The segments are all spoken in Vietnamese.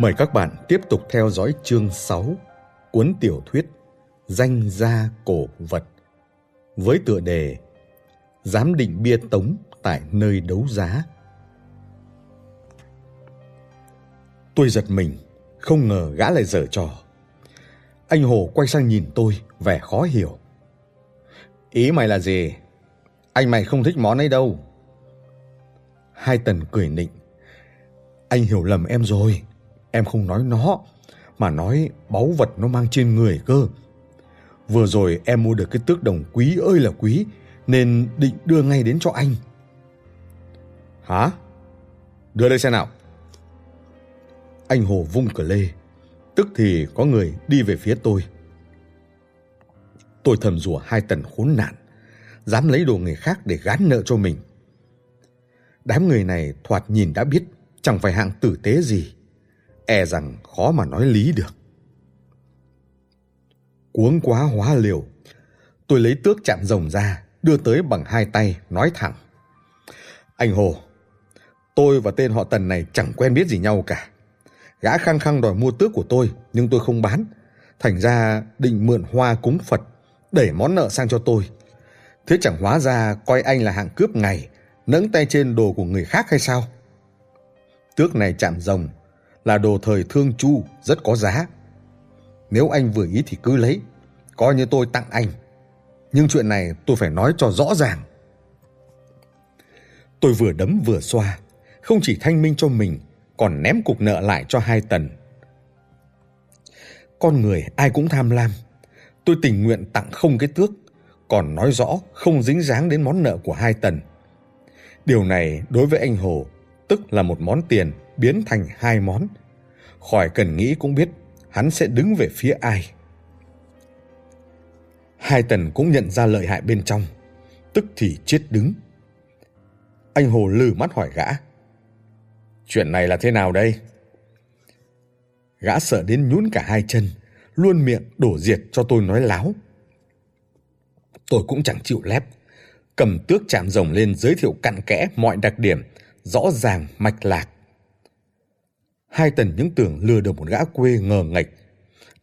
Mời các bạn tiếp tục theo dõi chương 6 cuốn tiểu thuyết Danh gia cổ vật với tựa đề Giám định bia tống tại nơi đấu giá. Tôi giật mình, không ngờ gã lại dở trò. Anh Hồ quay sang nhìn tôi, vẻ khó hiểu. Ý mày là gì? Anh mày không thích món ấy đâu. Hai tần cười nịnh. Anh hiểu lầm em rồi. Em không nói nó, mà nói báu vật nó mang trên người cơ. Vừa rồi em mua được cái tước đồng quý ơi là quý, nên định đưa ngay đến cho anh. Hả? Đưa đây xem nào. Anh Hồ vung cờ lê, tức thì có người đi về phía tôi. Tôi thầm rủa hai tần khốn nạn, dám lấy đồ người khác để gán nợ cho mình. Đám người này thoạt nhìn đã biết chẳng phải hạng tử tế gì, e rằng khó mà nói lý được. Cuống quá hóa liều, tôi lấy tước chạm rồng ra, đưa tới bằng hai tay, nói thẳng. Anh Hồ, tôi và tên họ Tần này chẳng quen biết gì nhau cả. Gã khăng khăng đòi mua tước của tôi, nhưng tôi không bán. Thành ra định mượn hoa cúng Phật, đẩy món nợ sang cho tôi. Thế chẳng hóa ra coi anh là hạng cướp ngày, nẫng tay trên đồ của người khác hay sao? Tước này chạm rồng, là đồ thời thương chu, rất có giá. Nếu anh vừa ý thì cứ lấy, coi như tôi tặng anh. Nhưng chuyện này tôi phải nói cho rõ ràng. Tôi vừa đấm vừa xoa, không chỉ thanh minh cho mình, còn ném cục nợ lại cho hai tần. Con người ai cũng tham lam. Tôi tình nguyện tặng không cái tước, còn nói rõ không dính dáng đến món nợ của hai tần. Điều này đối với anh Hồ tức là một món tiền biến thành hai món. Khỏi cần nghĩ cũng biết hắn sẽ đứng về phía ai. Hai tần cũng nhận ra lợi hại bên trong, tức thì chết đứng. Anh Hồ lừ mắt hỏi gã. Chuyện này là thế nào đây? Gã sợ đến nhún cả hai chân, luôn miệng đổ diệt cho tôi nói láo. Tôi cũng chẳng chịu lép, cầm tước chạm rồng lên giới thiệu cặn kẽ mọi đặc điểm, rõ ràng mạch lạc. Hai tần những tưởng lừa được một gã quê ngờ ngạch.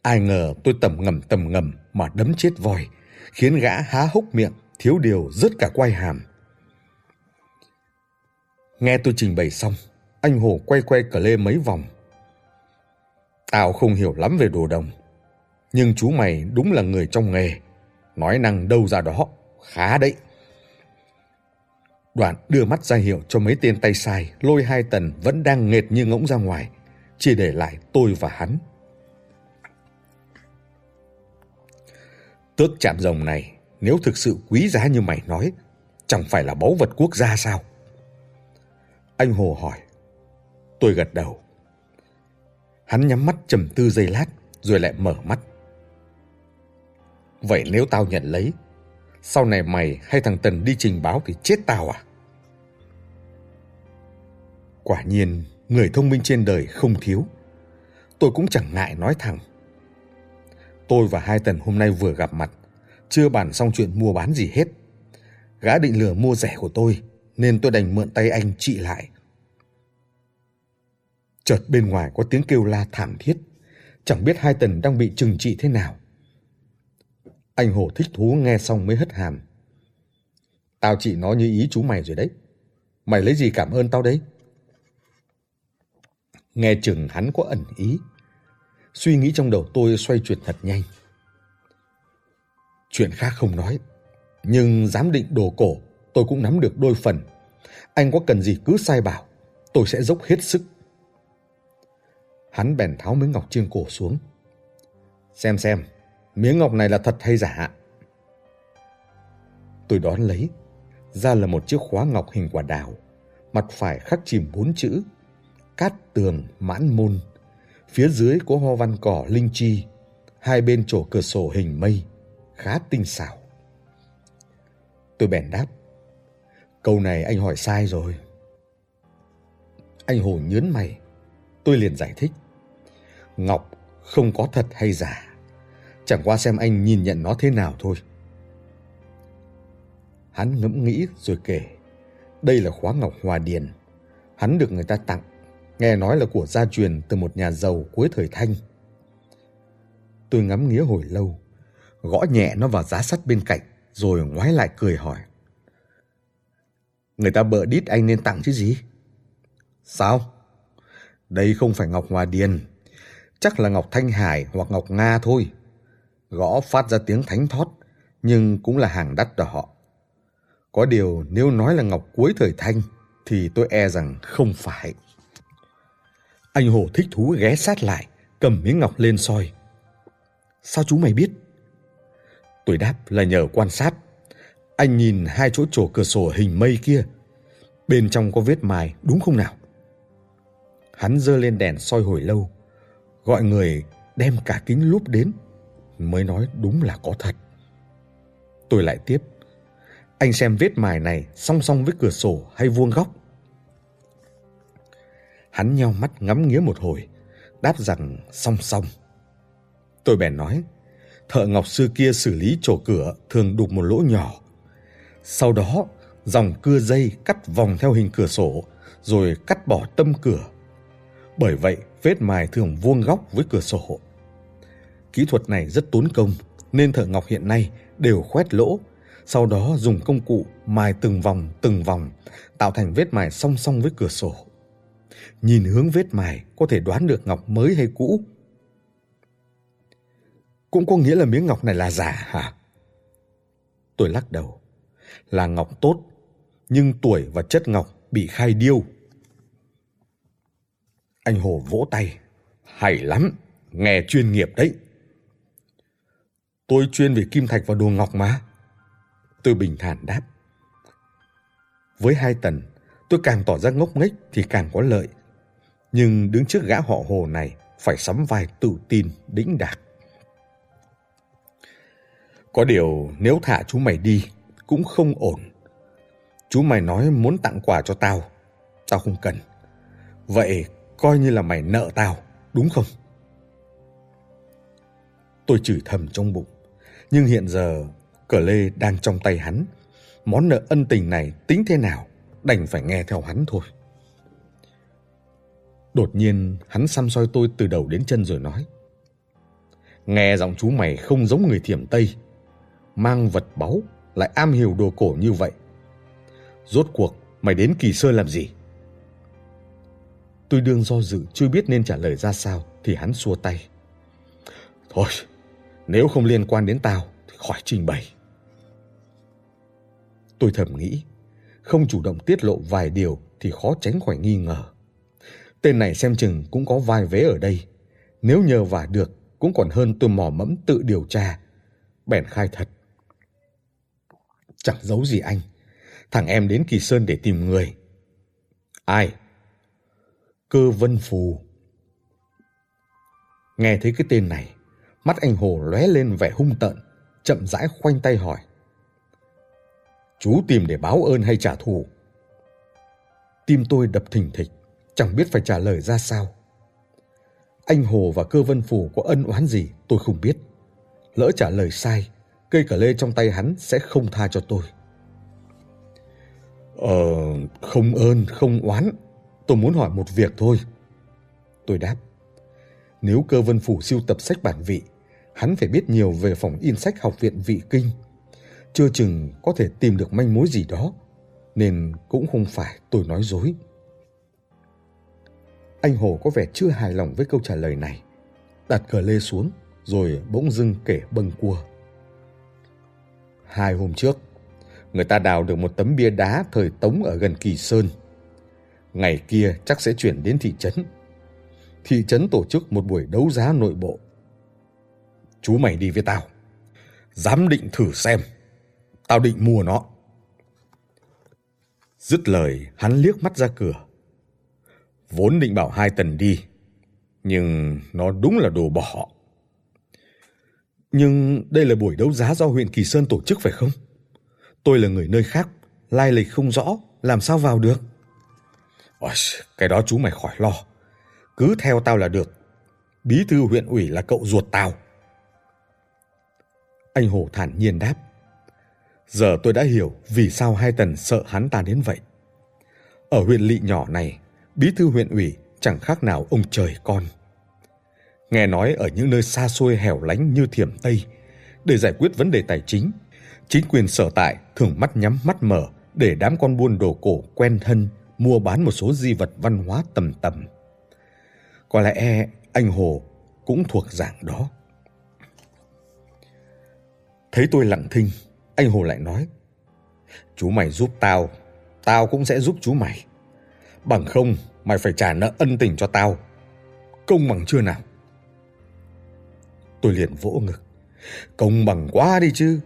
Ai ngờ tôi tầm ngầm tầm ngầm mà đấm chết voi, khiến gã há hốc miệng, thiếu điều rớt cả quai hàm. Nghe tôi trình bày xong, anh Hồ quay quay cờ lê mấy vòng. Tao không hiểu lắm về đồ đồng, nhưng chú mày đúng là người trong nghề, nói năng đâu ra đó, khá đấy. Đoạn đưa mắt ra hiệu cho mấy tên tay sai, lôi hai tần vẫn đang nghệt như ngỗng ra ngoài, chỉ để lại tôi và hắn. Tước chạm rồng này, nếu thực sự quý giá như mày nói, chẳng phải là báu vật quốc gia sao? Anh Hồ hỏi. Tôi gật đầu. Hắn nhắm mắt trầm tư giây lát, rồi lại mở mắt. Vậy nếu tao nhận lấy, sau này mày hay thằng Tần đi trình báo thì chết tao à? Quả nhiên, người thông minh trên đời không thiếu. Tôi cũng chẳng ngại nói thẳng. Tôi và hai Tần hôm nay vừa gặp mặt, chưa bàn xong chuyện mua bán gì hết. Gã định lừa mua rẻ của tôi, nên tôi đành mượn tay anh trị lại. Chợt bên ngoài có tiếng kêu la thảm thiết, chẳng biết hai Tần đang bị trừng trị thế nào. Anh Hồ thích thú nghe xong mới hất hàm. Tao chỉ nó như ý chú mày rồi đấy. Mày lấy gì cảm ơn tao đấy? Nghe chừng hắn có ẩn ý. Suy nghĩ trong đầu tôi xoay chuyển thật nhanh. Chuyện khác không nói. Nhưng giám định đồ cổ tôi cũng nắm được đôi phần. Anh có cần gì cứ sai bảo. Tôi sẽ dốc hết sức. Hắn bèn tháo miếng ngọc trên cổ xuống. Xem xem, miếng ngọc này là thật hay giả? Tôi đón lấy. Ra là một chiếc khóa ngọc hình quả đào. Mặt phải khắc chìm bốn chữ cát tường mãn môn. Phía dưới có hoa văn cỏ linh chi, hai bên chỗ cửa sổ hình mây, khá tinh xảo. Tôi bèn đáp, câu này anh hỏi sai rồi. Anh Hồ nhớn mày, tôi liền giải thích. Ngọc không có thật hay giả, chẳng qua xem anh nhìn nhận nó thế nào thôi. Hắn ngẫm nghĩ rồi kể, đây là khóa ngọc hòa điền, hắn được người ta tặng nghe nói là của gia truyền từ một nhà giàu cuối thời Thanh. Tôi ngắm nghía hồi lâu, gõ nhẹ nó vào giá sắt bên cạnh, rồi ngoái lại cười hỏi. Người ta bợ đít anh nên tặng chứ gì? Sao? Đây không phải Ngọc Hòa Điền, chắc là Ngọc Thanh Hải hoặc Ngọc Nga thôi. Gõ phát ra tiếng thánh thót, nhưng cũng là hàng đắt đỏ. Có điều nếu nói là Ngọc cuối thời Thanh, thì tôi e rằng không phải. Anh Hồ thích thú ghé sát lại, cầm miếng ngọc lên soi. Sao chú mày biết? Tôi đáp là nhờ quan sát. Anh nhìn hai chỗ trổ cửa sổ hình mây kia. Bên trong có vết mài đúng không nào? Hắn dơ lên đèn soi hồi lâu. Gọi người đem cả kính lúp đến. Mới nói đúng là có thật. Tôi lại tiếp. Anh xem vết mài này song song với cửa sổ hay vuông góc? Hắn nheo mắt ngắm nghía một hồi, đáp rằng song song. Tôi bèn nói, thợ ngọc xưa kia xử lý chỗ cửa thường đục một lỗ nhỏ. Sau đó, dòng cưa dây cắt vòng theo hình cửa sổ, rồi cắt bỏ tâm cửa. Bởi vậy, vết mài thường vuông góc với cửa sổ. Kỹ thuật này rất tốn công, nên thợ ngọc hiện nay đều khoét lỗ, sau đó dùng công cụ mài từng vòng từng vòng, tạo thành vết mài song song với cửa sổ. Nhìn hướng vết mài có thể đoán được ngọc mới hay cũ. Cũng có nghĩa là miếng ngọc này là giả hả? Tôi lắc đầu. Là ngọc tốt, nhưng tuổi và chất ngọc bị khai điêu. Anh Hồ vỗ tay. Hay lắm, nghe chuyên nghiệp đấy. Tôi chuyên về kim thạch và đồ ngọc mà. Tôi bình thản đáp. Với hai tần, tôi càng tỏ ra ngốc nghếch thì càng có lợi. Nhưng đứng trước gã họ hồ này phải sắm vai tự tin, đĩnh đạc. Có điều nếu thả chú mày đi cũng không ổn. Chú mày nói muốn tặng quà cho tao, tao không cần. Vậy coi như là mày nợ tao, đúng không? Tôi chửi thầm trong bụng, nhưng hiện giờ cờ lê đang trong tay hắn. Món nợ ân tình này tính thế nào, đành phải nghe theo hắn thôi. Đột nhiên hắn xăm soi tôi từ đầu đến chân rồi nói. Nghe giọng chú mày không giống người thiểm Tây. Mang vật báu lại am hiểu đồ cổ như vậy. Rốt cuộc mày đến Kỳ Sơn làm gì? Tôi đương do dự chưa biết nên trả lời ra sao thì hắn xua tay. Thôi, nếu không liên quan đến tao thì khỏi trình bày. Tôi thầm nghĩ, không chủ động tiết lộ vài điều thì khó tránh khỏi nghi ngờ. Tên này xem chừng cũng có vai vế ở đây. Nếu nhờ vả được, cũng còn hơn tôi mò mẫm tự điều tra. Bèn khai thật. Chẳng giấu gì anh. Thằng em đến Kỳ Sơn để tìm người. Ai? Cơ Vân Phù. Nghe thấy cái tên này, mắt anh Hồ lóe lên vẻ hung tợn, chậm rãi khoanh tay hỏi. Chú tìm để báo ơn hay trả thù? Tim tôi đập thình thịch chẳng biết phải trả lời ra sao. Anh Hồ và Cơ Vân Phủ có ân oán gì tôi không biết. Lỡ trả lời sai, cây cà lê trong tay hắn sẽ không tha cho tôi. Ờ, không ơn, không oán. Tôi muốn hỏi một việc thôi. Tôi đáp. Nếu cơ vân phủ siêu tập sách bản vị, hắn phải biết nhiều về phòng in sách học viện vị kinh. Chưa chừng có thể tìm được manh mối gì đó, nên cũng không phải tôi nói dối. Anh Hồ có vẻ chưa hài lòng với câu trả lời này. Đặt cờ lê xuống, rồi bỗng dưng kể bâng cua. Hai hôm trước, người ta đào được một tấm bia đá thời Tống ở gần Kỳ Sơn. Ngày kia chắc sẽ chuyển đến thị trấn. Thị trấn tổ chức một buổi đấu giá nội bộ. Chú mày đi với tao. giám định thử xem. Tao định mua nó. Dứt lời, hắn liếc mắt ra cửa Vốn định bảo hai tần đi, nhưng nó đúng là đồ bỏ. Nhưng đây là buổi đấu giá do huyện Kỳ Sơn tổ chức phải không? Tôi là người nơi khác, lai lịch không rõ, làm sao vào được? Ôi, cái đó chú mày khỏi lo. Cứ theo tao là được. Bí thư huyện ủy là cậu ruột tao. Anh Hồ thản nhiên đáp. Giờ tôi đã hiểu vì sao hai tần sợ hắn ta đến vậy. Ở huyện lỵ nhỏ này, bí thư huyện ủy chẳng khác nào ông trời con. Nghe nói ở những nơi xa xôi hẻo lánh như Thiểm Tây, để giải quyết vấn đề tài chính, chính quyền sở tại thường mắt nhắm mắt mở để đám con buôn đồ cổ quen thân mua bán một số di vật văn hóa tầm tầm. Có lẽ anh Hồ cũng thuộc dạng đó. Thấy tôi lặng thinh, anh Hồ lại nói: "Chú mày giúp tao, tao cũng sẽ giúp chú mày. Bằng không mày phải trả nợ ân tình cho tao. Công bằng chưa nào?" Tôi liền vỗ ngực. Công bằng quá đi chứ.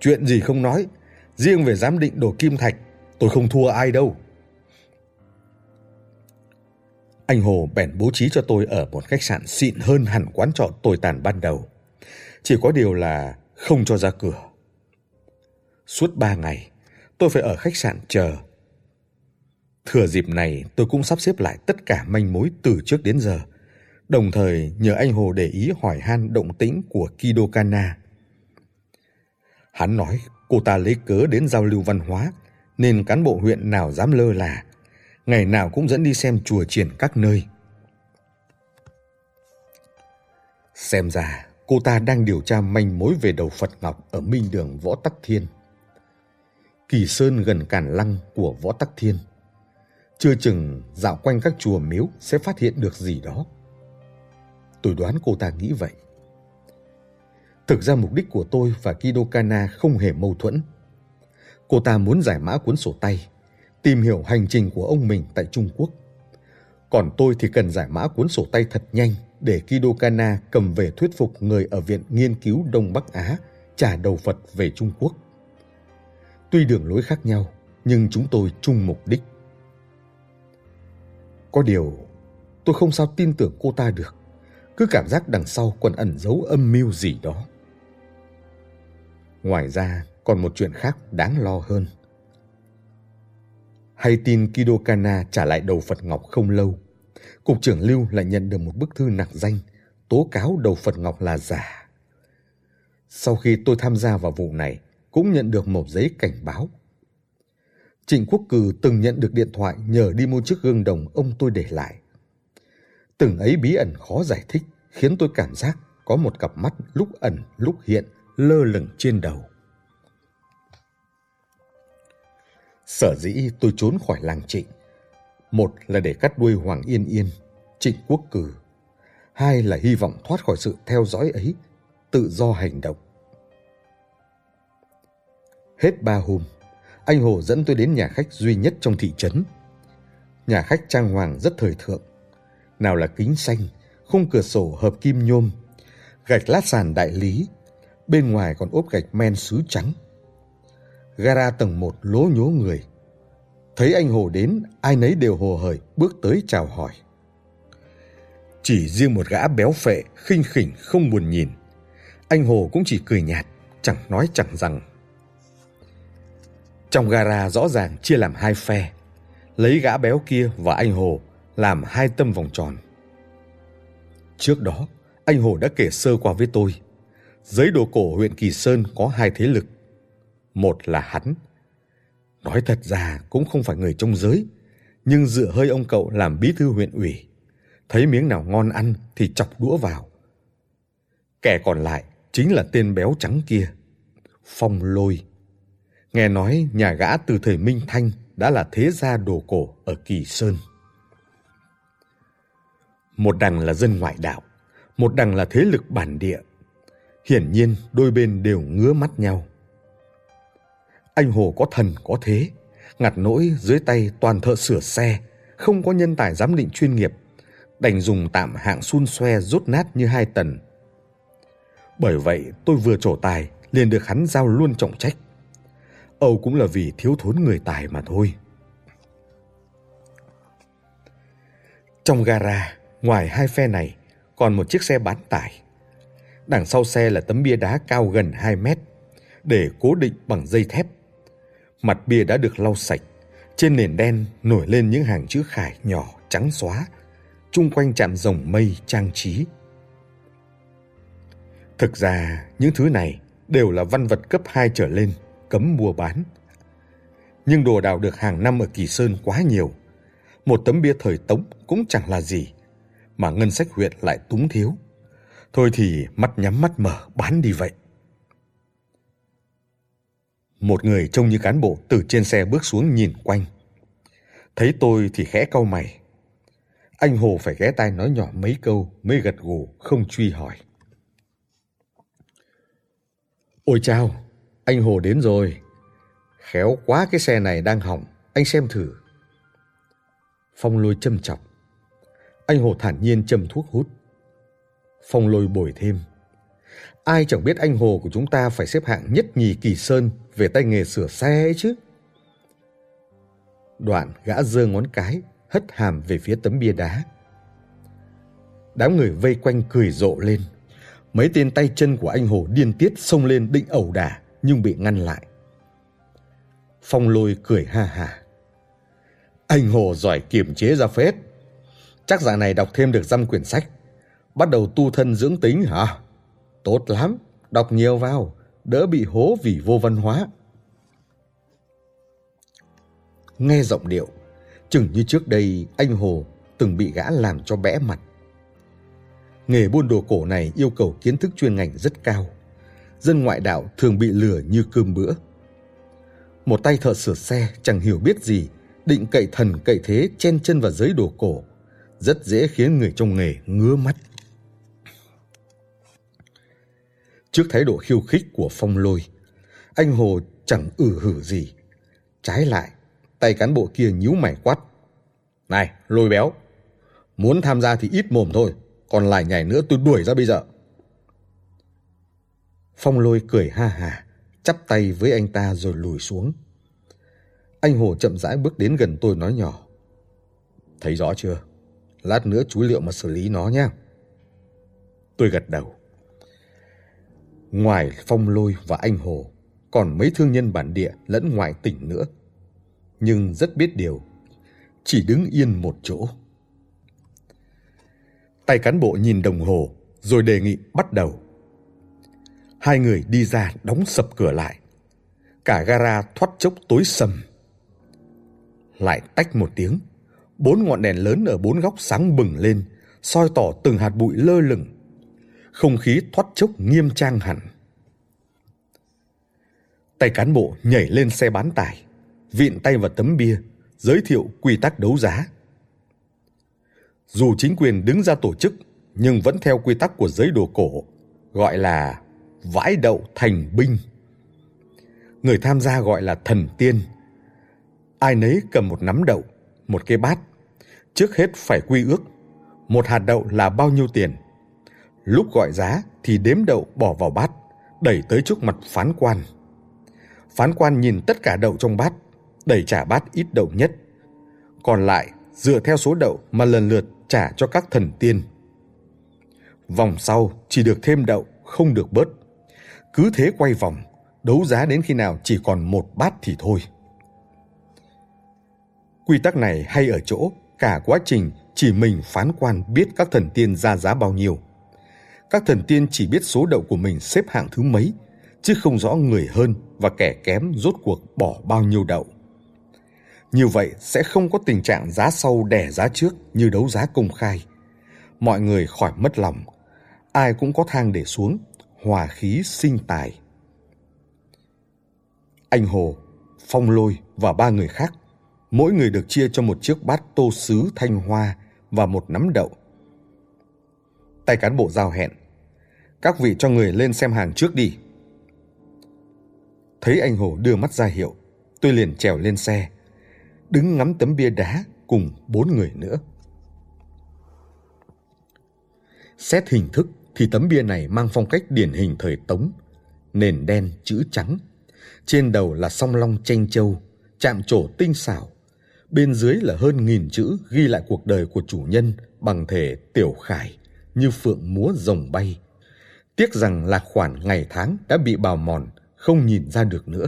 Chuyện gì không nói, riêng về giám định đồ kim thạch, tôi không thua ai đâu. Anh Hồ bèn bố trí cho tôi ở một khách sạn xịn hơn hẳn quán trọ tồi tàn ban đầu. Chỉ có điều là không cho ra cửa. Suốt ba ngày, tôi phải ở khách sạn chờ. Thừa dịp này, tôi cũng sắp xếp lại tất cả manh mối từ trước đến giờ, đồng thời nhờ anh Hồ để ý hỏi han động tĩnh của Kido Kana. Hắn nói cô ta lấy cớ đến giao lưu văn hóa, nên cán bộ huyện nào dám lơ là, ngày nào cũng dẫn đi xem chùa triển các nơi. Xem ra cô ta đang điều tra manh mối về đầu Phật Ngọc ở Minh Đường Võ Tắc Thiên. Kỳ Sơn gần Cản Lăng của Võ Tắc Thiên. Chưa chừng dạo quanh các chùa miếu sẽ phát hiện được gì đó. Tôi đoán cô ta nghĩ vậy. Thực ra mục đích của tôi và Kido Kana không hề mâu thuẫn. Cô ta muốn giải mã cuốn sổ tay, tìm hiểu hành trình của ông mình tại Trung Quốc. Còn tôi thì cần giải mã cuốn sổ tay thật nhanh để Kido Kana cầm về thuyết phục người ở Viện Nghiên cứu Đông Bắc Á trả đầu Phật về Trung Quốc. Tuy đường lối khác nhau, nhưng chúng tôi chung mục đích. Có điều, tôi không sao tin tưởng cô ta được. Cứ cảm giác đằng sau còn ẩn giấu âm mưu gì đó. Ngoài ra, còn một chuyện khác đáng lo hơn. Hay tin Kido Kana trả lại đầu Phật Ngọc không lâu, Cục trưởng Lưu lại nhận được một bức thư nặc danh tố cáo đầu Phật Ngọc là giả. Sau khi tôi tham gia vào vụ này, cũng nhận được một giấy cảnh báo. Trịnh Quốc Cừ từng nhận được điện thoại nhờ đi mua chiếc gương đồng ông tôi để lại. Từng ấy bí ẩn khó giải thích khiến tôi cảm giác có một cặp mắt lúc ẩn lúc hiện lơ lửng trên đầu. Sở dĩ tôi trốn khỏi làng Trịnh. Một là để cắt đuôi Hoàng Yên Yên, Trịnh Quốc Cử. Hai là hy vọng thoát khỏi sự theo dõi ấy, tự do hành động. Hết ba hôm, anh Hồ dẫn tôi đến nhà khách duy nhất trong thị trấn. Nhà khách trang hoàng rất thời thượng. Nào là kính xanh, khung cửa sổ hợp kim nhôm, gạch lát sàn đại lý, bên ngoài còn ốp gạch men sứ trắng. Gara tầng một lố nhố người. Thấy anh Hồ đến, ai nấy đều hồ hởi bước tới chào hỏi. Chỉ riêng một gã béo phệ, khinh khỉnh không buồn nhìn. Anh Hồ cũng chỉ cười nhạt, chẳng nói chẳng rằng. Trong gara rõ ràng chia làm hai phe, lấy gã béo kia và anh Hồ làm hai tâm vòng tròn. Trước đó, anh Hồ đã kể sơ qua với tôi. Giới đồ cổ huyện Kỳ Sơn có hai thế lực. Một là hắn. Nói thật ra cũng không phải người trong giới, nhưng dựa hơi ông cậu làm bí thư huyện ủy. Thấy miếng nào ngon ăn thì chọc đũa vào. Kẻ còn lại chính là tên béo trắng kia. Phong lôi. Nghe nói nhà gã từ thời Minh Thanh đã là thế gia đồ cổ ở Kỳ Sơn. Một đằng là dân ngoại đạo, một đằng là thế lực bản địa. Hiển nhiên đôi bên đều ngứa mắt nhau. Anh Hồ có thần có thế, ngặt nỗi dưới tay toàn thợ sửa xe, không có nhân tài giám định chuyên nghiệp, đành dùng tạm hạng xun xoe rút nát như hai tần. Bởi vậy tôi vừa trổ tài liền được hắn giao luôn trọng trách. Âu cũng là vì thiếu thốn người tài mà thôi. Trong gara, ngoài hai phe này, còn một chiếc xe bán tải. Đằng sau xe là tấm bia đá cao gần 2 mét, để cố định bằng dây thép. Mặt bia đã được lau sạch, trên nền đen nổi lên những hàng chữ khải nhỏ trắng xóa, chung quanh chạm rồng mây trang trí. Thực ra, những thứ này đều là văn vật cấp 2 trở lên, cấm mua bán. Nhưng đồ đào được hàng năm ở Kỳ Sơn quá nhiều. Một tấm bia thời Tống cũng chẳng là gì, mà ngân sách huyện lại túng thiếu. Thôi thì mắt nhắm mắt mở bán đi vậy. Một người trông như cán bộ từ trên xe bước xuống nhìn quanh. Thấy tôi thì khẽ cau mày. Anh Hồ phải ghé tai nói nhỏ mấy câu mới gật gù không truy hỏi. Ôi chao, anh Hồ đến rồi. Khéo quá cái xe này đang hỏng, anh xem thử. Phong lôi châm chọc. Anh Hồ thản nhiên châm thuốc hút. Phong lôi bồi thêm. Ai chẳng biết anh Hồ của chúng ta phải xếp hạng nhất nhì kỳ sơn về tay nghề sửa xe ấy chứ. Đoạn gã giơ ngón cái, hất hàm về phía tấm bia đá. Đám người vây quanh cười rộ lên. Mấy tên tay chân của anh Hồ điên tiết xông lên định ẩu đả nhưng bị ngăn lại. Phong lôi cười ha ha. Anh Hồ giỏi kiềm chế ra phết. Chắc dạng này đọc thêm được dăm quyển sách. Bắt đầu tu thân dưỡng tính hả? Tốt lắm, đọc nhiều vào, đỡ bị hố vì vô văn hóa. Nghe giọng điệu, chừng như trước đây anh Hồ từng bị gã làm cho bẽ mặt. Nghề buôn đồ cổ này yêu cầu kiến thức chuyên ngành rất cao. Dân ngoại đạo thường bị lừa như cơm bữa. Một tay thợ sửa xe chẳng hiểu biết gì, định cậy thần cậy thế chen chân vào giới đồ cổ, rất dễ khiến người trong nghề ngứa mắt. Trước thái độ khiêu khích của phong lôi, anh Hồ chẳng ử hử gì. Trái lại, tay cán bộ kia nhíu mày quát. Này, lôi béo, muốn tham gia thì ít mồm thôi, còn lại nhảy nữa tôi đuổi ra bây giờ. Phong lôi cười ha hà, chắp tay với anh ta rồi lùi xuống. Anh Hồ chậm rãi bước đến gần tôi nói nhỏ. Thấy rõ chưa? Lát nữa chú liệu mà xử lý nó nha. Tôi gật đầu. Ngoài Phong Lôi và anh Hồ, còn mấy thương nhân bản địa lẫn ngoài tỉnh nữa. Nhưng rất biết điều, chỉ đứng yên một chỗ. Tay cán bộ nhìn đồng hồ, rồi đề nghị bắt đầu. Hai người đi ra đóng sập cửa lại. Cả gara thoát chốc tối sầm. Lại tách một tiếng, bốn ngọn đèn lớn ở bốn góc sáng bừng lên, soi tỏ từng hạt bụi lơ lửng. Không khí thoát chốc nghiêm trang hẳn. Tay cán bộ nhảy lên xe bán tải, vịn tay vào tấm bia, giới thiệu quy tắc đấu giá. Dù chính quyền đứng ra tổ chức, nhưng vẫn theo quy tắc của giới đồ cổ, gọi là vãi đậu thành binh. Người tham gia gọi là thần tiên. Ai nấy cầm một nắm đậu, một cái bát. Trước hết phải quy ước, một hạt đậu là bao nhiêu tiền. Lúc gọi giá thì đếm đậu bỏ vào bát, đẩy tới trước mặt phán quan. Phán quan nhìn tất cả đậu trong bát, đẩy trả bát ít đậu nhất. Còn lại dựa theo số đậu mà lần lượt trả cho các thần tiên. Vòng sau chỉ được thêm đậu, không được bớt. Cứ thế quay vòng, đấu giá đến khi nào chỉ còn một bát thì thôi. Quy tắc này hay ở chỗ cả quá trình chỉ mình phán quan biết các thần tiên ra giá bao nhiêu. Các thần tiên chỉ biết số đậu của mình xếp hạng thứ mấy, chứ không rõ người hơn và kẻ kém rốt cuộc bỏ bao nhiêu đậu. Như vậy sẽ không có tình trạng giá sau đẻ giá trước như đấu giá công khai. Mọi người khỏi mất lòng, ai cũng có thang để xuống, hòa khí sinh tài. Anh Hồ, Phong Lôi và ba người khác, mỗi người được chia cho một chiếc bát tô sứ thanh hoa và một nắm đậu. Tay cán bộ giao hẹn, các vị cho người lên xem hàng trước đi. Thấy anh Hồ đưa mắt ra hiệu, tôi liền trèo lên xe, đứng ngắm tấm bia đá cùng bốn người nữa. Xét hình thức thì tấm bia này mang phong cách điển hình thời Tống, nền đen chữ trắng, trên đầu là song long tranh châu, chạm trổ tinh xảo, bên dưới là hơn nghìn chữ ghi lại cuộc đời của chủ nhân bằng thể tiểu khải như phượng múa rồng bay. Tiếc rằng là khoản ngày tháng đã bị bào mòn không nhìn ra được nữa.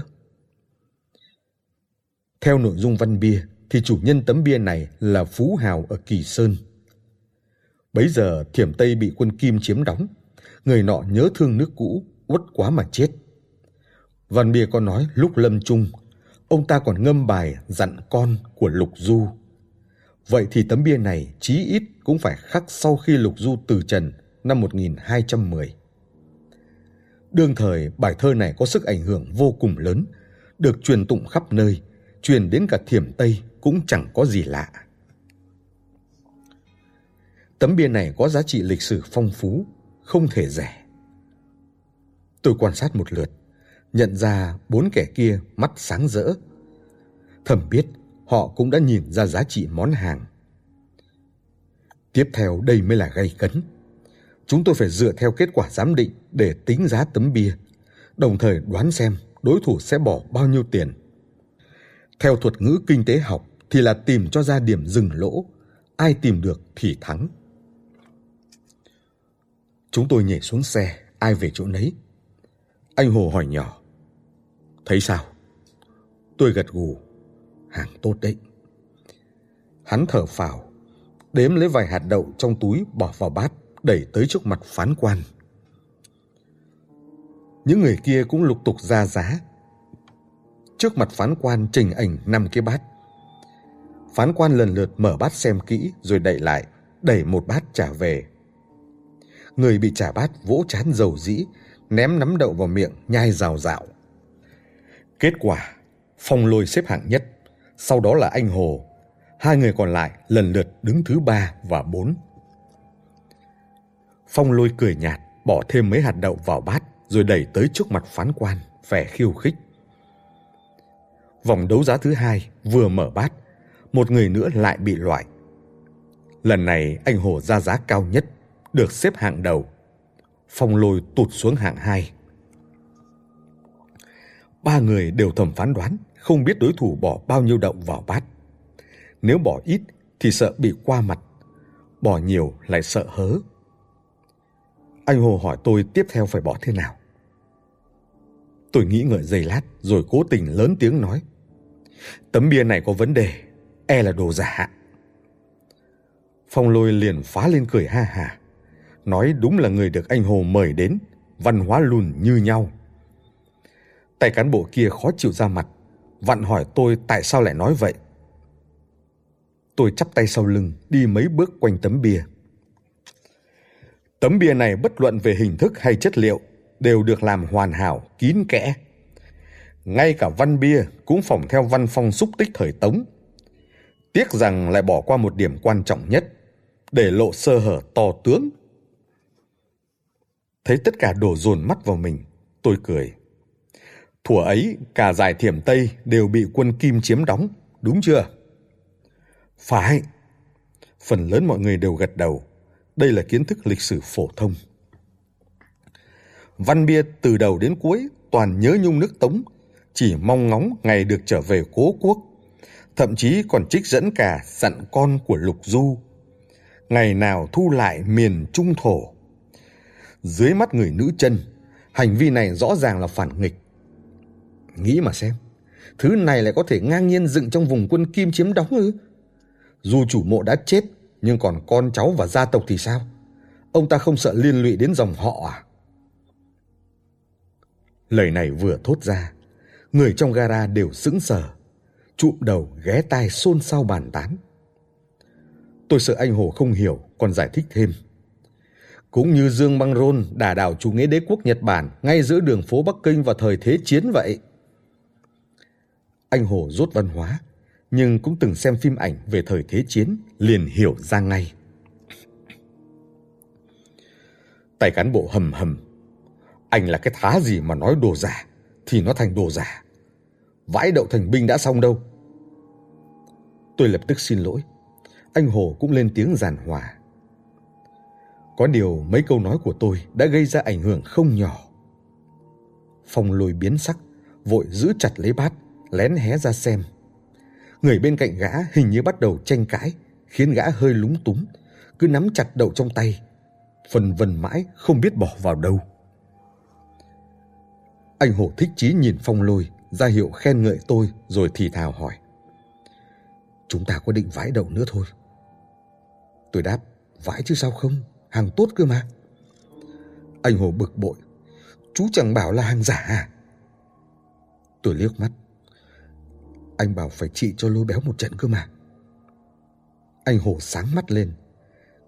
Theo nội dung văn bia thì chủ nhân tấm bia này là Phú Hào ở Kỳ Sơn. Bấy giờ Thiểm Tây bị quân Kim chiếm đóng, người nọ nhớ thương nước cũ, uất quá mà chết. Văn bia có nói lúc lâm chung, ông ta còn ngâm bài dặn con của Lục Du. Vậy thì tấm bia này chí ít cũng phải khắc sau khi Lục Du từ trần năm 1210. Đương thời bài thơ này có sức ảnh hưởng vô cùng lớn, được truyền tụng khắp nơi, truyền đến cả thiểm Tây cũng chẳng có gì lạ. Tấm bia này có giá trị lịch sử phong phú, không thể rẻ. Tôi quan sát một lượt, nhận ra bốn kẻ kia mắt sáng rỡ. Thầm biết họ cũng đã nhìn ra giá trị món hàng. Tiếp theo đây mới là gây cấn. Chúng tôi phải dựa theo kết quả giám định để tính giá tấm bia, đồng thời đoán xem đối thủ sẽ bỏ bao nhiêu tiền. Theo thuật ngữ kinh tế học thì là tìm cho ra điểm dừng lỗ, ai tìm được thì thắng. Chúng tôi nhảy xuống xe, ai về chỗ nấy. Anh Hồ hỏi nhỏ. Thấy sao? Tôi gật gù. Hàng tốt đấy. Hắn thở phào, đếm lấy vài hạt đậu trong túi bỏ vào bát, đẩy tới trước mặt phán quan. Những người kia cũng lục tục ra giá. Trước mặt phán quan trình ảnh năm cái bát. Phán quan lần lượt mở bát xem kỹ rồi đẩy lại, đẩy một bát trả về. Người bị trả bát vỗ chán dầu dĩ, ném nắm đậu vào miệng, nhai rào rạo. Kết quả, Phong lôi xếp hạng nhất, sau đó là anh Hồ. Hai người còn lại lần lượt đứng thứ ba và bốn. Phong lôi cười nhạt, bỏ thêm mấy hạt đậu vào bát, rồi đẩy tới trước mặt phán quan, vẻ khiêu khích. Vòng đấu giá thứ hai vừa mở bát, một người nữa lại bị loại. Lần này anh Hồ ra giá cao nhất, được xếp hạng đầu. Phong lôi tụt xuống hạng hai. Ba người đều thầm phán đoán, không biết đối thủ bỏ bao nhiêu động vào bát. Nếu bỏ ít thì sợ bị qua mặt, bỏ nhiều lại sợ hớ. Anh Hồ hỏi tôi tiếp theo phải bỏ thế nào. Tôi nghĩ ngợi giây lát rồi cố tình lớn tiếng nói. Tấm bia này có vấn đề, e là đồ giả. Phong lôi liền phá lên cười ha hà. Nói đúng là người được anh Hồ mời đến, văn hóa lùn như nhau. Tay cán bộ kia khó chịu ra mặt, vặn hỏi tôi tại sao lại nói vậy. Tôi chắp tay sau lưng, đi mấy bước quanh tấm bia. Tấm bia này bất luận về hình thức hay chất liệu đều được làm hoàn hảo, kín kẽ. Ngay cả văn bia cũng phỏng theo văn phong xúc tích thời Tống. Tiếc rằng lại bỏ qua một điểm quan trọng nhất, để lộ sơ hở to tướng. Thấy tất cả đổ dồn mắt vào mình, tôi cười. Thủa ấy, cả giải thiểm Tây đều bị quân Kim chiếm đóng, đúng chưa? Phải. Phần lớn mọi người đều gật đầu. Đây là kiến thức lịch sử phổ thông. Văn Bia từ đầu đến cuối toàn nhớ nhung nước Tống, chỉ mong ngóng ngày được trở về cố quốc. Thậm chí còn trích dẫn cả dặn con của Lục Du. Ngày nào thu lại miền trung thổ. Dưới mắt người nữ chân, hành vi này rõ ràng là phản nghịch. Nghĩ mà xem, thứ này lại có thể ngang nhiên dựng trong vùng quân Kim chiếm đóng ư? Dù chủ mộ đã chết, nhưng còn con cháu và gia tộc thì sao? Ông ta không sợ liên lụy đến dòng họ à? Lời này vừa thốt ra, người trong gara đều sững sờ, chụm đầu ghé tai xôn xao bàn tán. Tôi sợ anh Hồ không hiểu, còn giải thích thêm. Cũng như Dương Băng Rôn đả đảo chủ nghĩa đế quốc Nhật Bản ngay giữa đường phố Bắc Kinh vào thời thế chiến vậy. Anh Hồ rốt văn hóa, nhưng cũng từng xem phim ảnh về thời thế chiến, liền hiểu ra ngay. Tay cán bộ hầm hầm. Anh là cái thá gì mà nói đồ giả, thì nó thành đồ giả. Vãi đậu thành binh đã xong đâu. Tôi lập tức xin lỗi. Anh Hồ cũng lên tiếng giàn hòa. Có điều mấy câu nói của tôi đã gây ra ảnh hưởng không nhỏ. Phong lôi biến sắc, vội giữ chặt lấy bát, lén hé ra xem. Người bên cạnh gã hình như bắt đầu tranh cãi, khiến gã hơi lúng túng, cứ nắm chặt đậu trong tay, phần vần mãi không biết bỏ vào đâu. Anh Hổ thích chí nhìn Phong Lôi, ra hiệu khen ngợi tôi rồi thì thào hỏi. Chúng ta có định vãi đậu nữa thôi. Tôi đáp, vãi chứ sao không, hàng tốt cơ mà. Anh Hồ bực bội, chú chẳng bảo là hàng giả à? Tôi liếc mắt, anh bảo phải trị cho lôi béo một trận cơ mà. Anh Hồ sáng mắt lên.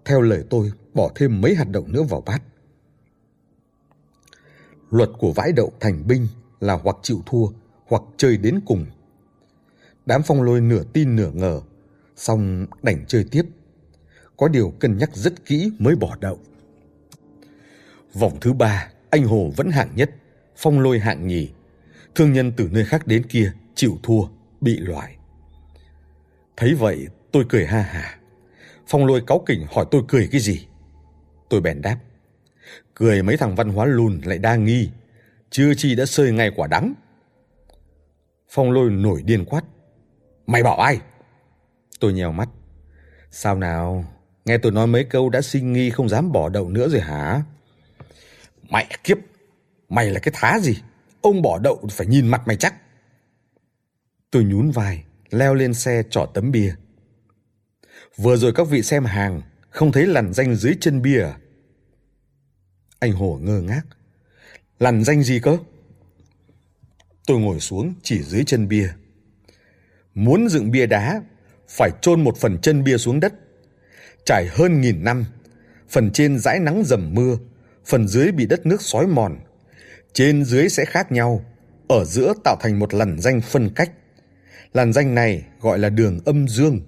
Theo lời tôi, bỏ thêm mấy hạt đậu nữa vào bát. Luật của vãi đậu thành binh là hoặc chịu thua, hoặc chơi đến cùng. Đám phong lôi nửa tin nửa ngờ, xong đành chơi tiếp. Có điều cân nhắc rất kỹ mới bỏ đậu. Vòng thứ ba, anh Hồ vẫn hạng nhất, phong lôi hạng nhì. Thương nhân từ nơi khác đến kia chịu thua, bị loại. Thấy vậy, tôi cười ha hà. Phong lôi cáu kỉnh hỏi tôi cười cái gì. Tôi bèn đáp. Cười mấy thằng văn hóa lùn lại đa nghi. Chưa chi đã sơi ngay quả đắng. Phong lôi nổi điên quát. Mày bảo ai? Tôi nhèo mắt. Sao nào? Nghe tôi nói mấy câu đã sinh nghi không dám bỏ đậu nữa rồi hả? Mẹ kiếp! Mày là cái thá gì? Ông bỏ đậu phải nhìn mặt mày chắc. Tôi nhún vai, leo lên xe trỏ tấm bia. Vừa rồi các vị xem hàng, không thấy lằn danh dưới chân bia à? Anh hổ ngơ ngác. Lằn danh gì cơ? Tôi ngồi xuống chỉ dưới chân bia. Muốn dựng bia đá, phải chôn một phần chân bia xuống đất. Trải hơn nghìn năm, phần trên dãi nắng dầm mưa, phần dưới bị đất nước xói mòn. Trên dưới sẽ khác nhau, ở giữa tạo thành một lằn danh phân cách. Làn danh này gọi là đường âm dương,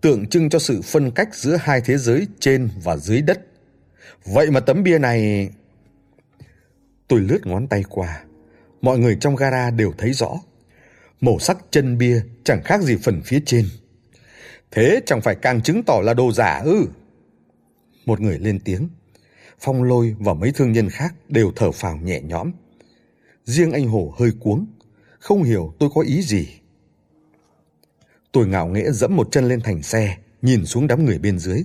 tượng trưng cho sự phân cách giữa hai thế giới trên và dưới đất. Vậy mà tấm bia này... Tôi lướt ngón tay qua. Mọi người trong gara đều thấy rõ. Màu sắc chân bia chẳng khác gì phần phía trên. Thế chẳng phải càng chứng tỏ là đồ giả ư? Một người lên tiếng. Phong lôi và mấy thương nhân khác đều thở phào nhẹ nhõm. Riêng anh Hồ hơi cuống, không hiểu tôi có ý gì. Tôi ngạo nghễ dẫm một chân lên thành xe, nhìn xuống đám người bên dưới.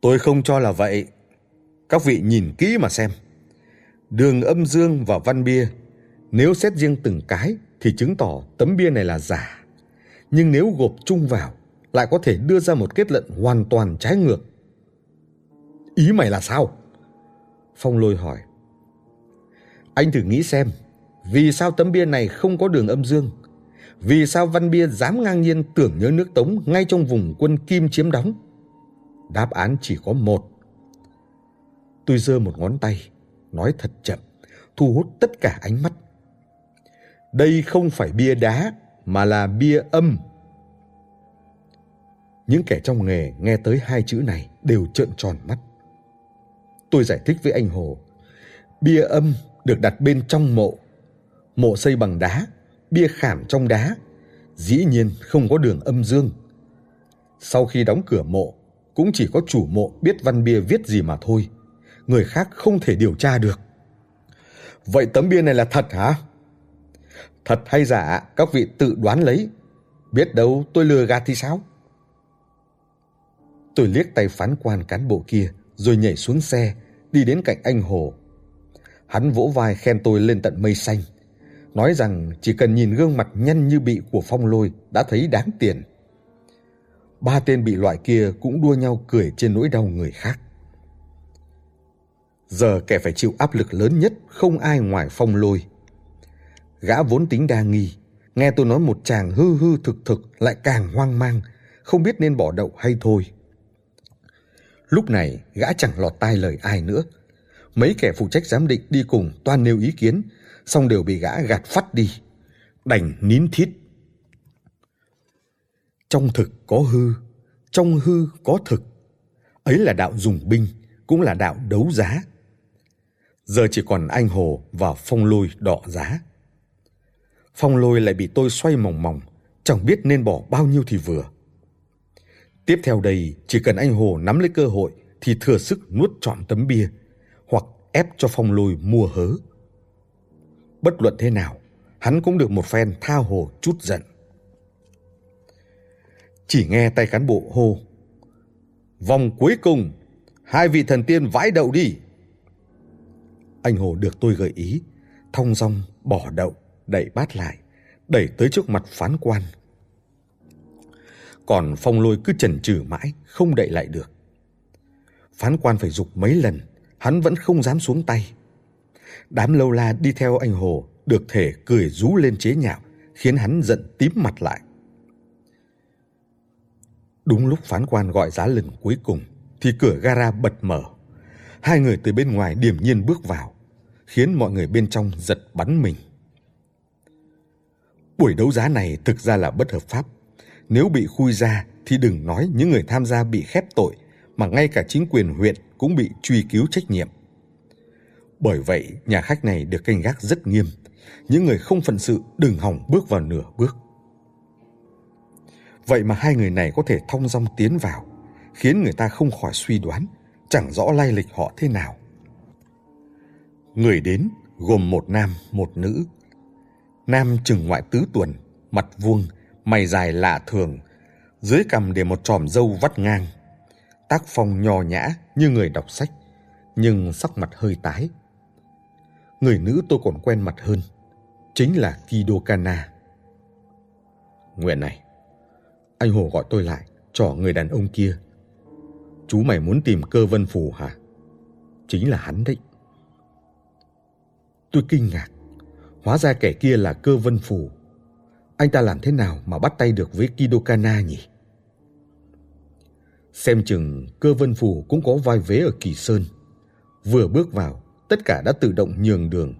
Tôi không cho là vậy. Các vị nhìn kỹ mà xem. Đường âm dương và văn bia, nếu xét riêng từng cái thì chứng tỏ tấm bia này là giả. Nhưng nếu gộp chung vào, lại có thể đưa ra một kết luận hoàn toàn trái ngược. Ý mày là sao? Phong lôi hỏi. Anh thử nghĩ xem, vì sao tấm bia này không có đường âm dương? Vì sao Văn Bia dám ngang nhiên tưởng nhớ nước Tống ngay trong vùng quân Kim chiếm đóng? Đáp án chỉ có một. Tôi giơ một ngón tay, nói thật chậm, thu hút tất cả ánh mắt. Đây không phải bia đá, mà là bia âm. Những kẻ trong nghề nghe tới hai chữ này đều trợn tròn mắt. Tôi giải thích với anh Hồ, bia âm được đặt bên trong mộ. Mộ xây bằng đá bia khảm trong đá, dĩ nhiên không có đường âm dương. Sau khi đóng cửa mộ, cũng chỉ có chủ mộ biết văn bia viết gì mà thôi, người khác không thể điều tra được. Vậy tấm bia này là thật hả? Thật hay giả, các vị tự đoán lấy. Biết đâu tôi lừa gạt thì sao? Tôi liếc tay phán quan cán bộ kia, rồi nhảy xuống xe, đi đến cạnh anh Hồ. Hắn vỗ vai khen tôi lên tận mây xanh, nói rằng chỉ cần nhìn gương mặt nhăn như bị của phong lôi đã thấy đáng tiền. Ba tên bị loại kia cũng đua nhau cười trên nỗi đau người khác. Giờ kẻ phải chịu áp lực lớn nhất không ai ngoài phong lôi. Gã vốn tính đa nghi, nghe tôi nói một chàng hư hư thực thực lại càng hoang mang, không biết nên bỏ đậu hay thôi. Lúc này gã chẳng lọt tai lời ai nữa. Mấy kẻ phụ trách giám định đi cùng toàn nêu ý kiến, xong đều bị gã gạt phát đi, đành nín thít. Trong thực có hư, trong hư có thực. Ấy là đạo dùng binh, cũng là đạo đấu giá. Giờ chỉ còn anh Hồ và Phong Lôi đọ giá. Phong Lôi lại bị tôi xoay mỏng mỏng, chẳng biết nên bỏ bao nhiêu thì vừa. Tiếp theo đây, chỉ cần anh Hồ nắm lấy cơ hội thì thừa sức nuốt trọn tấm bia, hoặc ép cho Phong Lôi mua hớ. Bất luận thế nào, hắn cũng được một phen tha hồ chút giận. Chỉ nghe tay cán bộ hô. Vòng cuối cùng, hai vị thần tiên vãi đậu đi. Anh Hồ được tôi gợi ý, thong dong bỏ đậu, đẩy bát lại, đẩy tới trước mặt phán quan. Còn phong lôi cứ chần chừ mãi, không đẩy lại được. Phán quan phải dục mấy lần, hắn vẫn không dám xuống tay. Đám lâu la đi theo anh Hồ được thể cười rú lên chế nhạo, khiến hắn giận tím mặt lại. Đúng lúc phán quan gọi giá lần cuối cùng thì cửa gara bật mở. Hai người từ bên ngoài điềm nhiên bước vào, khiến mọi người bên trong giật bắn mình. Buổi đấu giá này thực ra là bất hợp pháp. Nếu bị khui ra thì đừng nói những người tham gia bị khép tội mà ngay cả chính quyền huyện cũng bị truy cứu trách nhiệm. Bởi vậy, nhà khách này được canh gác rất nghiêm. Những người không phận sự đừng hỏng bước vào nửa bước. Vậy mà hai người này có thể thong dong tiến vào, khiến người ta không khỏi suy đoán, chẳng rõ lai lịch họ thế nào. Người đến gồm một nam, một nữ. Nam chừng ngoại tứ tuần, mặt vuông, mày dài lạ thường, dưới cằm để một tròm râu vắt ngang. Tác phong nho nhã như người đọc sách, nhưng sắc mặt hơi tái. Người nữ tôi còn quen mặt hơn, chính là Kido Kana. Nguyện này, anh Hồ gọi tôi lại, trỏ người đàn ông kia. Chú mày muốn tìm cơ vân phù hả? Chính là hắn đấy. Tôi kinh ngạc. Hóa ra kẻ kia là cơ vân phù. Anh ta làm thế nào mà bắt tay được với Kidokana nhỉ? Xem chừng cơ vân phù cũng có vai vế ở Kỳ Sơn. Vừa bước vào, tất cả đã tự động nhường đường.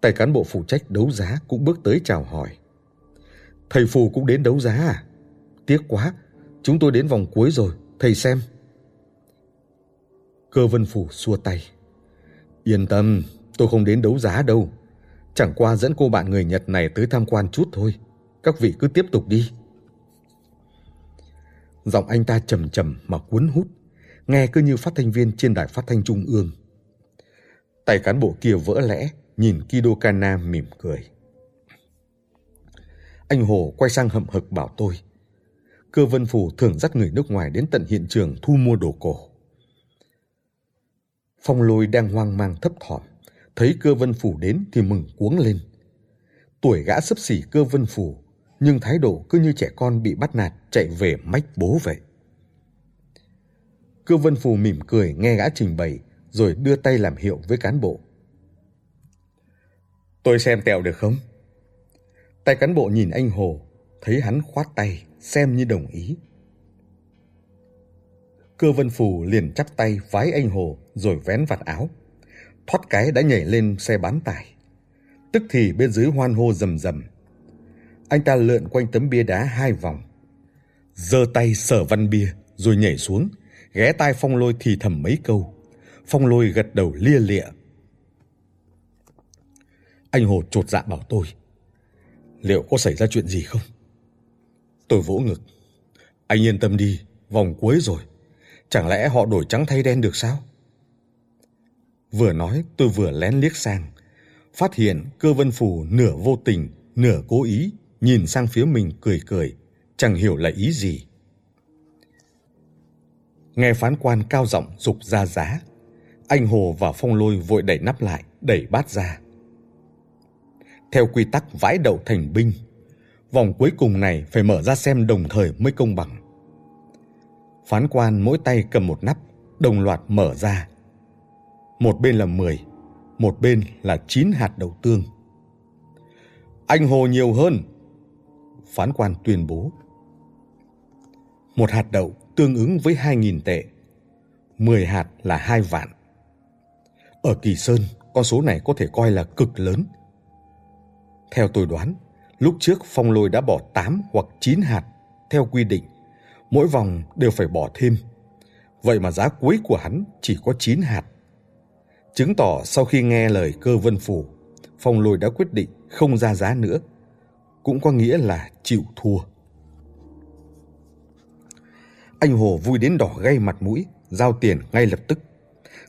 Tài cán bộ phụ trách đấu giá cũng bước tới chào hỏi. Thầy phù cũng đến đấu giá à? Tiếc quá, chúng tôi đến vòng cuối rồi, thầy xem. Cơ vân phù xua tay. Yên tâm, tôi không đến đấu giá đâu. Chẳng qua dẫn cô bạn người Nhật này tới tham quan chút thôi. Các vị cứ tiếp tục đi. Giọng anh ta trầm trầm mà cuốn hút, nghe cứ như phát thanh viên trên đài phát thanh trung ương. Tay cán bộ kia vỡ lẽ, nhìn Kido Kana mỉm cười. Anh Hồ quay sang hậm hực bảo tôi. Cơ Vân Phủ thường dắt người nước ngoài đến tận hiện trường thu mua đồ cổ. Phong lôi đang hoang mang thấp thỏm, thấy cơ vân phủ đến thì mừng cuống lên. Tuổi gã sấp xỉ cơ vân phủ, nhưng thái độ cứ như trẻ con bị bắt nạt chạy về mách bố vậy. Cơ vân phủ mỉm cười nghe gã trình bày, rồi đưa tay làm hiệu với cán bộ. Tôi xem tẹo được không? Tay cán bộ nhìn anh Hồ, thấy hắn khoát tay, xem như đồng ý. Cơ vân phù liền chắp tay vái anh Hồ rồi vén vạt áo. Thoát cái đã nhảy lên xe bán tải. Tức thì bên dưới hoan hô rầm rầm. Anh ta lượn quanh tấm bia đá hai vòng. giơ tay sở văn bia rồi nhảy xuống, ghé tai phong lôi thì thầm mấy câu. Phong lôi gật đầu lia lịa. Anh Hồ trột dạ bảo tôi. Liệu có xảy ra chuyện gì không? Tôi vỗ ngực. Anh yên tâm đi, vòng cuối rồi. Chẳng lẽ họ đổi trắng thay đen được sao? Vừa nói tôi vừa lén liếc sang. Phát hiện cơ vân phù nửa vô tình, nửa cố ý, nhìn sang phía mình cười cười, chẳng hiểu là ý gì. Nghe phán quan cao giọng dục ra giá, anh Hồ và Phong Lôi vội đẩy nắp lại, đẩy bát ra. Theo quy tắc vãi đậu thành binh, vòng cuối cùng này phải mở ra xem đồng thời mới công bằng. Phán quan mỗi tay cầm một nắp, đồng loạt mở ra. Một bên là 10, một bên là 9 hạt đậu tương. Anh Hồ nhiều hơn. Phán quan tuyên bố. Một hạt đậu tương ứng với 2.000 tệ. 10 hạt là 2 vạn. Ở Kỳ Sơn, con số này có thể coi là cực lớn. Theo tôi đoán, lúc trước Phong Lôi đã bỏ 8 hoặc 9 hạt theo quy định mỗi vòng đều phải bỏ thêm. Vậy mà giá cuối của hắn chỉ có 9 hạt. Chứng tỏ sau khi nghe lời cơ vân phủ, Phong lôi đã quyết định không ra giá nữa. Cũng có nghĩa là chịu thua. Anh Hồ vui đến đỏ gay mặt mũi, giao tiền ngay lập tức.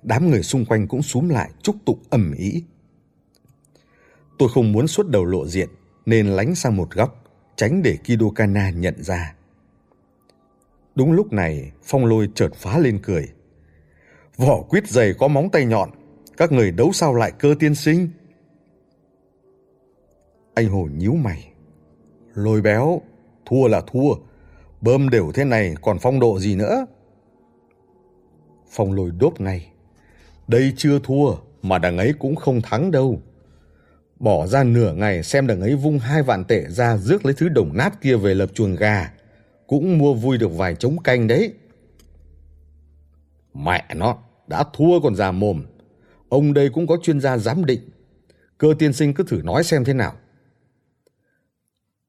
Đám người xung quanh cũng súm lại chúc tụng ầm ĩ. Tôi không muốn xuất đầu lộ diện nên lánh sang một góc, tránh để Kidokana nhận ra. Đúng lúc này, Phong Lôi chợt phá lên cười. Vỏ quýt dày có móng tay nhọn, các người đấu sao lại cơ tiên sinh? Anh Hồ nhíu mày. Lôi béo, thua là thua, bơm đều thế này còn phong độ gì nữa? Phong lôi đốt ngay. Đây chưa thua, mà đằng ấy cũng không thắng đâu. Bỏ ra nửa ngày xem đằng ấy vung hai vạn tệ ra rước lấy thứ đồng nát kia về lập chuồng gà cũng mua vui được vài trống canh đấy. Mẹ nó, đã thua còn già mồm. Ông đây cũng có chuyên gia giám định. Cơ tiên sinh cứ thử nói xem thế nào.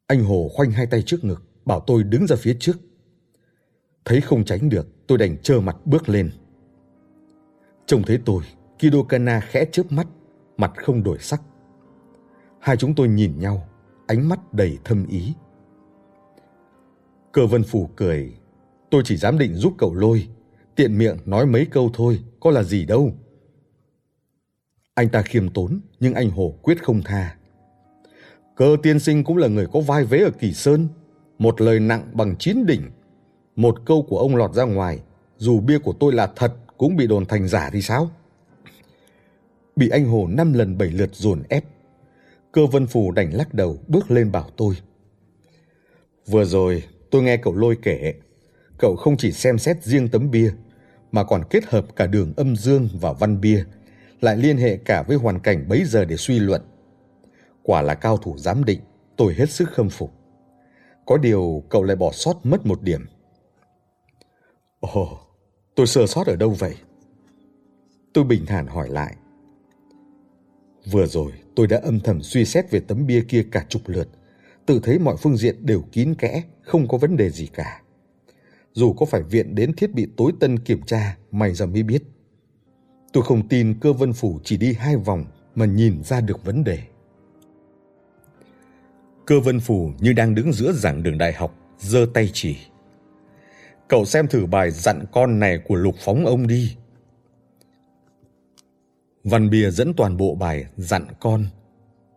Anh Hồ khoanh hai tay trước ngực, bảo tôi đứng ra phía trước. Thấy không tránh được, tôi đành trơ mặt bước lên. Trông thấy tôi, Kido Kana khẽ chớp mắt, mặt không đổi sắc. Hai chúng tôi nhìn nhau, ánh mắt đầy thâm ý. Cơ vân phủ cười, tôi chỉ dám định giúp cậu lôi, tiện miệng nói mấy câu thôi, có là gì đâu. Anh ta khiêm tốn, nhưng anh Hồ quyết không tha. Cơ tiên sinh cũng là người có vai vế ở Kỳ Sơn, một lời nặng bằng chín đỉnh. Một câu của ông lọt ra ngoài, dù bia của tôi là thật cũng bị đồn thành giả thì sao? Bị anh Hồ năm lần bảy lượt dồn ép. Cơ vân phù đành lắc đầu bước lên bảo tôi. Vừa rồi tôi nghe cậu lôi kể, cậu không chỉ xem xét riêng tấm bia, mà còn kết hợp cả đường âm dương và văn bia, lại liên hệ cả với hoàn cảnh bấy giờ để suy luận. Quả là cao thủ giám định, tôi hết sức khâm phục. Có điều cậu lại bỏ sót mất một điểm. Ồ, tôi sơ sót ở đâu vậy? Tôi bình thản hỏi lại. Vừa rồi tôi đã âm thầm suy xét về tấm bia kia cả chục lượt, tự thấy mọi phương diện đều kín kẽ, không có vấn đề gì cả. Dù có phải viện đến thiết bị tối tân kiểm tra, mày giờ mới biết. Tôi không tin cơ vân phủ chỉ đi hai vòng mà nhìn ra được vấn đề. Cơ vân phủ như đang đứng giữa giảng đường đại học, giơ tay chỉ. Cậu xem thử bài dặn con này của lục phóng ông đi. Văn bia dẫn toàn bộ bài dặn con.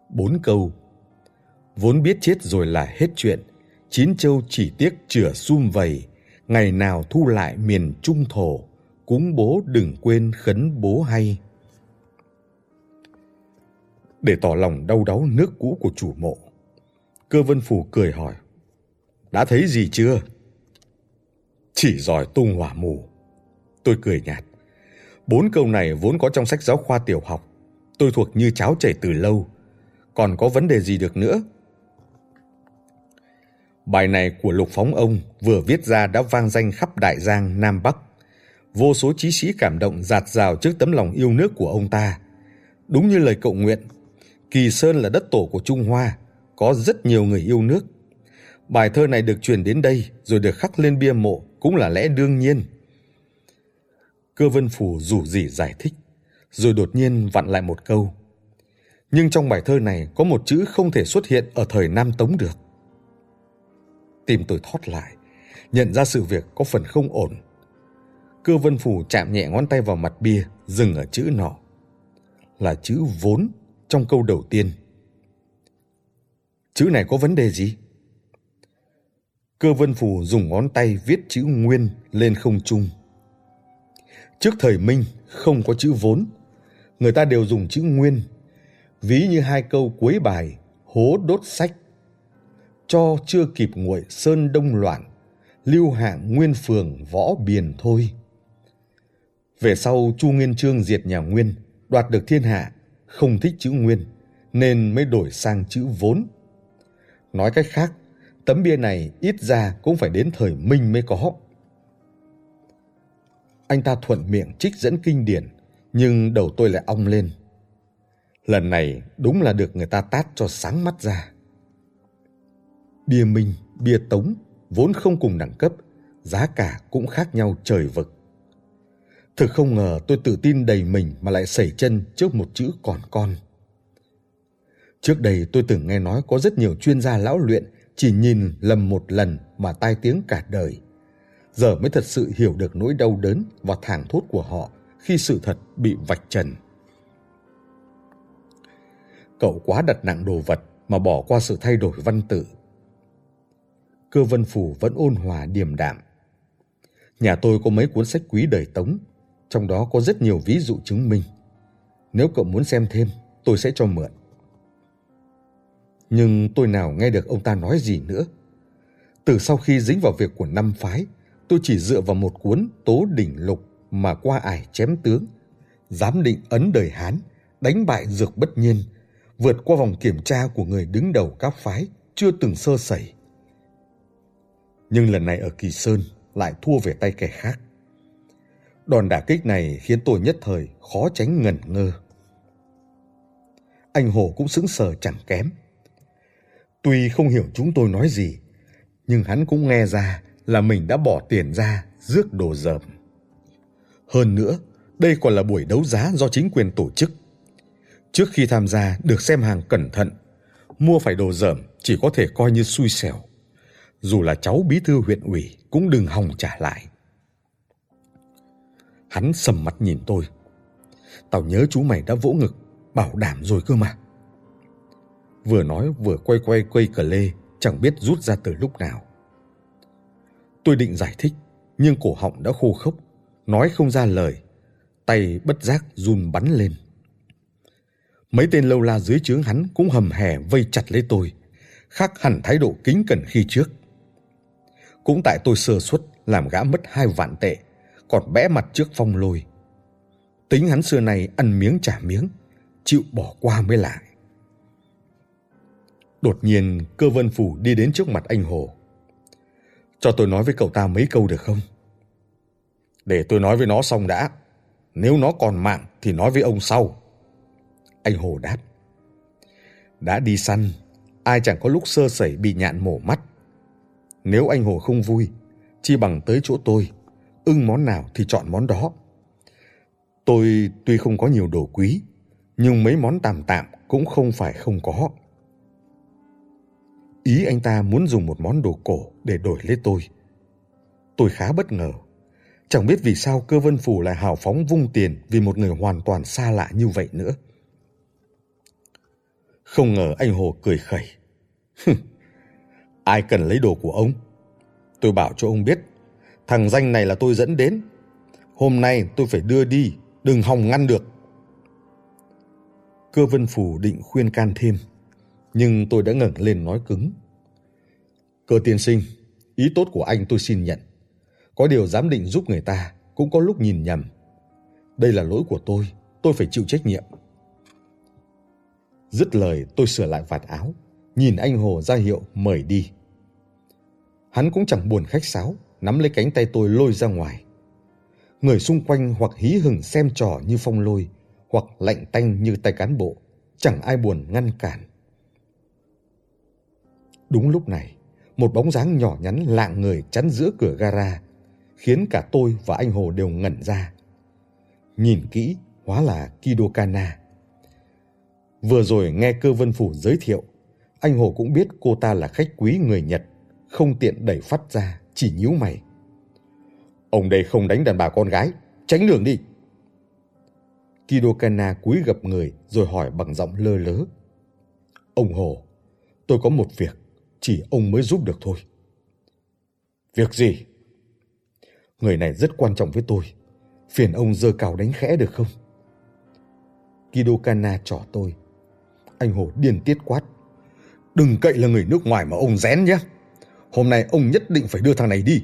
Bốn câu. Vốn biết chết rồi là hết chuyện. Chín châu chỉ tiếc chửa sum vầy. Ngày nào thu lại miền trung thổ. Cúng bố đừng quên khấn bố hay. Để tỏ lòng đau đáu nước cũ của chủ mộ. Cơ vân phủ cười hỏi. Đã thấy gì chưa? Chỉ giỏi tung hỏa mù. Tôi cười nhạt. Bốn câu này vốn có trong sách giáo khoa tiểu học. Tôi thuộc như cháo chảy từ lâu. Còn có vấn đề gì được nữa? Bài này của Lục Phóng Ông vừa viết ra đã vang danh khắp Đại Giang, Nam Bắc. Vô số chí sĩ cảm động giạt rào trước tấm lòng yêu nước của ông ta. Đúng như lời cậu nguyện, Kỳ Sơn là đất tổ của Trung Hoa, có rất nhiều người yêu nước. Bài thơ này được truyền đến đây rồi được khắc lên bia mộ cũng là lẽ đương nhiên. Cơ vân phủ rủ rỉ giải thích, rồi đột nhiên vặn lại một câu. Nhưng trong bài thơ này có một chữ không thể xuất hiện ở thời Nam Tống được. tìm tôi thoát lại, nhận ra sự việc có phần không ổn. Cơ vân phủ chạm nhẹ ngón tay vào mặt bia, dừng ở chữ nọ. Là chữ vốn trong câu đầu tiên. Chữ này có vấn đề gì? Cơ vân phủ dùng ngón tay viết chữ nguyên lên không trung. Trước thời Minh không có chữ vốn, người ta đều dùng chữ nguyên. Ví như hai câu cuối bài hố đốt sách. Cho chưa kịp nguội sơn đông loạn, lưu hạng nguyên phường võ biền thôi. Về sau Chu Nguyên Chương diệt nhà Nguyên, đoạt được thiên hạ, không thích chữ nguyên, nên mới đổi sang chữ vốn. Nói cách khác, tấm bia này ít ra cũng phải đến thời Minh mới có. Anh ta thuận miệng trích dẫn kinh điển, nhưng đầu tôi lại ong lên. Lần này đúng là được người ta tát cho sáng mắt ra. Bia Minh, bia Tống vốn không cùng đẳng cấp, giá cả cũng khác nhau trời vực. Thực không ngờ tôi tự tin đầy mình mà lại sẩy chân trước một chữ còn con. Trước đây tôi từng nghe nói có rất nhiều chuyên gia lão luyện chỉ nhìn lầm một lần mà tai tiếng cả đời. Giờ mới thật sự hiểu được nỗi đau đớn và thảng thốt của họ khi sự thật bị vạch trần. Cậu quá đặt nặng đồ vật mà bỏ qua sự thay đổi văn tự. Cơ vân phủ vẫn ôn hòa điềm đạm. Nhà tôi có mấy cuốn sách quý đời Tống, trong đó có rất nhiều ví dụ chứng minh. Nếu cậu muốn xem thêm, tôi sẽ cho mượn nhưng tôi nào nghe được ông ta nói gì nữa. Từ sau khi dính vào việc của năm phái, tôi chỉ dựa vào một cuốn Tố Đỉnh Lục mà qua ải chém tướng, giám định ấn đời Hán, đánh bại dược bất nhiên, vượt qua vòng kiểm tra của người đứng đầu các phái chưa từng sơ sẩy. Nhưng lần này ở Kỳ Sơn lại thua về tay kẻ khác. Đòn đả kích này khiến tôi nhất thời khó tránh ngẩn ngơ. Anh Hồ cũng sững sờ chẳng kém. Tuy không hiểu chúng tôi nói gì, nhưng hắn cũng nghe ra là mình đã bỏ tiền ra rước đồ dởm. Hơn nữa, đây còn là buổi đấu giá do chính quyền tổ chức. Trước khi tham gia được xem hàng cẩn thận, mua phải đồ dởm chỉ có thể coi như xui xẻo. Dù là cháu bí thư huyện ủy cũng đừng hòng trả lại. Hắn sầm mặt nhìn tôi. Tao nhớ chú mày đã vỗ ngực, bảo đảm rồi cơ mà. Vừa nói vừa quay quay quay cờ lê, chẳng biết rút ra từ lúc nào. Tôi định giải thích, nhưng cổ họng đã khô khốc, nói không ra lời, tay bất giác run bắn lên. Mấy tên lâu la dưới trướng hắn cũng hầm hè vây chặt lấy tôi, khác hẳn thái độ kính cẩn khi trước. Cũng tại tôi sơ suất làm gã mất hai vạn tệ, còn bẽ mặt trước phong lôi. Tính hắn xưa này ăn miếng trả miếng, chịu bỏ qua mới lại. Đột nhiên cơ vân phủ đi đến trước mặt anh Hồ. Cho tôi nói với cậu ta mấy câu được không? Để tôi nói với nó xong đã. Nếu nó còn mạng thì nói với ông sau. Anh Hồ đáp. Đã đi săn, ai chẳng có lúc sơ sẩy bị nhạn mổ mắt. Nếu anh Hồ không vui, chi bằng tới chỗ tôi, ưng món nào thì chọn món đó. Tôi tuy không có nhiều đồ quý, nhưng mấy món tạm tạm cũng không phải không có. Ý anh ta muốn dùng một món đồ cổ để đổi lấy tôi. Tôi khá bất ngờ. Chẳng biết vì sao cơ vân phủ lại hào phóng vung tiền vì một người hoàn toàn xa lạ như vậy nữa. Không ngờ anh Hồ cười khẩy. Ai cần lấy đồ của ông? Tôi bảo cho ông biết, thằng danh này là tôi dẫn đến. Hôm nay tôi phải đưa đi, đừng hòng ngăn được. Cơ vân phủ định khuyên can thêm nhưng tôi đã ngẩng lên nói cứng. Cơ tiên sinh, ý tốt của anh tôi xin nhận. Có điều dám định giúp người ta cũng có lúc nhìn nhầm. Đây là lỗi của tôi, tôi phải chịu trách nhiệm. Dứt lời tôi sửa lại vạt áo, nhìn anh Hồ ra hiệu mời đi. Hắn cũng chẳng buồn khách sáo, nắm lấy cánh tay tôi lôi ra ngoài. Người xung quanh hoặc hí hừng xem trò như phong lôi, hoặc lạnh tanh như tay cán bộ, chẳng ai buồn ngăn cản. Đúng lúc này, một bóng dáng nhỏ nhắn lạng người chắn giữa cửa gara, khiến cả tôi và anh Hồ đều ngẩn ra. Nhìn kỹ, hóa là Kido Kana. Vừa rồi nghe cơ vân phủ giới thiệu, anh Hồ cũng biết cô ta là khách quý người Nhật, không tiện đẩy phát ra, chỉ nhíu mày. Ông đây không đánh đàn bà con gái, tránh đường đi. Kido Kana cúi gập người rồi hỏi bằng giọng lơ lớ. Ông Hồ, tôi có một việc chỉ ông mới giúp được thôi. Việc gì? Người này rất quan trọng với tôi. Phiền ông dơ cào đánh khẽ được không? Kido Kana trỏ tôi. Anh Hồ điên tiết quát. Đừng cậy là người nước ngoài mà ông rén nhé. Hôm nay ông nhất định phải đưa thằng này đi.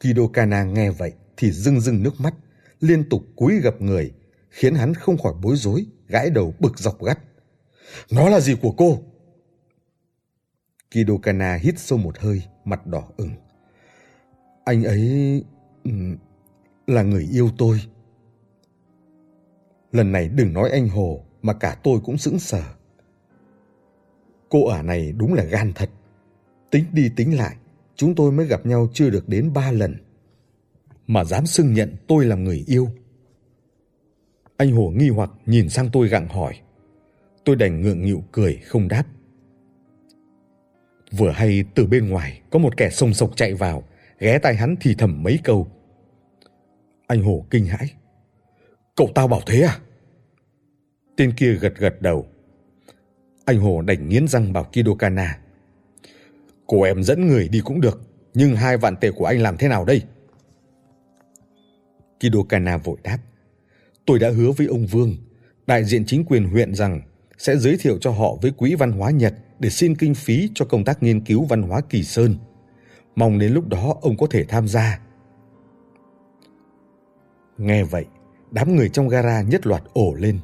Kido Kana nghe vậy thì rưng rưng nước mắt, liên tục cúi gập người, khiến hắn không khỏi bối rối, gãi đầu bực dọc gắt. Nó là gì của cô? Kidokana hít sâu một hơi, mặt đỏ ửng. Anh ấy là người yêu tôi. Lần này đừng nói anh Hồ mà cả tôi cũng sững sờ. Cô ả này đúng là gan thật. Tính đi tính lại, chúng tôi mới gặp nhau chưa được đến ba lần. Mà dám xưng nhận tôi là người yêu. Anh Hồ nghi hoặc nhìn sang tôi gặng hỏi. Tôi đành ngượng nghịu cười không đáp. Vừa hay từ bên ngoài có một kẻ sông sộc chạy vào, ghé tai hắn thì thầm mấy câu. Anh Hồ kinh hãi. Cậu tao bảo thế à? Tên kia gật gật đầu. Anh Hồ đành nghiến răng bảo Kidokana. Cô em dẫn người đi cũng được, nhưng hai vạn tệ của anh làm thế nào đây? Kidokana vội đáp. Tôi đã hứa với ông Vương, đại diện chính quyền huyện rằng sẽ giới thiệu cho họ với Quỹ Văn hóa Nhật để xin kinh phí cho công tác nghiên cứu văn hóa Kỳ Sơn. Mong đến lúc đó ông có thể tham gia. Nghe vậy, đám người trong gara nhất loạt ổ lên.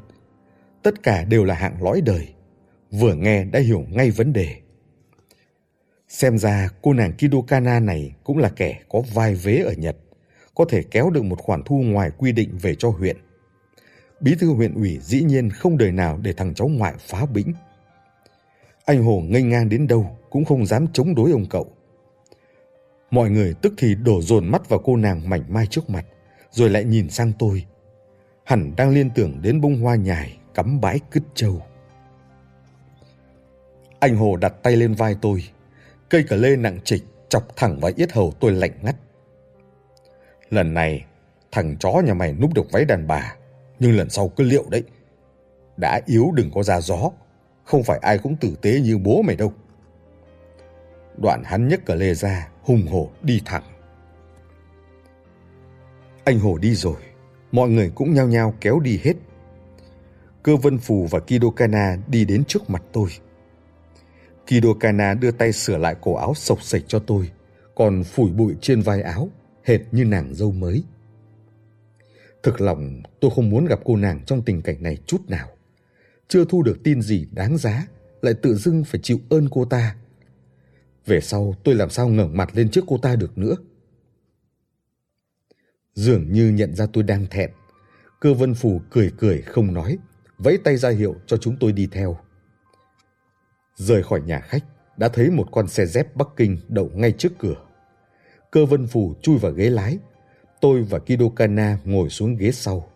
Tất cả đều là hạng lõi đời, vừa nghe đã hiểu ngay vấn đề. Xem ra cô nàng Kidokana này cũng là kẻ có vai vế ở Nhật, có thể kéo được một khoản thu ngoài quy định về cho huyện. Bí thư huyện ủy dĩ nhiên không đời nào để thằng cháu ngoại phá bĩnh. Anh Hồ ngây ngang đến đâu cũng không dám chống đối ông cậu. Mọi người tức thì đổ dồn mắt vào cô nàng mảnh mai trước mặt, rồi lại nhìn sang tôi. Hẳn đang liên tưởng đến bông hoa nhài cắm bãi cứt trâu. Anh Hồ đặt tay lên vai tôi, cây cờ lê nặng trịch chọc thẳng vào yết hầu tôi lạnh ngắt. Lần này, thằng chó nhà mày núp được váy đàn bà, nhưng lần sau cứ liệu đấy. Đã yếu đừng có ra gió, không phải ai cũng tử tế như bố mày đâu. Đoạn hắn nhấc cờ lê ra, hùng hổ đi thẳng. Anh Hồ đi rồi, mọi người cũng nhao nhao kéo đi hết. Cơ Vân Phù và Kidokana đi đến trước mặt tôi. Kidokana đưa tay sửa lại cổ áo sộc sạch cho tôi, còn phủi bụi trên vai áo, hệt như nàng dâu mới. Thực lòng tôi không muốn gặp cô nàng trong tình cảnh này chút nào. Chưa thu được tin gì đáng giá, lại tự dưng phải chịu ơn cô ta. Về sau tôi làm sao ngẩng mặt lên trước cô ta được nữa. Dường như nhận ra tôi đang thẹn, cơ vân phù cười cười không nói, vẫy tay ra hiệu cho chúng tôi đi theo. Rời khỏi nhà khách, đã thấy một con xe dép Bắc Kinh đậu ngay trước cửa. Cơ vân phù chui vào ghế lái, tôi và Kidokana ngồi xuống ghế sau.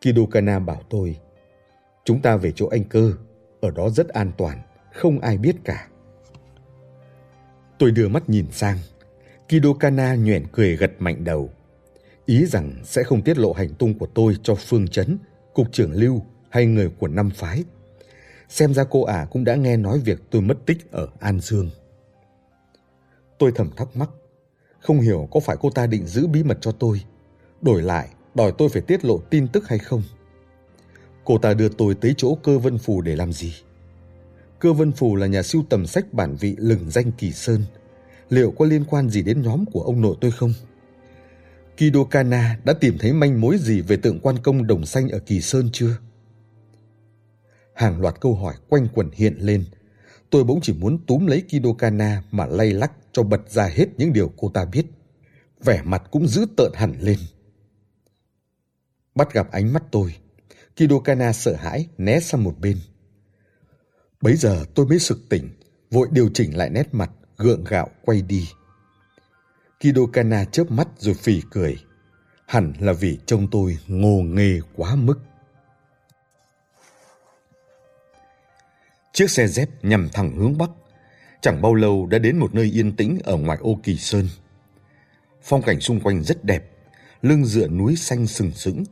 Kidokana bảo tôi, chúng ta về chỗ anh cơ, ở đó rất an toàn, không ai biết cả. Tôi đưa mắt nhìn sang, Kidokana nhoẻn cười gật mạnh đầu, ý rằng sẽ không tiết lộ hành tung của tôi cho Phương Chấn, cục trưởng Lưu hay người của năm phái. Xem ra cô ả cũng đã nghe nói việc tôi mất tích ở An Dương. Tôi thầm thắc mắc, không hiểu có phải cô ta định giữ bí mật cho tôi, đổi lại đòi tôi phải tiết lộ tin tức hay không. Cô ta đưa tôi tới chỗ cơ vân phù để làm gì? Cơ vân phù là nhà siêu tầm sách bản vị lừng danh Kỳ Sơn. Liệu có liên quan gì đến nhóm của ông nội tôi không? Kido Kana đã tìm thấy manh mối gì về tượng quan công đồng xanh ở Kỳ Sơn chưa? Hàng loạt câu hỏi quanh quẩn hiện lên. Tôi bỗng chỉ muốn túm lấy Kido Kana mà lay lắc cho bật ra hết những điều cô ta biết. Vẻ mặt cũng dữ tợn hẳn lên. Bắt gặp ánh mắt tôi, Kido Kana sợ hãi né sang một bên. Bấy giờ tôi mới sực tỉnh, vội điều chỉnh lại nét mặt, gượng gạo quay đi. Kidokana chớp mắt rồi phì cười. Hẳn là vì trông tôi ngô nghề quá mức. Chiếc xe dép nhằm thẳng hướng Bắc. Chẳng bao lâu đã đến một nơi yên tĩnh ở ngoài ô Kỳ Sơn. Phong cảnh xung quanh rất đẹp, lưng dựa núi xanh sừng sững,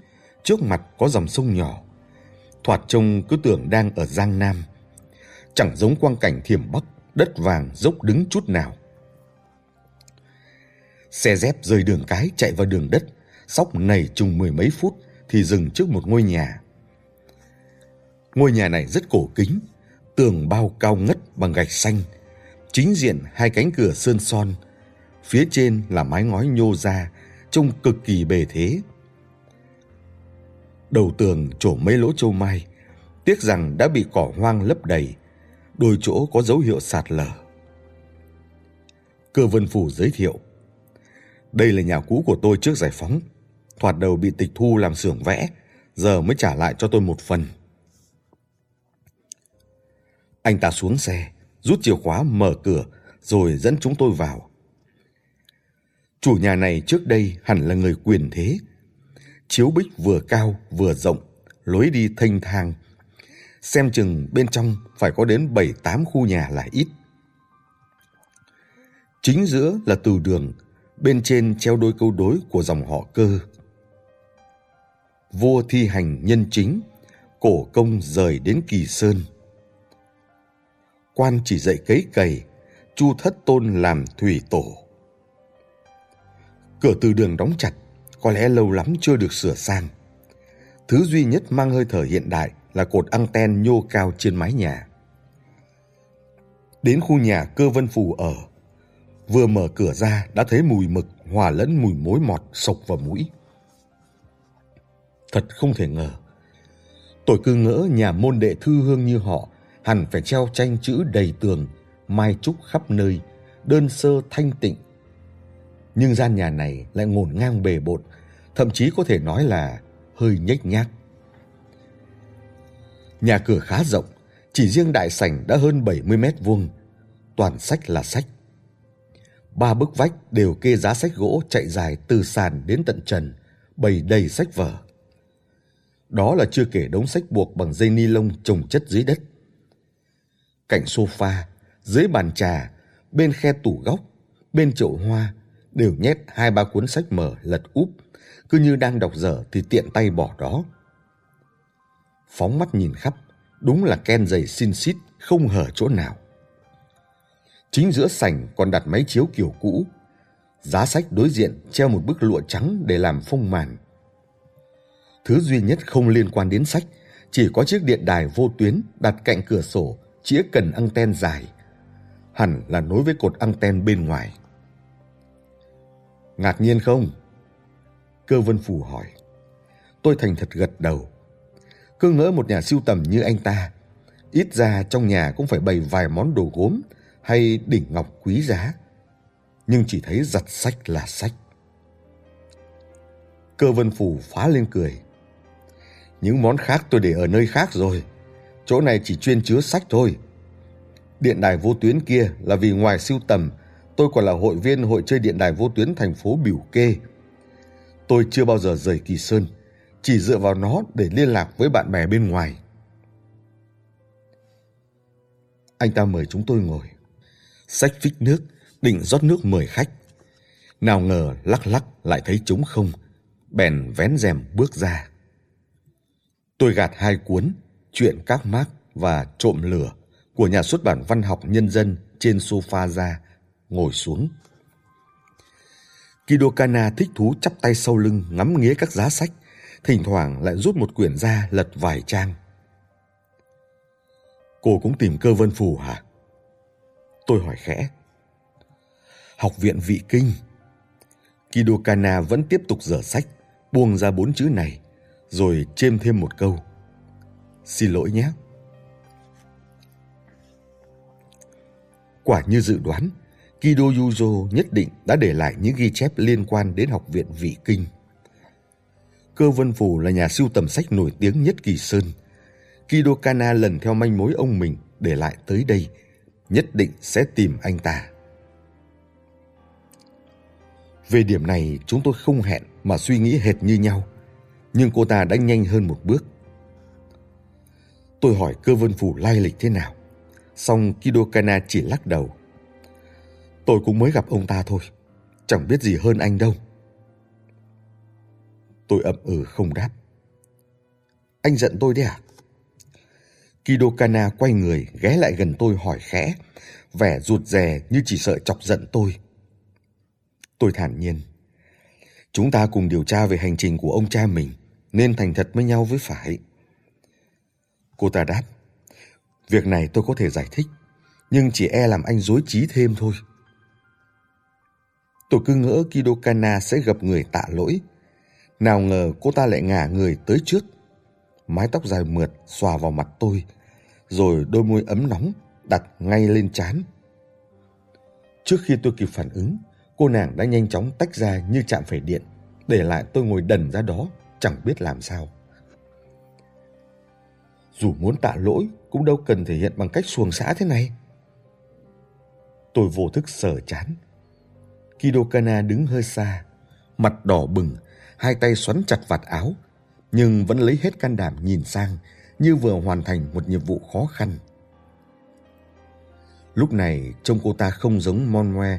trước mặt có dòng sông nhỏ. Thoạt trông cứ tưởng đang ở Giang Nam. Chẳng giống quang cảnh thiểm Bắc, đất vàng dốc đứng chút nào. Xe dép rời đường cái chạy vào đường đất, sóc nảy trùng mười mấy phút thì dừng trước một ngôi nhà. Ngôi nhà này rất cổ kính, tường bao cao ngất bằng gạch xanh, chính diện hai cánh cửa sơn son, phía trên là mái ngói nhô ra, trông cực kỳ bề thế. Đầu tường trổ mấy lỗ châu mai, tiếc rằng đã bị cỏ hoang lấp đầy, đôi chỗ có dấu hiệu sạt lở. Cơ vân phủ giới thiệu, đây là nhà cũ của tôi trước giải phóng. Thoạt đầu bị tịch thu làm xưởng vẽ, giờ mới trả lại cho tôi một phần. Anh ta xuống xe, rút chìa khóa mở cửa rồi dẫn chúng tôi vào. Chủ nhà này trước đây hẳn là người quyền thế. Chiếu bích vừa cao vừa rộng, lối đi thanh thang. Xem chừng bên trong phải có đến 7-8 khu nhà là ít. Chính giữa là từ đường bên trên treo đôi câu đối của dòng họ cơ. Vua thi hành nhân chính, cổ công rời đến Kỳ Sơn. Quan chỉ dạy cấy cày, chu thất tôn làm thủy tổ. Cửa từ đường đóng chặt, có lẽ lâu lắm chưa được sửa sang. Thứ duy nhất mang hơi thở hiện đại là cột anten nhô cao trên mái nhà. Đến khu nhà cơ vân phù ở, Vừa mở cửa ra đã thấy mùi mực hòa lẫn mùi mối mọt sộc vào mũi. Thật không thể ngờ. Tôi cứ ngỡ nhà môn đệ thư hương như họ hẳn phải treo tranh chữ đầy tường, mai trúc khắp nơi, đơn sơ thanh tịnh. Nhưng gian nhà này lại ngổn ngang bề bộn, thậm chí có thể nói là hơi nhếch nhác. Nhà cửa khá rộng, chỉ riêng đại sảnh đã hơn 70 mét vuông, toàn sách là sách. Ba bức vách đều kê giá sách gỗ chạy dài từ sàn đến tận trần, bày đầy sách vở. Đó là chưa kể đống sách buộc bằng dây ni lông trồng chất dưới đất. Cạnh sofa, dưới bàn trà, bên khe tủ góc, bên chậu hoa đều nhét hai ba cuốn sách mở lật úp, cứ như đang đọc dở thì tiện tay bỏ đó. Phóng mắt nhìn khắp, đúng là ken dày xin xít, không hở chỗ nào. Chính giữa sảnh còn đặt máy chiếu kiểu cũ. Giá sách đối diện treo một bức lụa trắng để làm phông màn. Thứ duy nhất không liên quan đến sách chỉ có chiếc điện đài vô tuyến đặt cạnh cửa sổ chĩa cần anten dài. Hẳn là nối với cột anten bên ngoài. Ngạc nhiên không? Cơ Vân Phù hỏi. Tôi thành thật gật đầu. Cứ ngỡ một nhà siêu tầm như anh ta, ít ra trong nhà cũng phải bày vài món đồ gốm hay đỉnh ngọc quý giá. Nhưng chỉ thấy giặt sách là sách. Cơ Vân Phủ phá lên cười. Những món khác tôi để ở nơi khác rồi. Chỗ này chỉ chuyên chứa sách thôi. Điện đài vô tuyến kia là vì ngoài siêu tầm, tôi còn là hội viên hội chơi điện đài vô tuyến thành phố Biểu Kê. Tôi chưa bao giờ rời Kỳ Sơn, chỉ dựa vào nó để liên lạc với bạn bè bên ngoài. Anh ta mời chúng tôi ngồi. Sách phích nước, định rót nước mời khách. Nào ngờ lắc lắc lại thấy trống không, bèn vén rèm bước ra. Tôi gạt hai cuốn Chuyện các mác và Trộm lửa của nhà xuất bản văn học nhân dân trên sofa ra, ngồi xuống. Kido Kana thích thú chắp tay sau lưng ngắm nghía các giá sách, thỉnh thoảng lại rút một quyển ra lật vài trang. Cô cũng tìm cơ vân phù hả? Tôi hỏi khẽ. Học viện vị kinh. Kido Kana vẫn tiếp tục dở sách, buông ra bốn chữ này, rồi chêm thêm một câu. Xin lỗi nhé. Quả như dự đoán, Kido Yuzo nhất định đã để lại những ghi chép liên quan đến học viện vị kinh. Cơ Vân Phù là nhà sưu tầm sách nổi tiếng nhất Kỳ Sơn. Kido Kana lần theo manh mối ông mình để lại tới đây, nhất định sẽ tìm anh ta. Về điểm này chúng tôi không hẹn mà suy nghĩ hệt như nhau, nhưng cô ta đã nhanh hơn một bước. Tôi hỏi cơ vân phủ lai lịch thế nào, xong Kido Kana chỉ lắc đầu. Tôi cũng mới gặp ông ta thôi, chẳng biết gì hơn anh đâu. Tôi ậm ừ không đáp. Anh giận tôi đấy à? Kido Kana quay người ghé lại gần tôi hỏi khẽ, vẻ rụt rè như chỉ sợ chọc giận tôi. Tôi thản nhiên. Chúng ta cùng điều tra về hành trình của ông cha mình, nên thành thật với nhau với phải. Cô ta đáp. Việc này tôi có thể giải thích, nhưng chỉ e làm anh dối trí thêm thôi. Tôi cứ ngỡ Kido Kana sẽ gặp người tạ lỗi. Nào ngờ cô ta lại ngả người tới trước. Mái tóc dài mượt xòa vào mặt tôi, rồi đôi môi ấm nóng đặt ngay lên trán. Trước khi tôi kịp phản ứng, cô nàng đã nhanh chóng tách ra như chạm phải điện, để lại tôi ngồi đần ra đó, chẳng biết làm sao. Dù muốn tạ lỗi cũng đâu cần thể hiện bằng cách xuồng xã thế này. Tôi vô thức sờ chán. Kido Kana đứng hơi xa, mặt đỏ bừng, hai tay xoắn chặt vạt áo, nhưng vẫn lấy hết can đảm nhìn sang như vừa hoàn thành một nhiệm vụ khó khăn. Lúc này trông cô ta không giống Monwe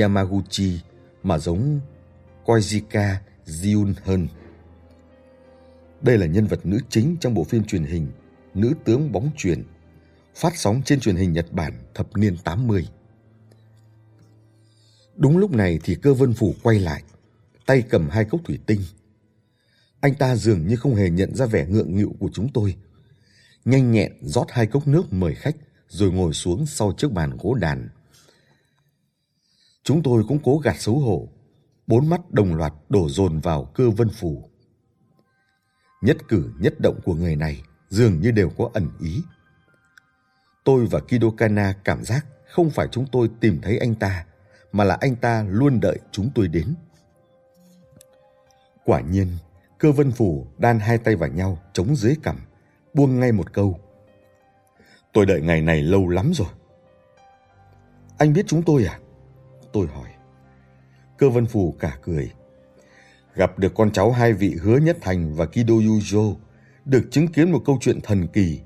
Yamaguchi mà giống Koizika Jiun hơn. Đây là nhân vật nữ chính trong bộ phim truyền hình Nữ tướng bóng truyền, phát sóng trên truyền hình Nhật Bản thập niên 80. Đúng lúc này thì cơ vân phủ quay lại, tay cầm hai cốc thủy tinh. Anh ta dường như không hề nhận ra vẻ ngượng nghịu của chúng tôi. Nhanh nhẹn rót hai cốc nước mời khách rồi ngồi xuống sau chiếc bàn gỗ đàn. Chúng tôi cũng cố gạt xấu hổ, bốn mắt đồng loạt đổ dồn vào cơ vân phủ. Nhất cử nhất động của người này dường như đều có ẩn ý. Tôi và Kido Kana cảm giác không phải chúng tôi tìm thấy anh ta, mà là anh ta luôn đợi chúng tôi đến. Quả nhiên, cơ vân phủ đan hai tay vào nhau chống dưới cằm, buông ngay một câu. Tôi đợi ngày này lâu lắm rồi. Anh biết chúng tôi à? Tôi hỏi. Cơ vân phủ cả cười. Gặp được con cháu hai vị hứa nhất thành và Kido Yujo, được chứng kiến một câu chuyện thần kỳ,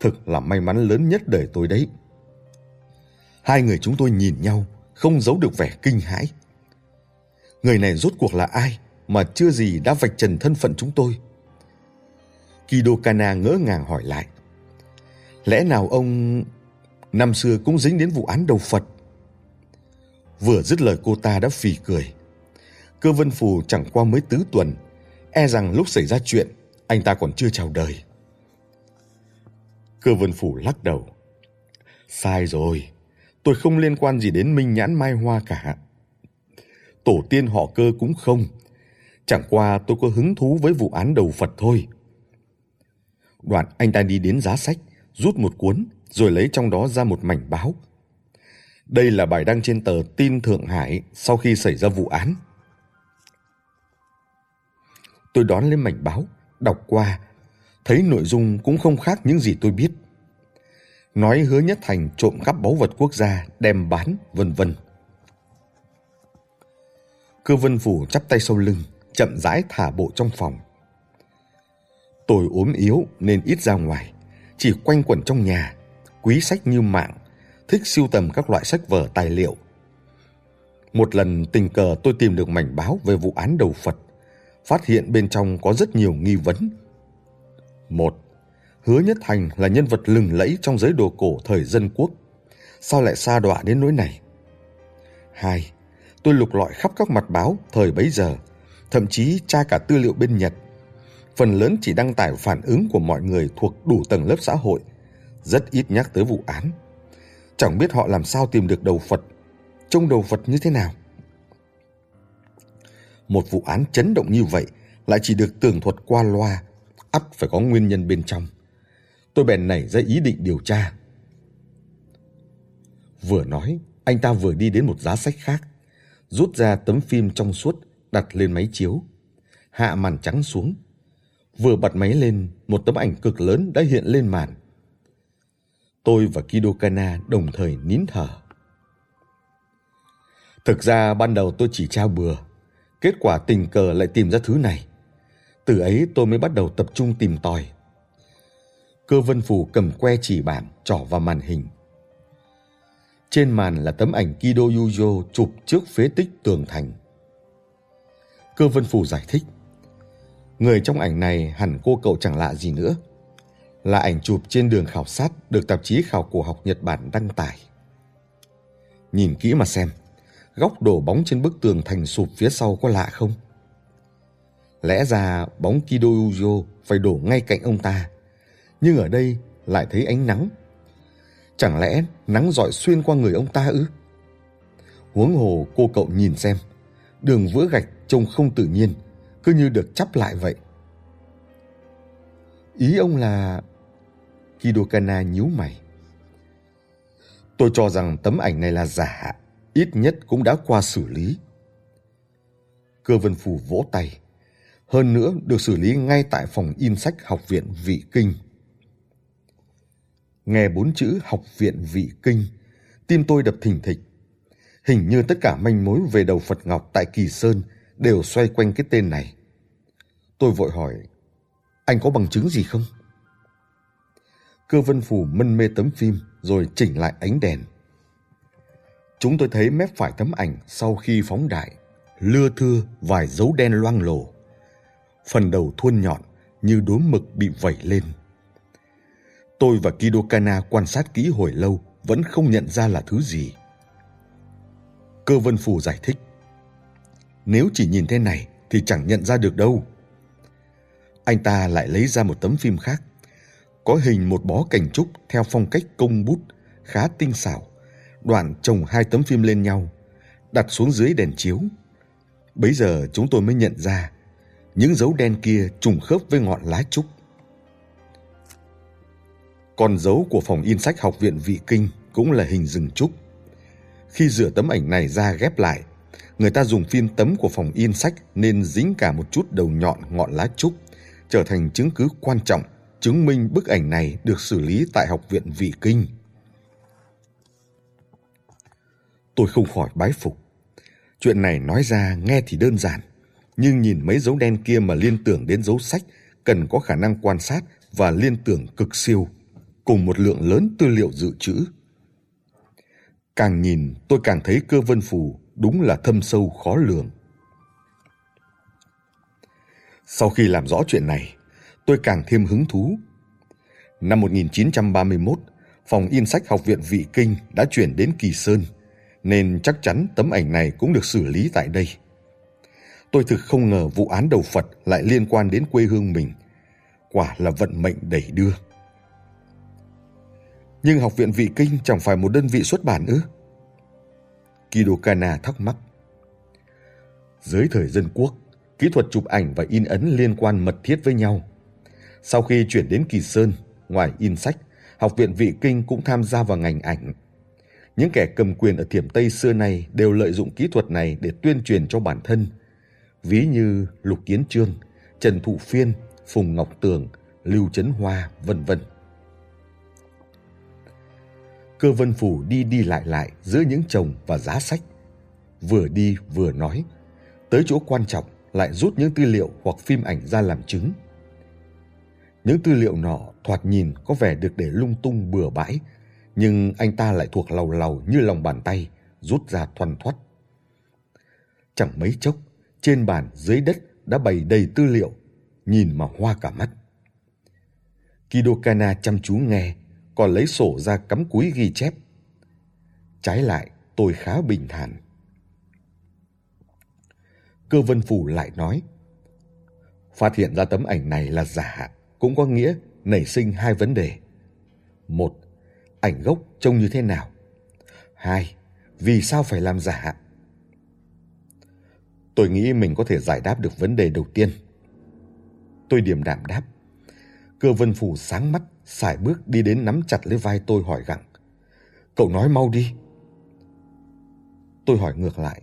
thực là may mắn lớn nhất đời tôi đấy. Hai người chúng tôi nhìn nhau, không giấu được vẻ kinh hãi. Người này rốt cuộc là ai mà chưa gì đã vạch trần thân phận chúng tôi? Kido Kana ngỡ ngàng hỏi lại. Lẽ nào ông năm xưa cũng dính đến vụ án đầu Phật? Vừa dứt lời cô ta đã phì cười. Cơ vân phù chẳng qua mới tứ tuần, e rằng lúc xảy ra chuyện, anh ta còn chưa chào đời. Cơ vân phủ lắc đầu. Sai rồi, tôi không liên quan gì đến Minh Nhãn Mai Hoa cả. Tổ tiên họ cơ cũng không. Chẳng qua tôi có hứng thú với vụ án đầu Phật thôi. Đoạn anh ta đi đến giá sách, rút một cuốn, rồi lấy trong đó ra một mảnh báo. Đây là bài đăng trên tờ Tin Thượng Hải sau khi xảy ra vụ án. Tôi đón lên mảnh báo, đọc qua, thấy nội dung cũng không khác những gì tôi biết. Nói hứa nhất thành trộm cắp báu vật quốc gia, đem bán, vân vân. Cơ vân phủ chắp tay sau lưng, chậm rãi thả bộ trong phòng. Tôi ốm yếu nên ít ra ngoài, chỉ quanh quẩn trong nhà, quý sách như mạng, thích sưu tầm các loại sách vở tài liệu. Một lần tình cờ tôi tìm được mảnh báo về vụ án đầu Phật, phát hiện bên trong có rất nhiều nghi vấn. Một, Hứa Nhất Thành là nhân vật lừng lẫy trong giới đồ cổ thời dân quốc. Sao lại xa đọa đến nỗi này? Hai, tôi lục lọi khắp các mặt báo thời bấy giờ, thậm chí tra cả tư liệu bên Nhật. Phần lớn chỉ đăng tải phản ứng của mọi người thuộc đủ tầng lớp xã hội, rất ít nhắc tới vụ án. Chẳng biết họ làm sao tìm được đầu Phật, trông đầu Phật như thế nào. Một vụ án chấn động như vậy lại chỉ được tường thuật qua loa, ắt phải có nguyên nhân bên trong. Tôi bèn nảy ra ý định điều tra. Vừa nói, anh ta vừa đi đến một giá sách khác, rút ra tấm phim trong suốt đặt lên máy chiếu, hạ màn trắng xuống. Vừa bật máy lên, một tấm ảnh cực lớn đã hiện lên màn. Tôi và Kido Kana đồng thời nín thở. Thực ra ban đầu tôi chỉ trao bừa, kết quả tình cờ lại tìm ra thứ này. Từ ấy tôi mới bắt đầu tập trung tìm tòi. Cơ vân phủ cầm que chỉ bảng trỏ vào màn hình. Trên màn là tấm ảnh Kido Yujo chụp trước phế tích tường thành. Cơ vân phủ giải thích. Người trong ảnh này hẳn cô cậu chẳng lạ gì nữa. Là ảnh chụp trên đường khảo sát được tạp chí khảo cổ học Nhật Bản đăng tải. Nhìn kỹ mà xem, góc đổ bóng trên bức tường thành sụp phía sau có lạ không? Lẽ ra bóng Kido Ujo phải đổ ngay cạnh ông ta, nhưng ở đây lại thấy ánh nắng. Chẳng lẽ nắng dọi xuyên qua người ông ta ư? Huống hồ cô cậu nhìn xem, đường vữa gạch trông không tự nhiên, cứ như được chắp lại vậy. Ý ông là... Kidokana nhíu mày. Tôi cho rằng tấm ảnh này là giả, ít nhất cũng đã qua xử lý. Cơ vân phù vỗ tay. Hơn nữa được xử lý ngay tại phòng in sách học viện Vị Kinh. Nghe bốn chữ học viện Vị Kinh, tim tôi đập thình thịch. Hình như tất cả manh mối về đầu Phật Ngọc tại Kỳ Sơn đều xoay quanh cái tên này. Tôi vội hỏi, anh có bằng chứng gì không? Cơ vân phủ mân mê tấm phim rồi chỉnh lại ánh đèn. Chúng tôi thấy mép phải tấm ảnh sau khi phóng đại, lưa thưa vài dấu đen loang lổ. Phần đầu thuôn nhọn như đốm mực bị vẩy lên. Tôi và Kido Kana quan sát kỹ hồi lâu vẫn không nhận ra là thứ gì. Cơ vân phù giải thích. Nếu chỉ nhìn thế này thì chẳng nhận ra được đâu. Anh ta lại lấy ra một tấm phim khác. Có hình một bó cảnh trúc theo phong cách công bút khá tinh xảo. Đoạn chồng hai tấm phim lên nhau, đặt xuống dưới đèn chiếu. Bấy giờ chúng tôi mới nhận ra những dấu đen kia trùng khớp với ngọn lá trúc. Còn dấu của phòng in sách học viện Vị Kinh cũng là hình rừng trúc. Khi rửa tấm ảnh này ra ghép lại, người ta dùng phim tấm của phòng in sách nên dính cả một chút đầu nhọn ngọn lá trúc, trở thành chứng cứ quan trọng chứng minh bức ảnh này được xử lý tại Học viện Vị Kinh. Tôi không khỏi bái phục. Chuyện này nói ra nghe thì đơn giản, nhưng nhìn mấy dấu đen kia mà liên tưởng đến dấu sách cần có khả năng quan sát và liên tưởng cực siêu, cùng một lượng lớn tư liệu dự trữ. Càng nhìn tôi càng thấy cơ vân phù đúng là thâm sâu khó lường. Sau khi làm rõ chuyện này, tôi càng thêm hứng thú. Năm 1931, phòng in sách Học viện Vị Kinh đã chuyển đến Kỳ Sơn, nên chắc chắn tấm ảnh này cũng được xử lý tại đây. Tôi thực không ngờ vụ án đầu Phật lại liên quan đến quê hương mình. Quả là vận mệnh đẩy đưa. Nhưng Học viện Vị Kinh chẳng phải một đơn vị xuất bản ư? Kido Kana thắc mắc. Dưới thời dân quốc, kỹ thuật chụp ảnh và in ấn liên quan mật thiết với nhau. Sau khi chuyển đến Kỳ Sơn, ngoài in sách, Học viện Vị Kinh cũng tham gia vào ngành ảnh. Những kẻ cầm quyền ở Thiểm Tây xưa này đều lợi dụng kỹ thuật này để tuyên truyền cho bản thân. Ví như Lục Kiến Trương, Trần Thụ Phiên, Phùng Ngọc Tường, Lưu Trấn Hoa, vân vân. Cơ Vân Phủ đi đi lại lại giữa những chồng và giá sách. Vừa đi vừa nói. Tới chỗ quan trọng lại rút những tư liệu hoặc phim ảnh ra làm chứng. Những tư liệu nọ thoạt nhìn có vẻ được để lung tung bừa bãi, nhưng anh ta lại thuộc lầu lầu như lòng bàn tay, rút ra thoăn thoắt. Chẳng mấy chốc, trên bàn dưới đất đã bày đầy tư liệu, nhìn mà hoa cả mắt. Kido Kana chăm chú nghe, còn lấy sổ ra cắm cúi ghi chép. Trái lại, tôi khá bình thản. Cơ vân phủ lại nói, phát hiện ra tấm ảnh này là giả cũng có nghĩa nảy sinh hai vấn đề. Một, ảnh gốc trông như thế nào? Hai, vì sao phải làm giả? Tôi nghĩ mình có thể giải đáp được vấn đề đầu tiên. Tôi điềm đạm đáp. Cơ vân phủ sáng mắt, xài bước đi đến nắm chặt lấy vai tôi hỏi gặng. Cậu nói mau đi. Tôi hỏi ngược lại.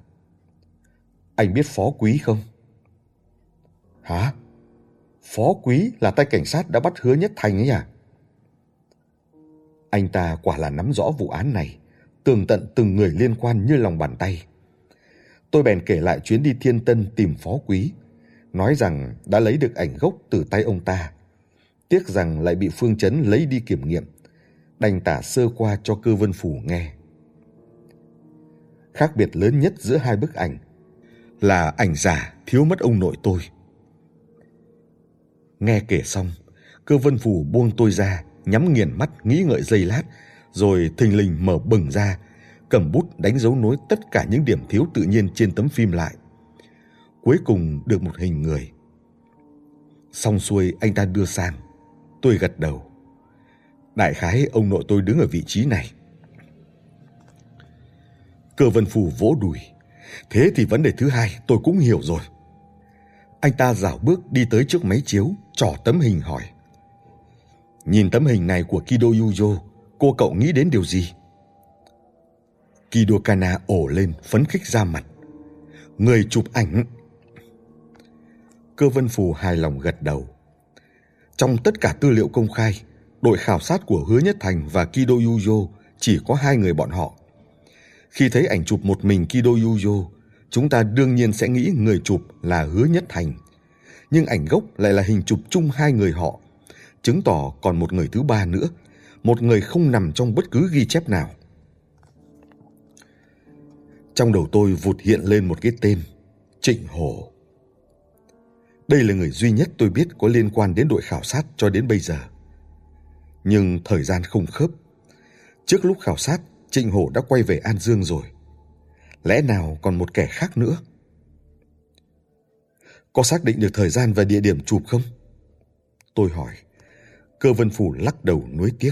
Anh biết phó quý không? Hả? Phó quý là tay cảnh sát đã bắt hứa nhất thành ấy à? Anh ta quả là nắm rõ vụ án này, tường tận từng người liên quan như lòng bàn tay. Tôi bèn kể lại chuyến đi thiên tân tìm phó quý, nói rằng đã lấy được ảnh gốc từ tay ông ta. Tiếc rằng lại bị Phương Chấn lấy đi kiểm nghiệm, đành tả sơ qua cho cơ vân phủ nghe. Khác biệt lớn nhất giữa hai bức ảnh là ảnh giả thiếu mất ông nội tôi. Nghe kể xong, cơ vân phủ buông tôi ra, nhắm nghiền mắt nghĩ ngợi giây lát, rồi thình lình mở bừng ra, cầm bút đánh dấu nối tất cả những điểm thiếu tự nhiên trên tấm phim lại. Cuối cùng được một hình người. Xong xuôi anh ta đưa sang. Tôi gật đầu. Đại khái ông nội tôi đứng ở vị trí này. Cơ vân phù vỗ đùi. Thế thì vấn đề thứ hai tôi cũng hiểu rồi. Anh ta rảo bước đi tới trước máy chiếu, trỏ tấm hình hỏi. Nhìn tấm hình này của Kido Yujo, cô cậu nghĩ đến điều gì? Kido Kana ổ lên, phấn khích ra mặt. Người chụp ảnh. Cơ vân phù hài lòng gật đầu. Trong tất cả tư liệu công khai, đội khảo sát của Hứa Nhất Thành và Kido Yujo chỉ có hai người bọn họ. Khi thấy ảnh chụp một mình Kido Yujo, chúng ta đương nhiên sẽ nghĩ người chụp là Hứa Nhất Thành. Nhưng ảnh gốc lại là hình chụp chung hai người họ, chứng tỏ còn một người thứ ba nữa, một người không nằm trong bất cứ ghi chép nào. Trong đầu tôi vụt hiện lên một cái tên, Trịnh Hổ. Đây là người duy nhất tôi biết có liên quan đến đội khảo sát cho đến bây giờ. Nhưng thời gian không khớp. Trước lúc khảo sát, Trịnh Hổ đã quay về An Dương rồi. Lẽ nào còn một kẻ khác nữa? Có xác định được thời gian và địa điểm chụp không? Tôi hỏi. Cơ vân phủ lắc đầu nuối tiếc.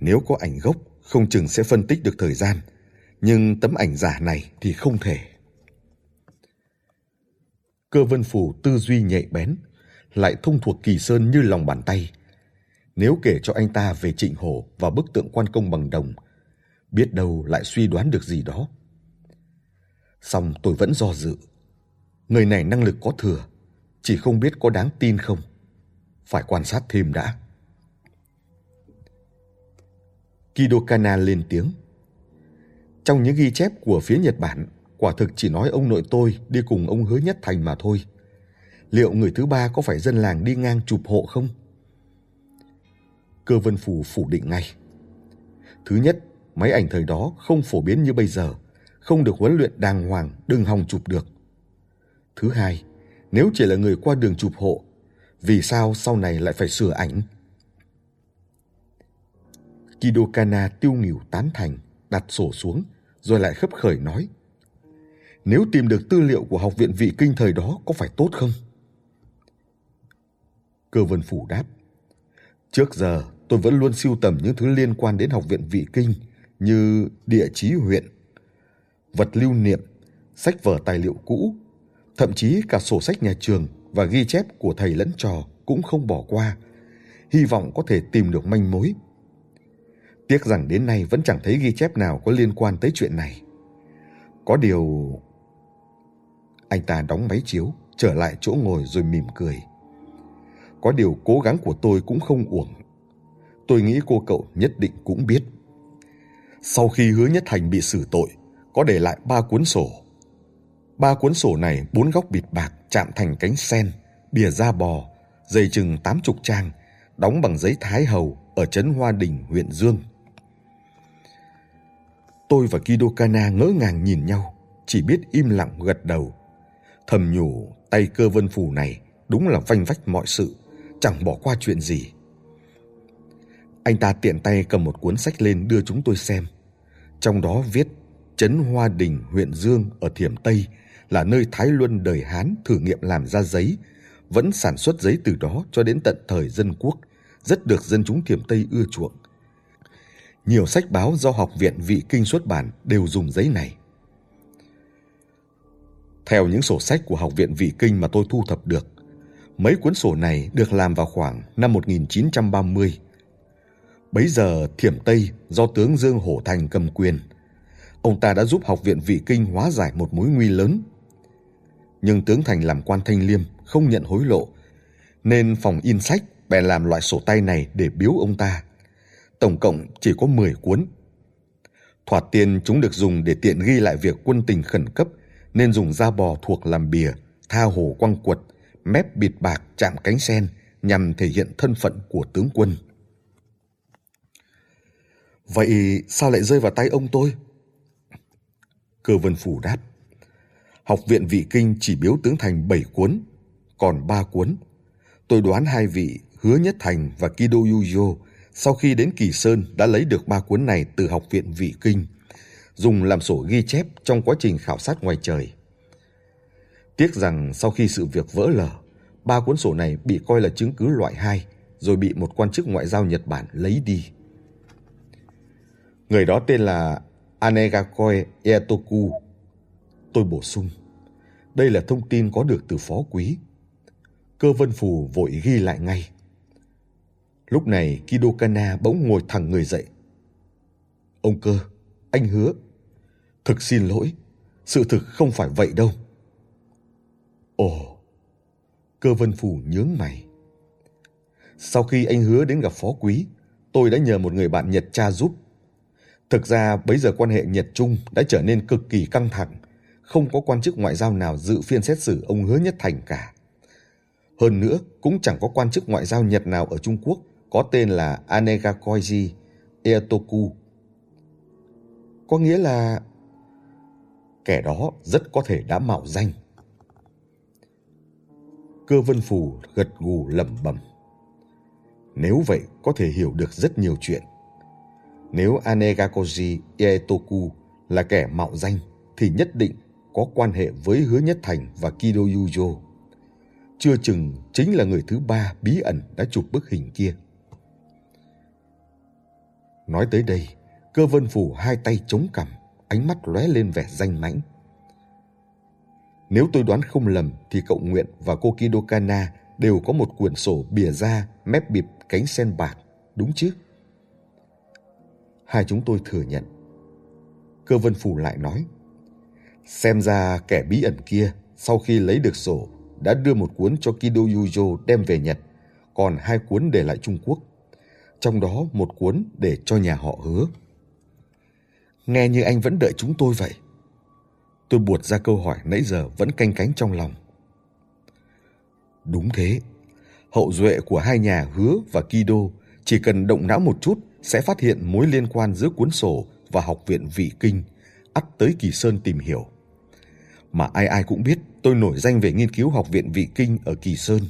Nếu có ảnh gốc, không chừng sẽ phân tích được thời gian. Nhưng tấm ảnh giả này thì không thể. Cơ vân phủ tư duy nhạy bén, lại thông thuộc kỳ sơn như lòng bàn tay. Nếu kể cho anh ta về trịnh hổ và bức tượng quan công bằng đồng, biết đâu lại suy đoán được gì đó. Xong tôi vẫn do dự. Người này năng lực có thừa, chỉ không biết có đáng tin không. Phải quan sát thêm đã. Kidokana lên tiếng. Trong những ghi chép của phía Nhật Bản, quả thực chỉ nói ông nội tôi đi cùng ông Hứa Nhất Thành mà thôi. Liệu người thứ ba có phải dân làng đi ngang chụp hộ không? Cơ Vân Phủ phủ định ngay. Thứ nhất, máy ảnh thời đó không phổ biến như bây giờ, không được huấn luyện đàng hoàng, đừng hòng chụp được. Thứ hai, nếu chỉ là người qua đường chụp hộ, vì sao sau này lại phải sửa ảnh? Kido Kana tiêu nghỉu tán thành, đặt sổ xuống, rồi lại khấp khởi nói. Nếu tìm được tư liệu của học viện vị kinh thời đó có phải tốt không? Cơ vân phủ đáp. Trước giờ tôi vẫn luôn siêu tầm những thứ liên quan đến học viện vị kinh như địa chí huyện, vật lưu niệm, sách vở tài liệu cũ, thậm chí cả sổ sách nhà trường và ghi chép của thầy lẫn trò cũng không bỏ qua, hy vọng có thể tìm được manh mối. Tiếc rằng đến nay vẫn chẳng thấy ghi chép nào có liên quan tới chuyện này. Có điều... Anh ta đóng máy chiếu, trở lại chỗ ngồi rồi mỉm cười. Có điều cố gắng của tôi cũng không uổng. Tôi nghĩ cô cậu nhất định cũng biết. Sau khi hứa nhất thành bị xử tội, có để lại ba cuốn sổ. Ba cuốn sổ này bốn góc bịt bạc chạm thành cánh sen, bìa da bò, dày chừng tám chục trang, đóng bằng giấy thái hầu ở trấn Hoa Đình, huyện Dương. Tôi và Kido Kana ngỡ ngàng nhìn nhau, chỉ biết im lặng gật đầu. Thầm nhủ tay cơ vân phủ này đúng là vanh vách mọi sự, chẳng bỏ qua chuyện gì. Anh ta tiện tay cầm một cuốn sách lên đưa chúng tôi xem. Trong đó viết Trấn Hoa Đình, huyện Dương ở Thiểm Tây là nơi Thái Luân đời Hán thử nghiệm làm ra giấy, vẫn sản xuất giấy từ đó cho đến tận thời dân quốc, rất được dân chúng Thiểm Tây ưa chuộng. Nhiều sách báo do Học viện Vị Kinh xuất bản đều dùng giấy này. Theo những sổ sách của Học viện Vị Kinh mà tôi thu thập được, mấy cuốn sổ này được làm vào khoảng năm 1930. Bấy giờ Thiểm Tây do tướng Dương Hổ Thành cầm quyền. Ông ta đã giúp Học viện Vị Kinh hóa giải một mối nguy lớn. Nhưng tướng Thành làm quan thanh liêm, không nhận hối lộ, nên phòng in sách bèn làm loại sổ tay này để biếu ông ta. Tổng cộng chỉ có 10 cuốn. Thoạt tiên chúng được dùng để tiện ghi lại việc quân tình khẩn cấp nên dùng da bò thuộc làm bìa, tha hồ quăng quật, mép bịt bạc chạm cánh sen nhằm thể hiện thân phận của tướng quân. Vậy sao lại rơi vào tay ông tôi? Cơ vân phủ đáp. Học viện vị kinh chỉ biếu tướng thành 7 cuốn, còn 3 cuốn. Tôi đoán hai vị Hứa Nhất Thành và Kido Yuyo sau khi đến Kỳ Sơn đã lấy được ba cuốn này từ học viện vị kinh, dùng làm sổ ghi chép trong quá trình khảo sát ngoài trời. Tiếc rằng sau khi sự việc vỡ lở, ba cuốn sổ này bị coi là chứng cứ loại hai, rồi bị một quan chức ngoại giao Nhật Bản lấy đi. Người đó tên là Anegakoi Etoku. Tôi bổ sung, đây là thông tin có được từ phó quý. Cơ vân phù vội ghi lại ngay. Lúc này Kido Kana bỗng ngồi thẳng người dậy. Ông cơ, anh hứa. Thực xin lỗi, sự thực không phải vậy đâu. Ồ, cơ vân phù nhướng mày. Sau khi anh hứa đến gặp phó quý, tôi đã nhờ một người bạn Nhật cha giúp. Thực ra bấy giờ quan hệ Nhật-Trung đã trở nên cực kỳ căng thẳng, không có quan chức ngoại giao nào dự phiên xét xử ông hứa nhất thành cả. Hơn nữa, cũng chẳng có quan chức ngoại giao Nhật nào ở Trung Quốc có tên là Anegakoji Eotoku. Có nghĩa là kẻ đó rất có thể đã mạo danh. Cơ vân phù gật gù lẩm bẩm. Nếu vậy có thể hiểu được rất nhiều chuyện. Nếu Anegakoji Eotoku là kẻ mạo danh thì nhất định có quan hệ với Hứa Nhất Thành và Kido Yujo. Chưa chừng chính là người thứ ba bí ẩn đã chụp bức hình kia. Nói tới đây, cơ vân phủ hai tay chống cằm, ánh mắt lóe lên vẻ danh mãnh. Nếu tôi đoán không lầm thì cậu Nguyện và cô Kidokana đều có một quyển sổ bìa da, mép bịp, cánh sen bạc, đúng chứ? Hai chúng tôi thừa nhận, Cơ Vân Phủ lại nói. Xem ra kẻ bí ẩn kia sau khi lấy được sổ đã đưa một cuốn cho Kido Yujo đem về Nhật, còn hai cuốn để lại Trung Quốc. Trong đó một cuốn để cho nhà họ hứa. Nghe như anh vẫn đợi chúng tôi vậy. Tôi buột ra câu hỏi nãy giờ vẫn canh cánh trong lòng. Đúng thế. Hậu duệ của hai nhà hứa và Kido chỉ cần động não một chút sẽ phát hiện mối liên quan giữa cuốn sổ và học viện vị kinh, ắt tới Kỳ Sơn tìm hiểu. Mà ai ai cũng biết tôi nổi danh về nghiên cứu học viện vị kinh ở Kỳ Sơn.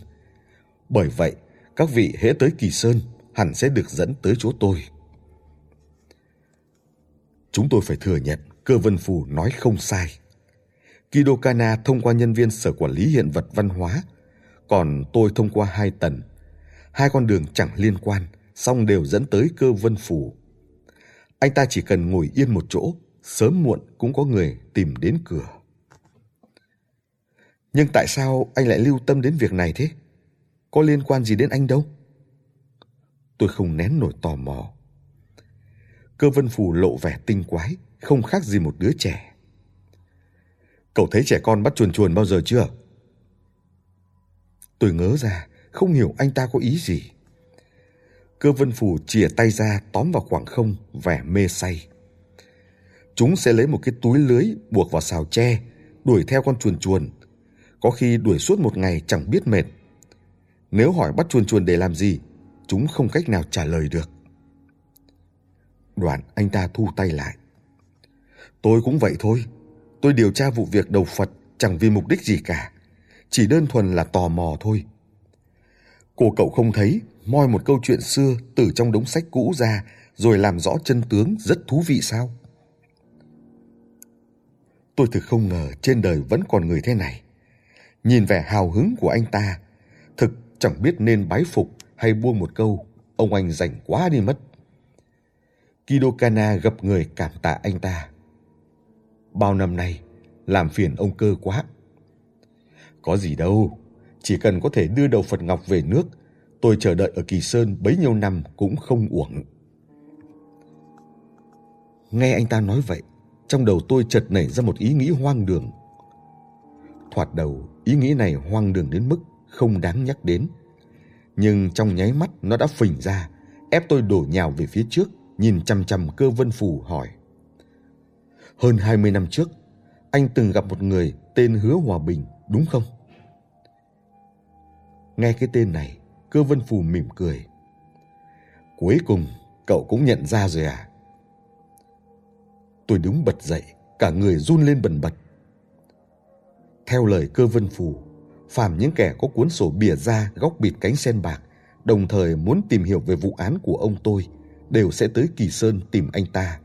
Bởi vậy, các vị hễ tới Kỳ Sơn hẳn sẽ được dẫn tới chỗ tôi. Chúng tôi phải thừa nhận cơ vân phù nói không sai. Kido Kana thông qua nhân viên sở quản lý hiện vật văn hóa, còn tôi thông qua hai tầng, Hai con đường chẳng liên quan, song đều dẫn tới cơ vân phù. Anh ta chỉ cần ngồi yên một chỗ, sớm muộn cũng có người tìm đến cửa. Nhưng tại sao anh lại lưu tâm đến việc này thế? Có liên quan gì đến anh đâu? Tôi không nén nổi tò mò. Cơ vân phù lộ vẻ tinh quái, không khác gì một đứa trẻ. Cậu thấy trẻ con bắt chuồn chuồn bao giờ chưa? Tôi ngớ ra, không hiểu anh ta có ý gì. Cơ vân phù chìa tay ra tóm vào khoảng không, vẻ mê say. Chúng sẽ lấy một cái túi lưới buộc vào xào tre, đuổi theo con chuồn chuồn. Có khi đuổi suốt một ngày chẳng biết mệt. Nếu hỏi bắt chuồn chuồn để làm gì, chúng không cách nào trả lời được. Đoạn anh ta thu tay lại. Tôi cũng vậy thôi. Tôi điều tra vụ việc đầu Phật chẳng vì mục đích gì cả. Chỉ đơn thuần là tò mò thôi. Cô cậu không thấy moi một câu chuyện xưa từ trong đống sách cũ ra rồi làm rõ chân tướng rất thú vị sao? Tôi thực không ngờ trên đời vẫn còn người thế này. Nhìn vẻ hào hứng của anh ta, thực chẳng biết nên bái phục hay buông một câu, ông anh rảnh quá đi mất. Kido Kana gặp người cảm tạ anh ta. Bao năm nay, làm phiền ông cơ quá. Có gì đâu, chỉ cần có thể đưa đầu Phật Ngọc về nước, tôi chờ đợi ở Kỳ Sơn bấy nhiêu năm cũng không uổng. Nghe anh ta nói vậy, trong đầu tôi chợt nảy ra một ý nghĩ hoang đường. Thoạt đầu, ý nghĩ này hoang đường đến mức không đáng nhắc đến. Nhưng trong nháy mắt nó đã phình ra, ép tôi đổ nhào về phía trước, nhìn chằm chằm cơ vân Phù hỏi. Hơn 20 năm trước, anh từng gặp một người tên Hứa Hòa Bình, đúng không? Nghe cái tên này, cơ vân phù mỉm cười. Cuối cùng, cậu cũng nhận ra rồi à? Tôi đứng bật dậy, cả người run lên bần bật. Theo lời cơ vân phù, phàm những kẻ có cuốn sổ bìa ra góc bịt cánh sen bạc, đồng thời muốn tìm hiểu về vụ án của ông tôi, đều sẽ tới Kỳ Sơn tìm anh ta.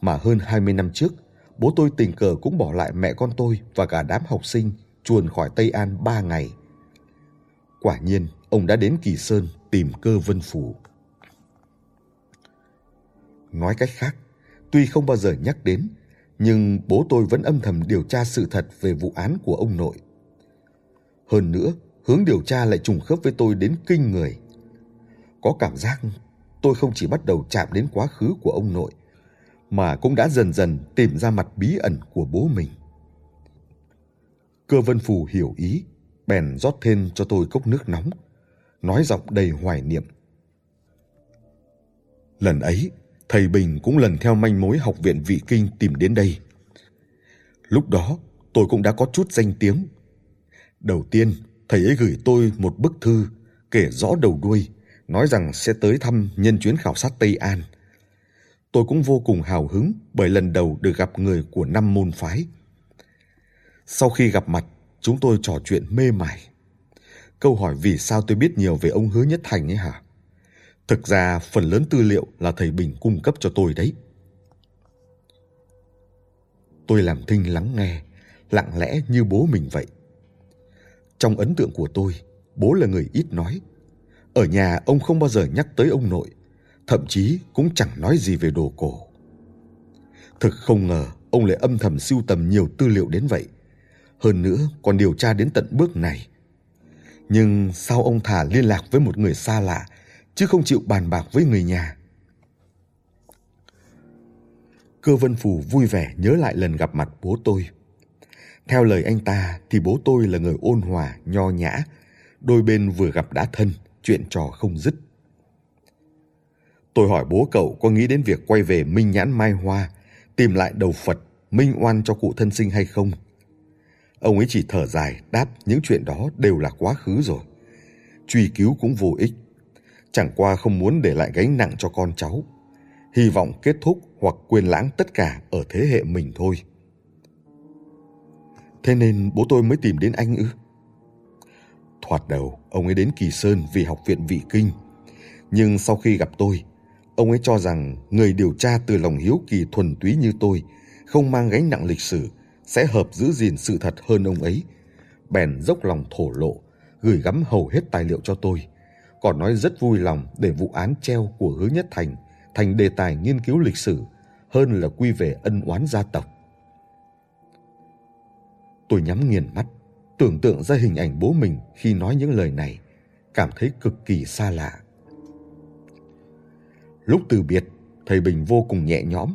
Mà hơn 20 năm trước, bố tôi tình cờ cũng bỏ lại mẹ con tôi và cả đám học sinh chuồn khỏi Tây An ba ngày. Quả nhiên, ông đã đến Kỳ Sơn tìm cơ vân phủ. Nói cách khác, tuy không bao giờ nhắc đến, nhưng bố tôi vẫn âm thầm điều tra sự thật về vụ án của ông nội. Hơn nữa, hướng điều tra lại trùng khớp với tôi đến kinh người. Có cảm giác tôi không chỉ bắt đầu chạm đến quá khứ của ông nội, mà cũng đã dần dần tìm ra mặt bí ẩn của bố mình. Cơ vân phù hiểu ý, bèn rót thêm cho tôi cốc nước nóng, nói giọng đầy hoài niệm. Lần ấy, thầy Bình cũng lần theo manh mối học viện vị kinh tìm đến đây. Lúc đó, tôi cũng đã có chút danh tiếng. Đầu tiên, thầy ấy gửi tôi một bức thư kể rõ đầu đuôi, nói rằng sẽ tới thăm nhân chuyến khảo sát Tây An. Tôi cũng vô cùng hào hứng bởi lần đầu được gặp người của năm môn phái. Sau khi gặp mặt, chúng tôi trò chuyện mê mải. Câu hỏi vì sao tôi biết nhiều về ông Hứa Nhất Thành ấy hả? Thực ra phần lớn tư liệu là thầy Bình cung cấp cho tôi đấy. Tôi làm thinh lắng nghe, lặng lẽ như bố mình vậy. Trong ấn tượng của tôi, bố là người ít nói. Ở nhà ông không bao giờ nhắc tới ông nội, thậm chí cũng chẳng nói gì về đồ cổ. Thực không ngờ ông lại âm thầm sưu tầm nhiều tư liệu đến vậy. Hơn nữa còn điều tra đến tận bước này. Nhưng sao ông thả liên lạc với một người xa lạ chứ không chịu bàn bạc với người nhà? Cơ Vân Phù vui vẻ nhớ lại lần gặp mặt bố tôi. Theo lời anh ta thì bố tôi là người ôn hòa, nho nhã, đôi bên vừa gặp đã thân, chuyện trò không dứt. Tôi hỏi bố cậu có nghĩ đến việc quay về Minh Nhãn Mai Hoa, tìm lại đầu Phật, minh oan cho cụ thân sinh hay không? Ông ấy chỉ thở dài, đáp những chuyện đó đều là quá khứ rồi. Truy cứu cũng vô ích. Chẳng qua không muốn để lại gánh nặng cho con cháu. Hy vọng kết thúc hoặc quên lãng tất cả ở thế hệ mình thôi. Thế nên bố tôi mới tìm đến anh ư? Thoạt đầu, ông ấy đến Kỳ Sơn vì học viện vị kinh. Nhưng sau khi gặp tôi, ông ấy cho rằng người điều tra từ lòng hiếu kỳ thuần túy như tôi, không mang gánh nặng lịch sử, sẽ hợp giữ gìn sự thật hơn ông ấy. Bèn dốc lòng thổ lộ, gửi gắm hầu hết tài liệu cho tôi. Còn nói rất vui lòng để vụ án treo của hứa nhất thành thành đề tài nghiên cứu lịch sử hơn là quy về ân oán gia tộc. Tôi nhắm nghiền mắt, tưởng tượng ra hình ảnh bố mình khi nói những lời này, cảm thấy cực kỳ xa lạ. Lúc từ biệt, thầy Bình vô cùng nhẹ nhõm,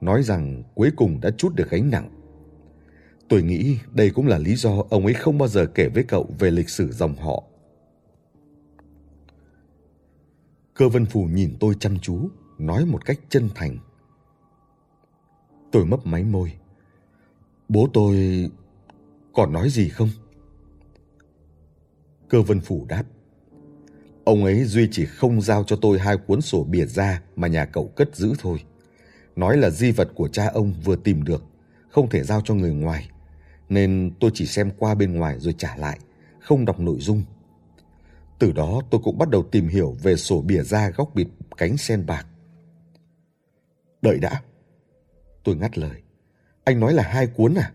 nói rằng cuối cùng đã chút được gánh nặng. Tôi nghĩ đây cũng là lý do ông ấy không bao giờ kể với cậu về lịch sử dòng họ. Cơ Vân Phù nhìn tôi chăm chú, nói một cách chân thành. Tôi mấp máy môi. Bố tôi còn nói gì không? Cơ Vân Phủ đáp. Ông ấy duy chỉ không giao cho tôi hai cuốn sổ bìa ra mà nhà cậu cất giữ thôi. Nói là di vật của cha ông vừa tìm được, không thể giao cho người ngoài. Nên tôi chỉ xem qua bên ngoài rồi trả lại, không đọc nội dung. Từ đó tôi cũng bắt đầu tìm hiểu về sổ bìa da góc bịt cánh sen bạc. Đợi đã. Tôi ngắt lời. Anh nói là hai cuốn à?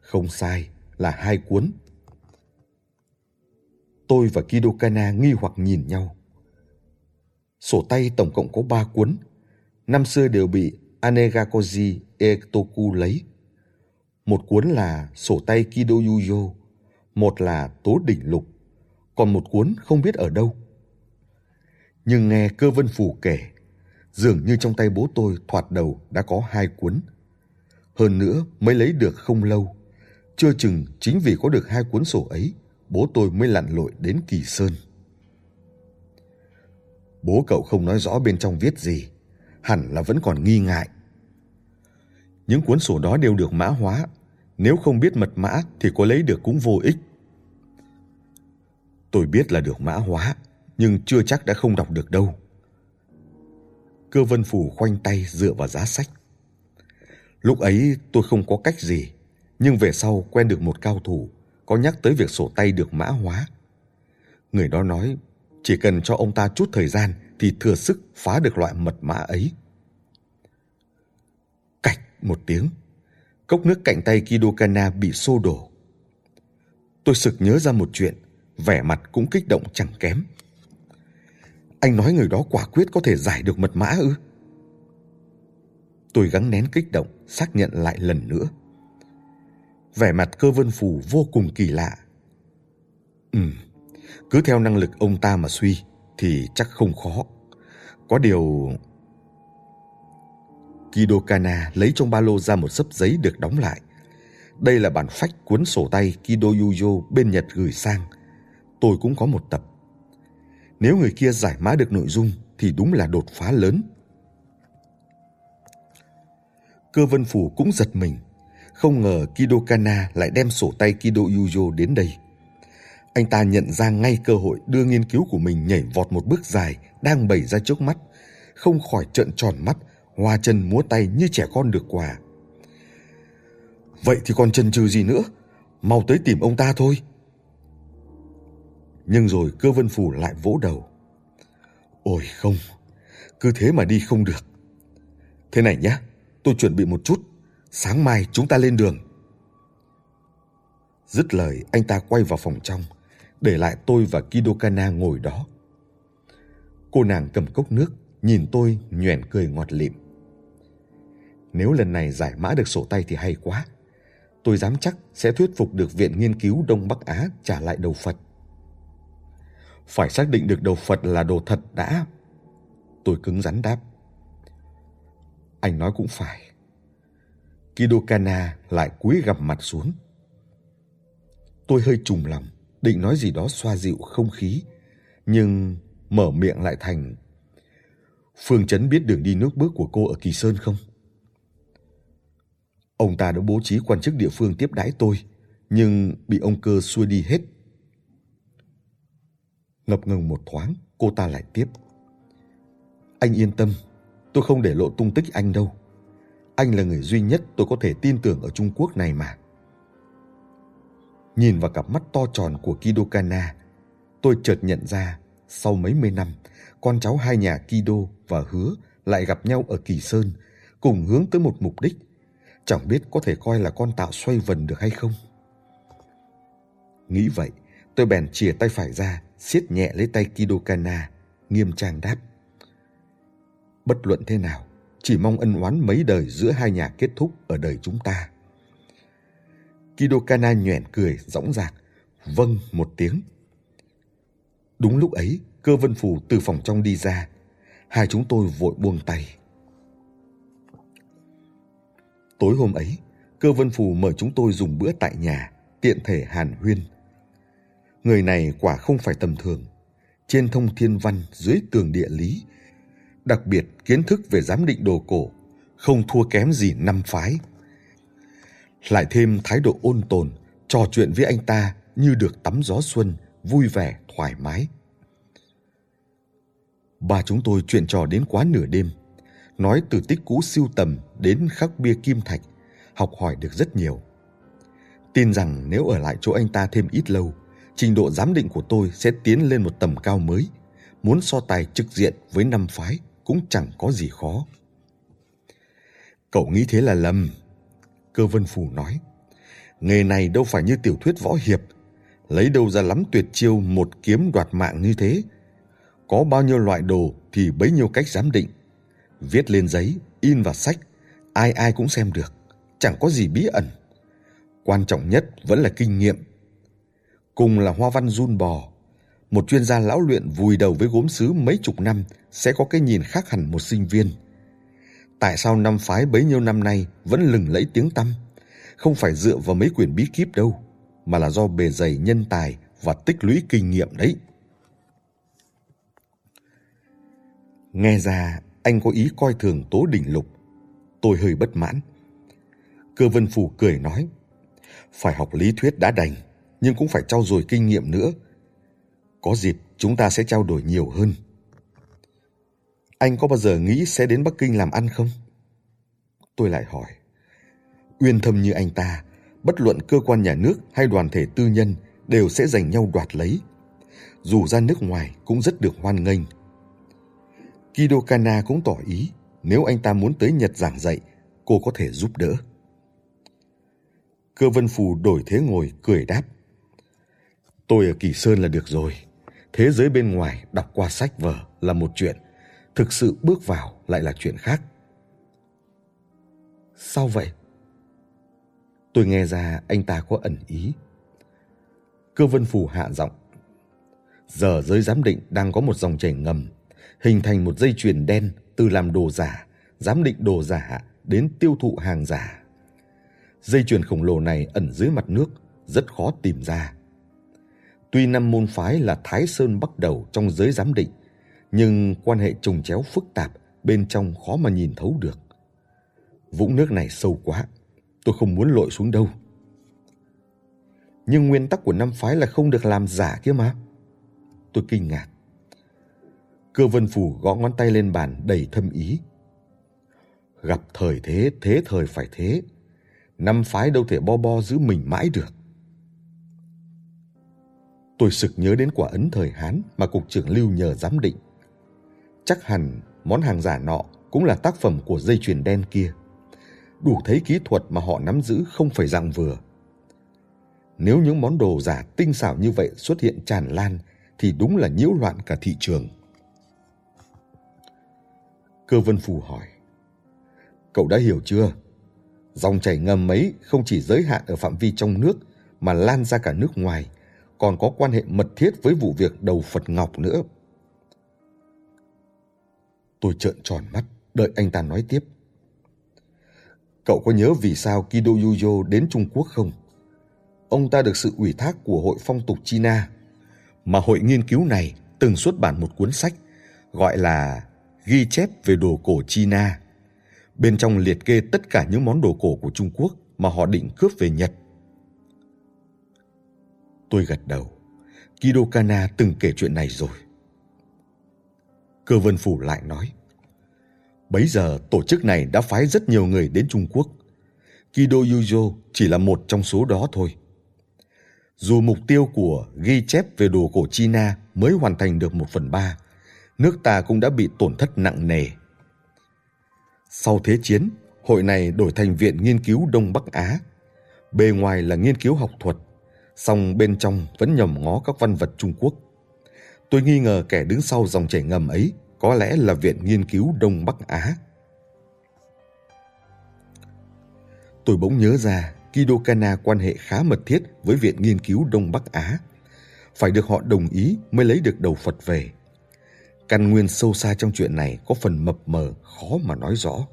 Không sai, là hai cuốn. Tôi và Kido Kana nghi hoặc nhìn nhau. Sổ tay tổng cộng có ba cuốn. Năm xưa đều bị Anegakoji Etoku lấy. Một cuốn là sổ tay Kido Yuyo, một là Tố Đỉnh Lục, còn một cuốn không biết ở đâu. Nhưng nghe cơ vân phủ kể, dường như trong tay bố tôi thoạt đầu đã có hai cuốn. Hơn nữa mới lấy được không lâu. Chưa chừng chính vì có được hai cuốn sổ ấy, bố tôi mới lặn lội đến Kỳ Sơn. Bố cậu không nói rõ bên trong viết gì, hẳn là vẫn còn nghi ngại. Những cuốn sổ đó đều được mã hóa, nếu không biết mật mã thì có lấy được cũng vô ích. Tôi biết là được mã hóa, nhưng chưa chắc đã không đọc được đâu. Cơ vân phủ khoanh tay dựa vào giá sách. Lúc ấy tôi không có cách gì, nhưng về sau quen được một cao thủ, có nhắc tới việc sổ tay được mã hóa. Người đó nói, chỉ cần cho ông ta chút thời gian thì thừa sức phá được loại mật mã ấy. Cạch một tiếng, cốc nước cạnh tay Kidokana bị xô đổ. Tôi sực nhớ ra một chuyện, vẻ mặt cũng kích động chẳng kém. Anh nói người đó quả quyết có thể giải được mật mã ư? Tôi gắng nén kích động, xác nhận lại lần nữa. Vẻ mặt cơ vân phù vô cùng kỳ lạ. Ừ, cứ theo năng lực ông ta mà suy thì chắc không khó. Có điều... Kido Kana lấy trong ba lô ra một sấp giấy được đóng lại. Đây là bản phách cuốn sổ tay Kido Yuyo bên Nhật gửi sang. Tôi cũng có một tập. Nếu người kia giải mã được nội dung thì đúng là đột phá lớn. Cơ vân phủ cũng giật mình. Không ngờ Kido Kana lại đem sổ tay Kido Yujo đến đây. Anh ta nhận ra ngay cơ hội đưa nghiên cứu của mình nhảy vọt một bước dài đang bày ra trước mắt. Không khỏi trợn tròn mắt, hoa chân múa tay như trẻ con được quà. Vậy thì còn chần chừ gì nữa? Mau tới tìm ông ta thôi. Nhưng rồi cơ vân phủ lại vỗ đầu. Ôi không, cứ thế mà đi không được. Thế này nhé, tôi chuẩn bị một chút, sáng mai chúng ta lên đường. Dứt lời, anh ta quay vào phòng trong, để lại tôi và Kidokana ngồi đó. Cô nàng cầm cốc nước, nhìn tôi nhoẻn cười ngọt lịm. Nếu lần này giải mã được sổ tay thì hay quá. Tôi dám chắc sẽ thuyết phục được Viện Nghiên cứu Đông Bắc Á trả lại đầu Phật. Phải xác định được đầu Phật là đồ thật đã. Tôi cứng rắn đáp. Anh nói cũng phải. Kidokana lại cúi gằm mặt xuống. Tôi hơi trùng lòng, định nói gì đó xoa dịu không khí, nhưng mở miệng lại thành Phương Chấn biết đường đi nước bước của cô ở Kỳ Sơn không? Ông ta đã bố trí quan chức địa phương tiếp đãi tôi, nhưng bị ông cơ xua đi hết. Ngập ngừng một thoáng, cô ta lại tiếp. Anh yên tâm, tôi không để lộ tung tích anh đâu. Anh là người duy nhất tôi có thể tin tưởng ở Trung Quốc này mà. Nhìn vào cặp mắt to tròn của Kido Kana, tôi chợt nhận ra sau mấy mươi năm, con cháu hai nhà Kido và Hứa lại gặp nhau ở Kỳ Sơn, cùng hướng tới một mục đích. Chẳng biết có thể coi là con tạo xoay vần được hay không. Nghĩ vậy, tôi bèn chìa tay phải ra, siết nhẹ lấy tay Kido Kana, nghiêm trang đáp. Bất luận thế nào, chỉ mong ân oán mấy đời giữa hai nhà kết thúc ở đời chúng ta. Kido Kana nhoẻn cười, dõng dạc, vâng một tiếng. Đúng lúc ấy, cơ vân phù từ phòng trong đi ra. Hai chúng tôi vội buông tay. Tối hôm ấy, cơ vân phù mời chúng tôi dùng bữa tại nhà, tiện thể hàn huyên. Người này quả không phải tầm thường. Trên thông thiên văn, dưới tường địa lý, đặc biệt kiến thức về giám định đồ cổ, không thua kém gì năm phái. Lại thêm thái độ ôn tồn, trò chuyện với anh ta như được tắm gió xuân, vui vẻ, thoải mái. Ba chúng tôi chuyện trò đến quá nửa đêm, nói từ tích cũ siêu tầm đến khắc bia kim thạch, học hỏi được rất nhiều. Tin rằng nếu ở lại chỗ anh ta thêm ít lâu, trình độ giám định của tôi sẽ tiến lên một tầm cao mới. Muốn so tài trực diện với năm phái cũng chẳng có gì khó. Cậu nghĩ thế là lầm. Cơ vân phù nói. Nghề này đâu phải như tiểu thuyết võ hiệp. Lấy đâu ra lắm tuyệt chiêu một kiếm đoạt mạng như thế. Có bao nhiêu loại đồ thì bấy nhiêu cách giám định. Viết lên giấy, in vào sách, ai ai cũng xem được. Chẳng có gì bí ẩn. Quan trọng nhất vẫn là kinh nghiệm. Cùng là hoa văn run bò, một chuyên gia lão luyện vùi đầu với gốm sứ mấy chục năm sẽ có cái nhìn khác hẳn một sinh viên. Tại sao năm phái bấy nhiêu năm nay vẫn lừng lẫy tiếng tăm? Không phải dựa vào mấy quyển bí kíp đâu, mà là do bề dày nhân tài và tích lũy kinh nghiệm đấy. Nghe ra anh có ý coi thường Tố Đình Lục. Tôi hơi bất mãn. Cơ Vân Phù cười nói, phải học lý thuyết đã đành, nhưng cũng phải trau dồi kinh nghiệm nữa. Có dịp chúng ta sẽ trao đổi nhiều hơn. Anh có bao giờ nghĩ sẽ đến Bắc Kinh làm ăn không? Tôi lại hỏi. Uyên thâm như anh ta, bất luận cơ quan nhà nước hay đoàn thể tư nhân đều sẽ giành nhau đoạt lấy. Dù ra nước ngoài cũng rất được hoan nghênh. Kido Kana cũng tỏ ý nếu anh ta muốn tới Nhật giảng dạy, cô có thể giúp đỡ. Cơ vân phù đổi thế ngồi, cười đáp. Tôi ở Kỳ Sơn là được rồi. Thế giới bên ngoài đọc qua sách vở là một chuyện, thực sự bước vào lại là chuyện khác. Sao vậy? Tôi nghe ra anh ta có ẩn ý. Cơ vân phù hạ giọng. Giờ giới giám định đang có một dòng chảy ngầm, hình thành một dây chuyền đen từ làm đồ giả, giám định đồ giả đến tiêu thụ hàng giả. Dây chuyền khổng lồ này ẩn dưới mặt nước, rất khó tìm ra. Tuy năm môn phái là Thái Sơn bắt đầu trong giới giám định, nhưng quan hệ trùng chéo phức tạp bên trong khó mà nhìn thấu được. Vũng nước này sâu quá, tôi không muốn lội xuống đâu. Nhưng nguyên tắc của năm phái là không được làm giả kia mà. Tôi kinh ngạc. Cơ vân phủ gõ ngón tay lên bàn đầy thâm ý. Gặp thời thế, thế thời phải thế. Năm phái đâu thể bo bo giữ mình mãi được. Tôi sực nhớ đến quả ấn thời Hán mà cục trưởng Lưu nhờ giám định. Chắc hẳn món hàng giả nọ cũng là tác phẩm của dây chuyền đen kia. Đủ thấy kỹ thuật mà họ nắm giữ không phải dạng vừa. Nếu những món đồ giả tinh xảo như vậy xuất hiện tràn lan, thì đúng là nhiễu loạn cả thị trường. Cơ Vân Phù hỏi. Cậu đã hiểu chưa? Dòng chảy ngầm ấy không chỉ giới hạn ở phạm vi trong nước mà lan ra cả nước ngoài còn có quan hệ mật thiết với vụ việc đầu Phật Ngọc nữa. Tôi trợn tròn mắt, đợi anh ta nói tiếp. Cậu có nhớ vì sao Kido Yuyo đến Trung Quốc không? Ông ta được sự ủy thác của Hội Phong tục China, mà hội nghiên cứu này từng xuất bản một cuốn sách gọi là Ghi chép về đồ cổ China. Bên trong liệt kê tất cả những món đồ cổ của Trung Quốc mà họ định cướp về Nhật. Tôi gật đầu. Kido Kana từng kể chuyện này rồi. Cơ vân phủ lại nói. Bấy giờ tổ chức này đã phái rất nhiều người đến Trung Quốc. Kido Yujo chỉ là một trong số đó thôi. Dù mục tiêu của ghi chép về đồ cổ China mới hoàn thành được một phần ba, nước ta cũng đã bị tổn thất nặng nề. Sau Thế chiến, hội này đổi thành Viện Nghiên cứu Đông Bắc Á. Bề ngoài là nghiên cứu học thuật, song bên trong vẫn nhòm ngó các văn vật Trung Quốc. Tôi nghi ngờ kẻ đứng sau dòng chảy ngầm ấy có lẽ là Viện Nghiên cứu Đông Bắc Á. Tôi bỗng nhớ ra Kido Kana quan hệ khá mật thiết với Viện Nghiên cứu Đông Bắc Á. Phải được họ đồng ý mới lấy được đầu Phật về. Căn nguyên sâu xa trong chuyện này có phần mập mờ, khó mà nói rõ.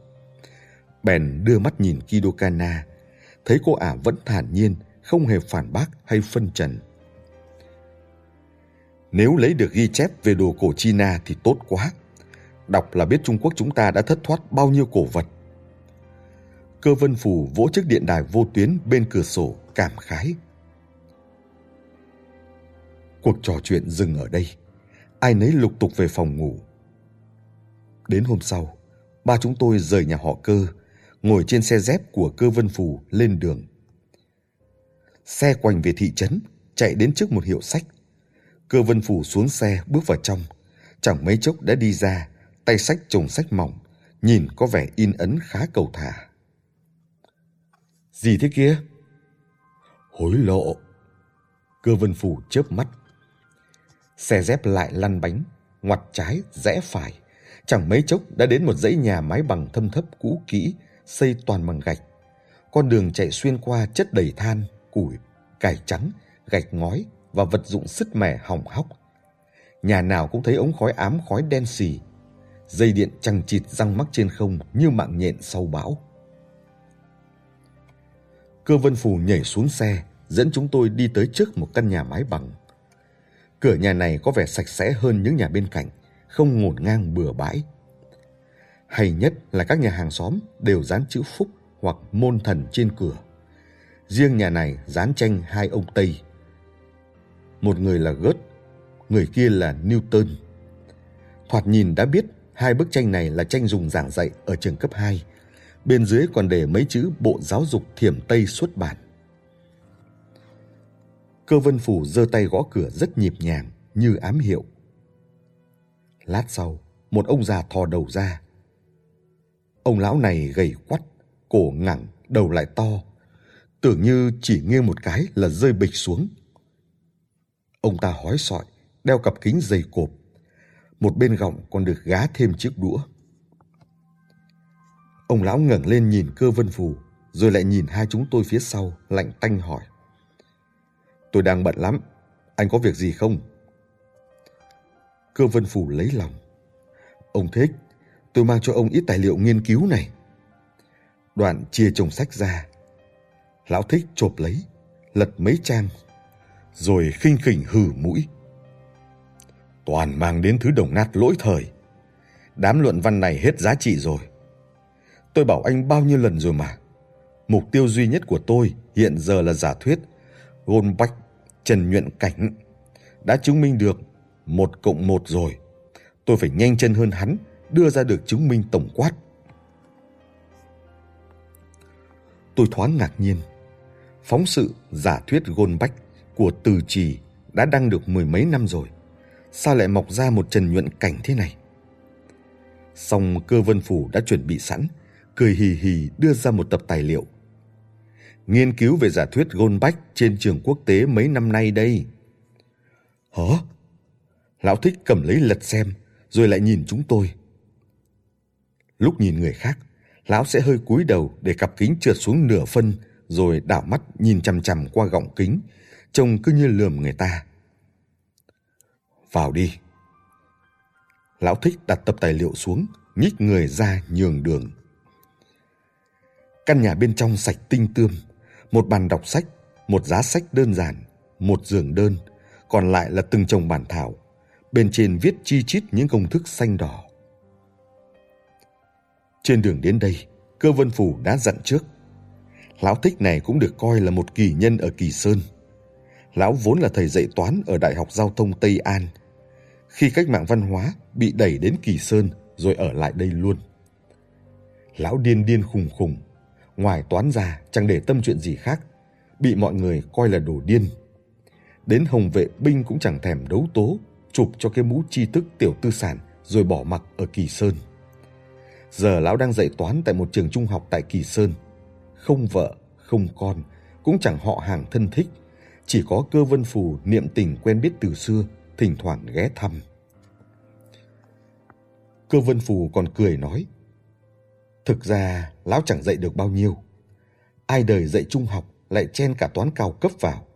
Bèn đưa mắt nhìn Kido Kana, thấy cô ả vẫn thản nhiên, không hề phản bác hay phân trần. Nếu lấy được ghi chép về đồ cổ China thì tốt quá. Đọc là biết Trung Quốc chúng ta đã thất thoát bao nhiêu cổ vật. Cơ vân Phù vỗ chiếc điện đài vô tuyến bên cửa sổ cảm khái. Cuộc trò chuyện dừng ở đây. Ai nấy lục tục về phòng ngủ. Đến hôm sau, ba chúng tôi rời nhà họ cơ, ngồi trên xe dép của cơ vân Phù lên đường. Xe quanh về thị trấn, chạy đến trước một hiệu sách. Cơ vân phủ xuống xe bước vào trong, chẳng mấy chốc đã đi ra, tay sách chồng sách mỏng, nhìn có vẻ in ấn khá cầu thả. Gì thế kia? Hối lộ. Cơ vân phủ chớp mắt. Xe dép lại lăn bánh, ngoặt trái, rẽ phải. Chẳng mấy chốc đã đến một dãy nhà mái bằng thâm thấp cũ kỹ, xây toàn bằng gạch. Con đường chạy xuyên qua chất đầy than, củi, cải trắng, gạch ngói và vật dụng sứt mẻ hỏng hóc. Nhà nào cũng thấy ống khói ám khói đen xì. Dây điện chằng chịt răng mắc trên không như mạng nhện sau bão. Cơ Vân Phù nhảy xuống xe, dẫn chúng tôi đi tới trước một căn nhà mái bằng. Cửa nhà này có vẻ sạch sẽ hơn những nhà bên cạnh, không ngổn ngang bừa bãi. Hay nhất là các nhà hàng xóm đều dán chữ phúc hoặc môn thần trên cửa. Riêng nhà này dán tranh hai ông Tây. Một người là Gớt, người kia là Newton. Thoạt nhìn đã biết hai bức tranh này là tranh dùng giảng dạy ở trường cấp 2 bên dưới còn để mấy chữ Bộ Giáo dục Thiểm Tây xuất bản. Cơ vân phủ giơ tay gõ cửa rất nhịp nhàng, như ám hiệu. Lát sau, một ông già thò đầu ra. Ông lão này gầy quắt, cổ ngẳng, đầu lại to, tưởng như chỉ nghiêng một cái là rơi bịch xuống. Ông ta hói sọi, đeo cặp kính dày cộp. Một bên gọng còn được gá thêm chiếc đũa. Ông lão ngẩng lên nhìn cơ vân phù, rồi lại nhìn hai chúng tôi phía sau, lạnh tanh hỏi. Tôi đang bận lắm, anh có việc gì không? Cơ vân phù lấy lòng. Ông thích, tôi mang cho ông ít tài liệu nghiên cứu này. Đoạn chia chồng sách ra. Lão thích chộp lấy, lật mấy trang, rồi khinh khỉnh hừ mũi. Toàn mang đến thứ đồng nát lỗi thời. Đám luận văn này hết giá trị rồi. Tôi bảo anh bao nhiêu lần rồi mà. Mục tiêu duy nhất của tôi hiện giờ là giả thuyết Gôn Bách Trần Nhuận Cảnh đã chứng minh được một cộng một rồi. Tôi phải nhanh chân hơn hắn đưa ra được chứng minh tổng quát. Tôi thoáng ngạc nhiên. Phóng sự giả thuyết Gôn Bách của Từ Trì đã đăng được mười mấy năm rồi. Sao lại mọc ra một Trần Nhuận Cảnh thế này? Song cơ vân phủ đã chuẩn bị sẵn cười hì hì đưa ra một tập tài liệu. Nghiên cứu về giả thuyết Goldbach trên trường quốc tế mấy năm nay đây. Hả? Lão thích cầm lấy lật xem, rồi lại nhìn chúng tôi. Lúc nhìn người khác, lão sẽ hơi cúi đầu để cặp kính trượt xuống nửa phân, rồi đảo mắt nhìn chằm chằm qua gọng kính, trông cứ như lườm người ta. Vào đi. Lão thích đặt tập tài liệu xuống, nhích người ra nhường đường. Căn nhà bên trong sạch tinh tươm, một bàn đọc sách, một giá sách đơn giản, một giường đơn, còn lại là từng chồng bản thảo. Bên trên viết chi chít những công thức xanh đỏ. Trên đường đến đây, cơ vân phủ đã dặn trước. Lão thích này cũng được coi là một kỳ nhân ở Kỳ Sơn. Lão vốn là thầy dạy toán ở Đại học Giao thông Tây An. Khi cách mạng văn hóa bị đẩy đến Kỳ Sơn rồi ở lại đây luôn. Lão điên điên khùng khùng, ngoài toán ra chẳng để tâm chuyện gì khác, bị mọi người coi là đồ điên. Đến hồng vệ binh cũng chẳng thèm đấu tố, chụp cho cái mũ tri thức tiểu tư sản rồi bỏ mặc ở Kỳ Sơn. Giờ lão đang dạy toán tại một trường trung học tại Kỳ Sơn. Không vợ, không con, cũng chẳng họ hàng thân thích, chỉ có cơ vân phù niệm tình quen biết từ xưa, thỉnh thoảng ghé thăm. Cơ vân phù còn cười nói, Thực ra, lão chẳng dạy được bao nhiêu. Ai đời dạy trung học lại chen cả toán cao cấp vào.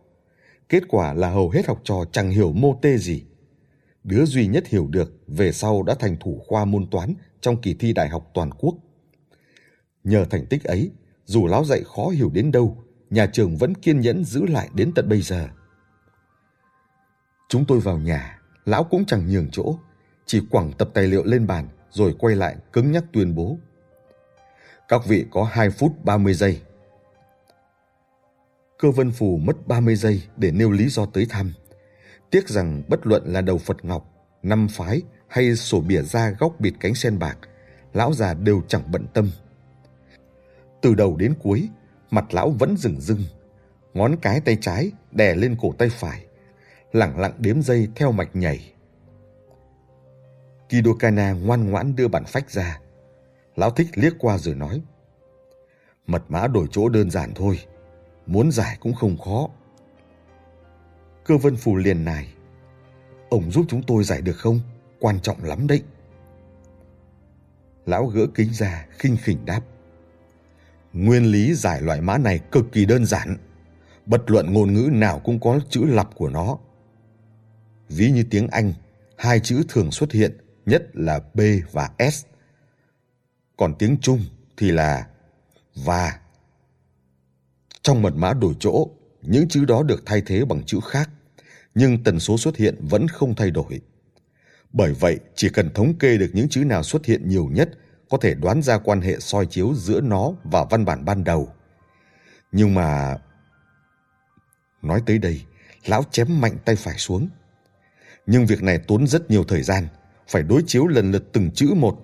Kết quả là hầu hết học trò chẳng hiểu mô tê gì. Đứa duy nhất hiểu được về sau đã thành thủ khoa môn toán trong kỳ thi đại học toàn quốc. Nhờ thành tích ấy, dù lão dạy khó hiểu đến đâu, nhà trường vẫn kiên nhẫn giữ lại đến tận bây giờ. Chúng tôi vào nhà, lão cũng chẳng nhường chỗ, chỉ quẳng tập tài liệu lên bàn rồi quay lại cứng nhắc tuyên bố. Các vị có 2 phút 30 giây. Cơ vân phù mất 30 giây để nêu lý do tới thăm. Tiếc rằng bất luận là đầu Phật Ngọc, năm phái hay sổ bìa da góc bịt cánh sen bạc, lão già đều chẳng bận tâm. Từ đầu đến cuối, mặt lão vẫn rừng rưng, ngón cái tay trái đè lên cổ tay phải, lặng lặng đếm dây theo mạch nhảy. Kidokana ngoan ngoãn đưa bản phách ra. Lão thích liếc qua rồi nói. Mật mã đổi chỗ đơn giản thôi, muốn giải cũng không khó. Cơ vân phù liền này. Ông giúp chúng tôi giải được không? Quan trọng lắm đấy. Lão gỡ kính ra, khinh khỉnh đáp. Nguyên lý giải loại mã này cực kỳ đơn giản. Bất luận ngôn ngữ nào cũng có chữ lặp của nó. Ví như tiếng Anh, hai chữ thường xuất hiện nhất là B và S. Còn tiếng Trung thì là và. Trong mật mã đổi chỗ, những chữ đó được thay thế bằng chữ khác, nhưng tần số xuất hiện vẫn không thay đổi. Bởi vậy, chỉ cần thống kê được những chữ nào xuất hiện nhiều nhất có thể đoán ra quan hệ soi chiếu giữa nó và văn bản ban đầu. Nhưng mà... Nói tới đây, lão chém mạnh tay phải xuống. Nhưng việc này tốn rất nhiều thời gian, phải đối chiếu lần lượt từng chữ một.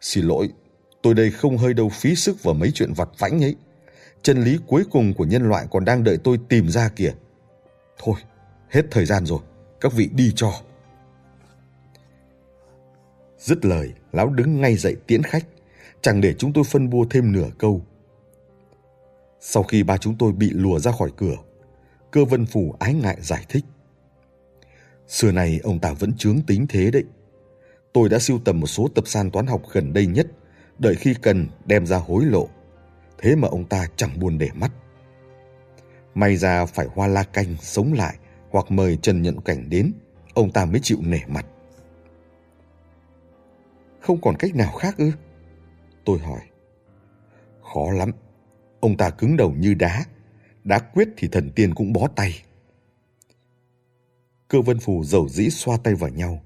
Xin lỗi, tôi đây không hơi đâu phí sức vào mấy chuyện vặt vãnh ấy. Chân lý cuối cùng của nhân loại còn đang đợi tôi tìm ra kìa. Thôi, hết thời gian rồi, các vị đi cho. Dứt lời, lão đứng ngay dậy tiễn khách, chẳng để chúng tôi phân bua thêm nửa câu. Sau khi ba chúng tôi bị lùa ra khỏi cửa, cơ vân phủ ái ngại giải thích. Xưa này ông ta vẫn chướng tính thế đấy. Tôi đã siêu tầm một số tập san toán học gần đây nhất, đợi khi cần đem ra hối lộ. Thế mà ông ta chẳng buồn để mắt. May ra phải hoa la canh sống lại hoặc mời Trần Nhận Cảnh đến, ông ta mới chịu nể mặt. Không còn cách nào khác ư? Tôi hỏi. Khó lắm. Ông ta cứng đầu như đá. Đã quyết thì thần tiên cũng bó tay. Cơ vân phù dầu dĩ xoa tay vào nhau.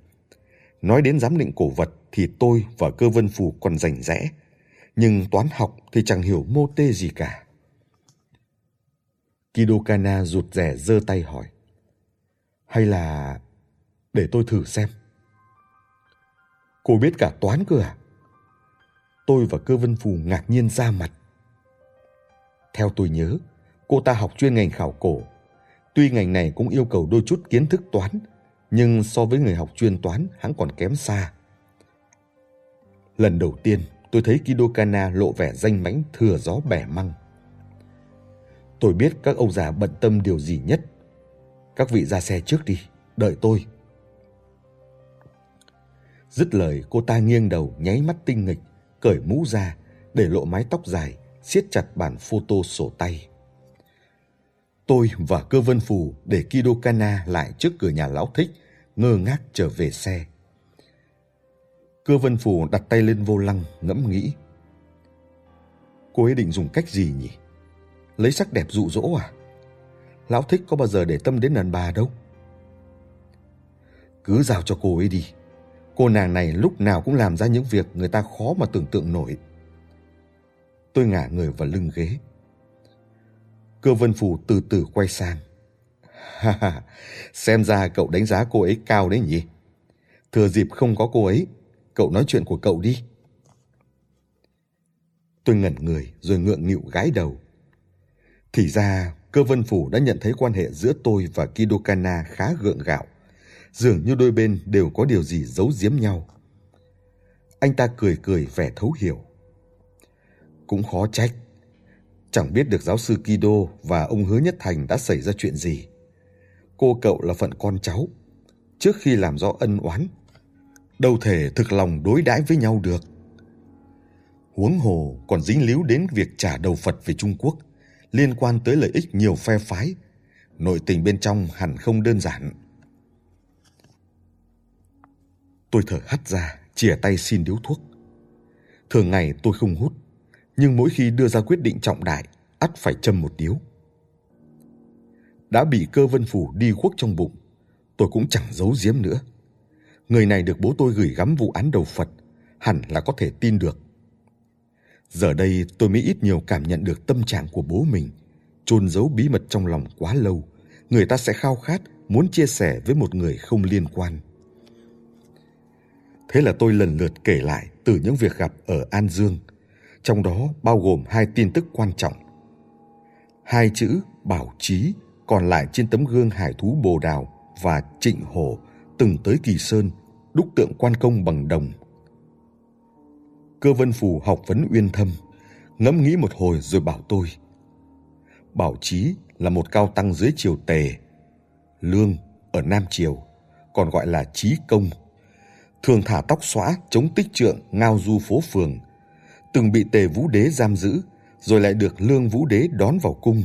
Nói đến giám định cổ vật thì tôi và cơ vân phù còn rành rẽ. Nhưng toán học thì chẳng hiểu mô tê gì cả. Kidokana rụt rẻ giơ tay hỏi. Hay là để tôi thử xem. Cô biết cả toán cơ à? Tôi và cơ vân phù ngạc nhiên ra mặt. Theo tôi nhớ, cô ta học chuyên ngành khảo cổ. Tuy ngành này cũng yêu cầu đôi chút kiến thức toán, nhưng so với người học chuyên toán hắn còn kém xa. Lần đầu tiên, tôi thấy Kidokana lộ vẻ danh mãnh thừa gió bẻ măng. Tôi biết các ông già bận tâm điều gì nhất. Các vị ra xe trước đi, đợi tôi. Dứt lời cô ta nghiêng đầu nháy mắt tinh nghịch, cởi mũ ra, để lộ mái tóc dài, siết chặt bản photo sổ tay. Tôi và cơ vân phù để Kido Kana lại trước cửa nhà lão thích, ngơ ngác trở về xe. Cơ vân phù đặt tay lên vô lăng, ngẫm nghĩ. Cô ấy định dùng cách gì nhỉ? Lấy sắc đẹp dụ dỗ à? Lão thích có bao giờ để tâm đến đàn bà đâu. Cứ giao cho cô ấy đi. Cô nàng này lúc nào cũng làm ra những việc người ta khó mà tưởng tượng nổi. Tôi ngả người vào lưng ghế. Cơ vân phủ từ từ quay sang. Ha ha, xem ra cậu đánh giá cô ấy cao đấy nhỉ? Thừa dịp không có cô ấy, cậu nói chuyện của cậu đi. Tôi ngẩn người rồi ngượng nghịu gái đầu. Thì ra, cơ vân phủ đã nhận thấy quan hệ giữa tôi và Kidokana khá gượng gạo. Dường như đôi bên đều có điều gì giấu giếm nhau. Anh ta cười cười vẻ thấu hiểu. Cũng khó trách. Chẳng biết được giáo sư Kido và ông Hứa Nhất Thành đã xảy ra chuyện gì. Cô cậu là phận con cháu. Trước khi làm rõ ân oán, đâu thể thực lòng đối đãi với nhau được. Huống hồ còn dính líu đến việc trả đầu Phật về Trung Quốc, liên quan tới lợi ích nhiều phe phái. Nội tình bên trong hẳn không đơn giản. Tôi thở hắt ra, chìa tay xin điếu thuốc. Thường ngày tôi không hút, nhưng mỗi khi đưa ra quyết định trọng đại, ắt phải châm một điếu. Đã bị cơ vân phủ đi khuất trong bụng, tôi cũng chẳng giấu giếm nữa. Người này được bố tôi gửi gắm vụ án đầu Phật, hẳn là có thể tin được. Giờ đây tôi mới ít nhiều cảm nhận được tâm trạng của bố mình, chôn giấu bí mật trong lòng quá lâu, người ta sẽ khao khát muốn chia sẻ với một người không liên quan. Thế là tôi lần lượt kể lại từ những việc gặp ở An Dương, trong đó bao gồm hai tin tức quan trọng. Hai chữ bảo trí còn lại trên tấm gương hải thú Bồ Đào và Trịnh Hổ từng tới Kỳ Sơn đúc tượng quan công bằng đồng. Cơ vân phù học vấn uyên thâm, ngẫm nghĩ một hồi rồi bảo tôi. Bảo Trí là một cao tăng dưới triều Tề, Lương ở Nam Triều, còn gọi là Trí Công. Thường thả tóc xõa chống tích trượng ngao du phố phường, từng bị Tề Vũ Đế giam giữ, rồi lại được Lương Vũ Đế đón vào cung.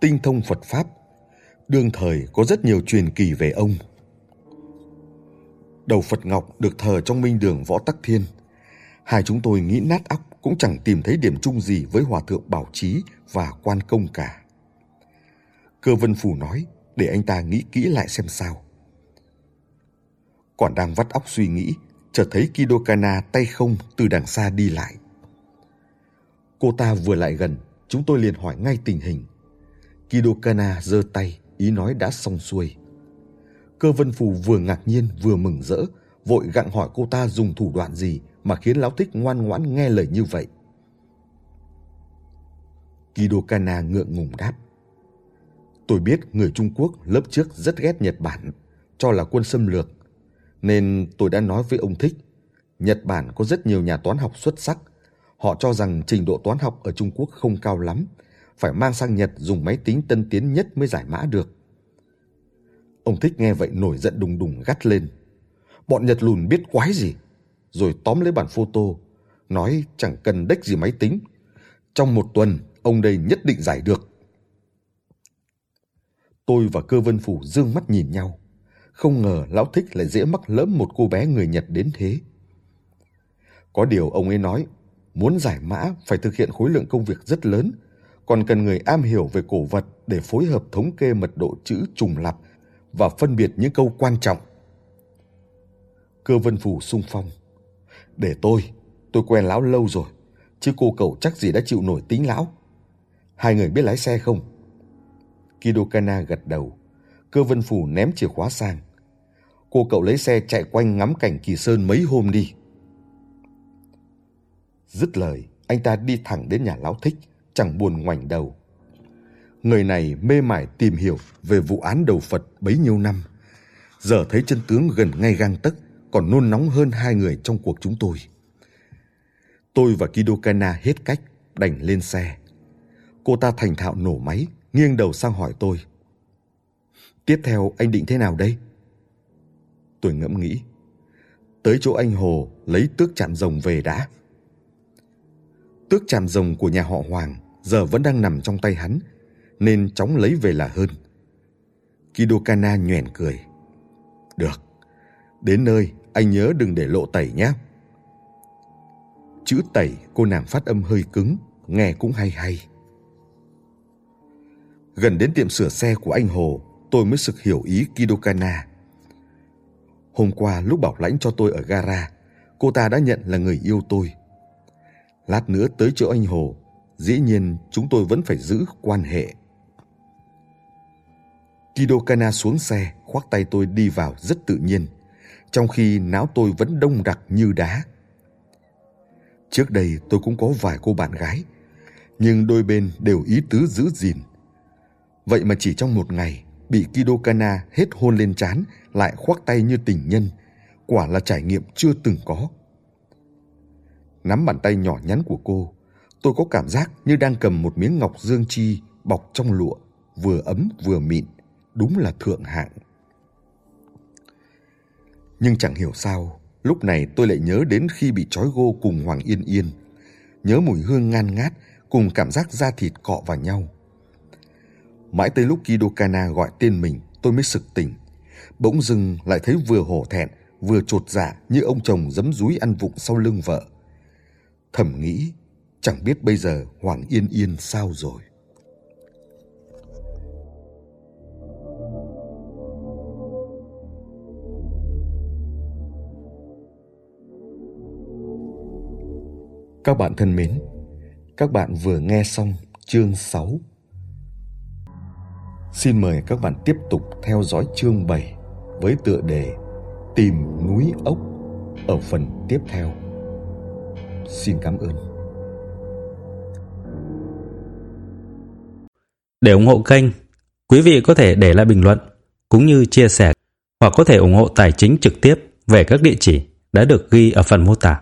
Tinh thông Phật Pháp, đương thời có rất nhiều truyền kỳ về ông. Đầu Phật Ngọc được thờ trong minh đường Võ Tắc Thiên. Hai chúng tôi nghĩ nát óc cũng chẳng tìm thấy điểm chung gì với Hòa Thượng Bảo Trí và Quan Công cả. Cơ Vân Phủ nói để anh ta nghĩ kỹ lại xem sao. Còn đang vắt óc suy nghĩ, chợt thấy Kidokana tay không từ đằng xa đi lại. Cô ta vừa lại gần, chúng tôi liền hỏi ngay tình hình. Kidokana giơ tay, ý nói đã xong xuôi. Cơ Vân Phù vừa ngạc nhiên vừa mừng rỡ, vội gặng hỏi cô ta dùng thủ đoạn gì mà khiến lão thích ngoan ngoãn nghe lời như vậy. Kidokana ngượng ngùng đáp. Tôi biết người Trung Quốc lớp trước rất ghét Nhật Bản, cho là quân xâm lược. Nên tôi đã nói với ông Thích, Nhật Bản có rất nhiều nhà toán học xuất sắc. Họ cho rằng trình độ toán học ở Trung Quốc không cao lắm, phải mang sang Nhật dùng máy tính tân tiến nhất mới giải mã được. Ông Thích nghe vậy nổi giận đùng đùng gắt lên. Bọn Nhật lùn biết quái gì. Rồi tóm lấy bản photo, nói chẳng cần đếch gì máy tính. Trong một tuần, ông đây nhất định giải được. Tôi và cơ vân phủ dương mắt nhìn nhau. Không ngờ lão thích lại dễ mắc lỡm một cô bé người Nhật đến thế. Có điều ông ấy nói, muốn giải mã phải thực hiện khối lượng công việc rất lớn, còn cần người am hiểu về cổ vật để phối hợp thống kê mật độ chữ trùng lặp và phân biệt những câu quan trọng. Cơ vân phủ sung phong. Để tôi, tôi quen lão lâu rồi, chứ cô cậu chắc gì đã chịu nổi tính lão. Hai người biết lái xe không? Kidokana gật đầu. Cơ vân phủ ném chìa khóa sang. Cô cậu lấy xe chạy quanh ngắm cảnh kỳ sơn mấy hôm đi. Dứt lời, anh ta đi thẳng đến nhà lão thích, chẳng buồn ngoảnh đầu người này mê mải tìm hiểu về vụ án đầu Phật bấy nhiêu năm. Giờ thấy chân tướng gần ngay gang tấc, còn nôn nóng hơn hai người trong cuộc chúng tôi. Tôi và Kidokana hết cách, đành lên xe. Cô ta thành thạo nổ máy, nghiêng đầu sang hỏi tôi. Tiếp theo anh định thế nào đây? Tôi ngẫm nghĩ. Tới chỗ anh Hồ lấy tước chạm rồng về đã. Tước chạm rồng của nhà họ Hoàng giờ vẫn đang nằm trong tay hắn nên chóng lấy về là hơn. Kidokana nhoẻn cười. Được, đến nơi anh nhớ đừng để lộ tẩy nhé. Chữ tẩy cô nàng phát âm hơi cứng, nghe cũng hay hay. Gần đến tiệm sửa xe của anh Hồ, tôi mới sực hiểu ý Kidokana. Hôm qua lúc bảo lãnh cho tôi ở gara, cô ta đã nhận là người yêu tôi. Lát nữa tới chỗ anh Hồ, dĩ nhiên chúng tôi vẫn phải giữ quan hệ. Kidokana xuống xe, khoác tay tôi đi vào rất tự nhiên, trong khi não tôi vẫn đông đặc như đá. Trước đây tôi cũng có vài cô bạn gái, nhưng đôi bên đều ý tứ giữ gìn. Vậy mà chỉ trong một ngày, bị Kidokana hết hôn lên trán lại khoác tay như tình nhân, quả là trải nghiệm chưa từng có. Nắm bàn tay nhỏ nhắn của cô, tôi có cảm giác như đang cầm một miếng ngọc dương chi bọc trong lụa, vừa ấm vừa mịn, đúng là thượng hạng. Nhưng chẳng hiểu sao, lúc này tôi lại nhớ đến khi bị trói gô cùng Hoàng Yên Yên, nhớ mùi hương ngan ngát cùng cảm giác da thịt cọ vào nhau. Mãi tới lúc Kidokana gọi tên mình, tôi mới sực tỉnh. Bỗng dưng lại thấy vừa hổ thẹn, vừa trột dạ như ông chồng giấm dúi ăn vụng sau lưng vợ. Thầm nghĩ, chẳng biết bây giờ Hoàng Yên Yên sao rồi. Các bạn thân mến, các bạn vừa nghe xong chương 6. Xin mời các bạn tiếp tục theo dõi chương 7 với tựa đề Tìm núi ốc ở phần tiếp theo. Xin cảm ơn. Để ủng hộ kênh, quý vị có thể để lại bình luận cũng như chia sẻ hoặc có thể ủng hộ tài chính trực tiếp về các địa chỉ đã được ghi ở phần mô tả.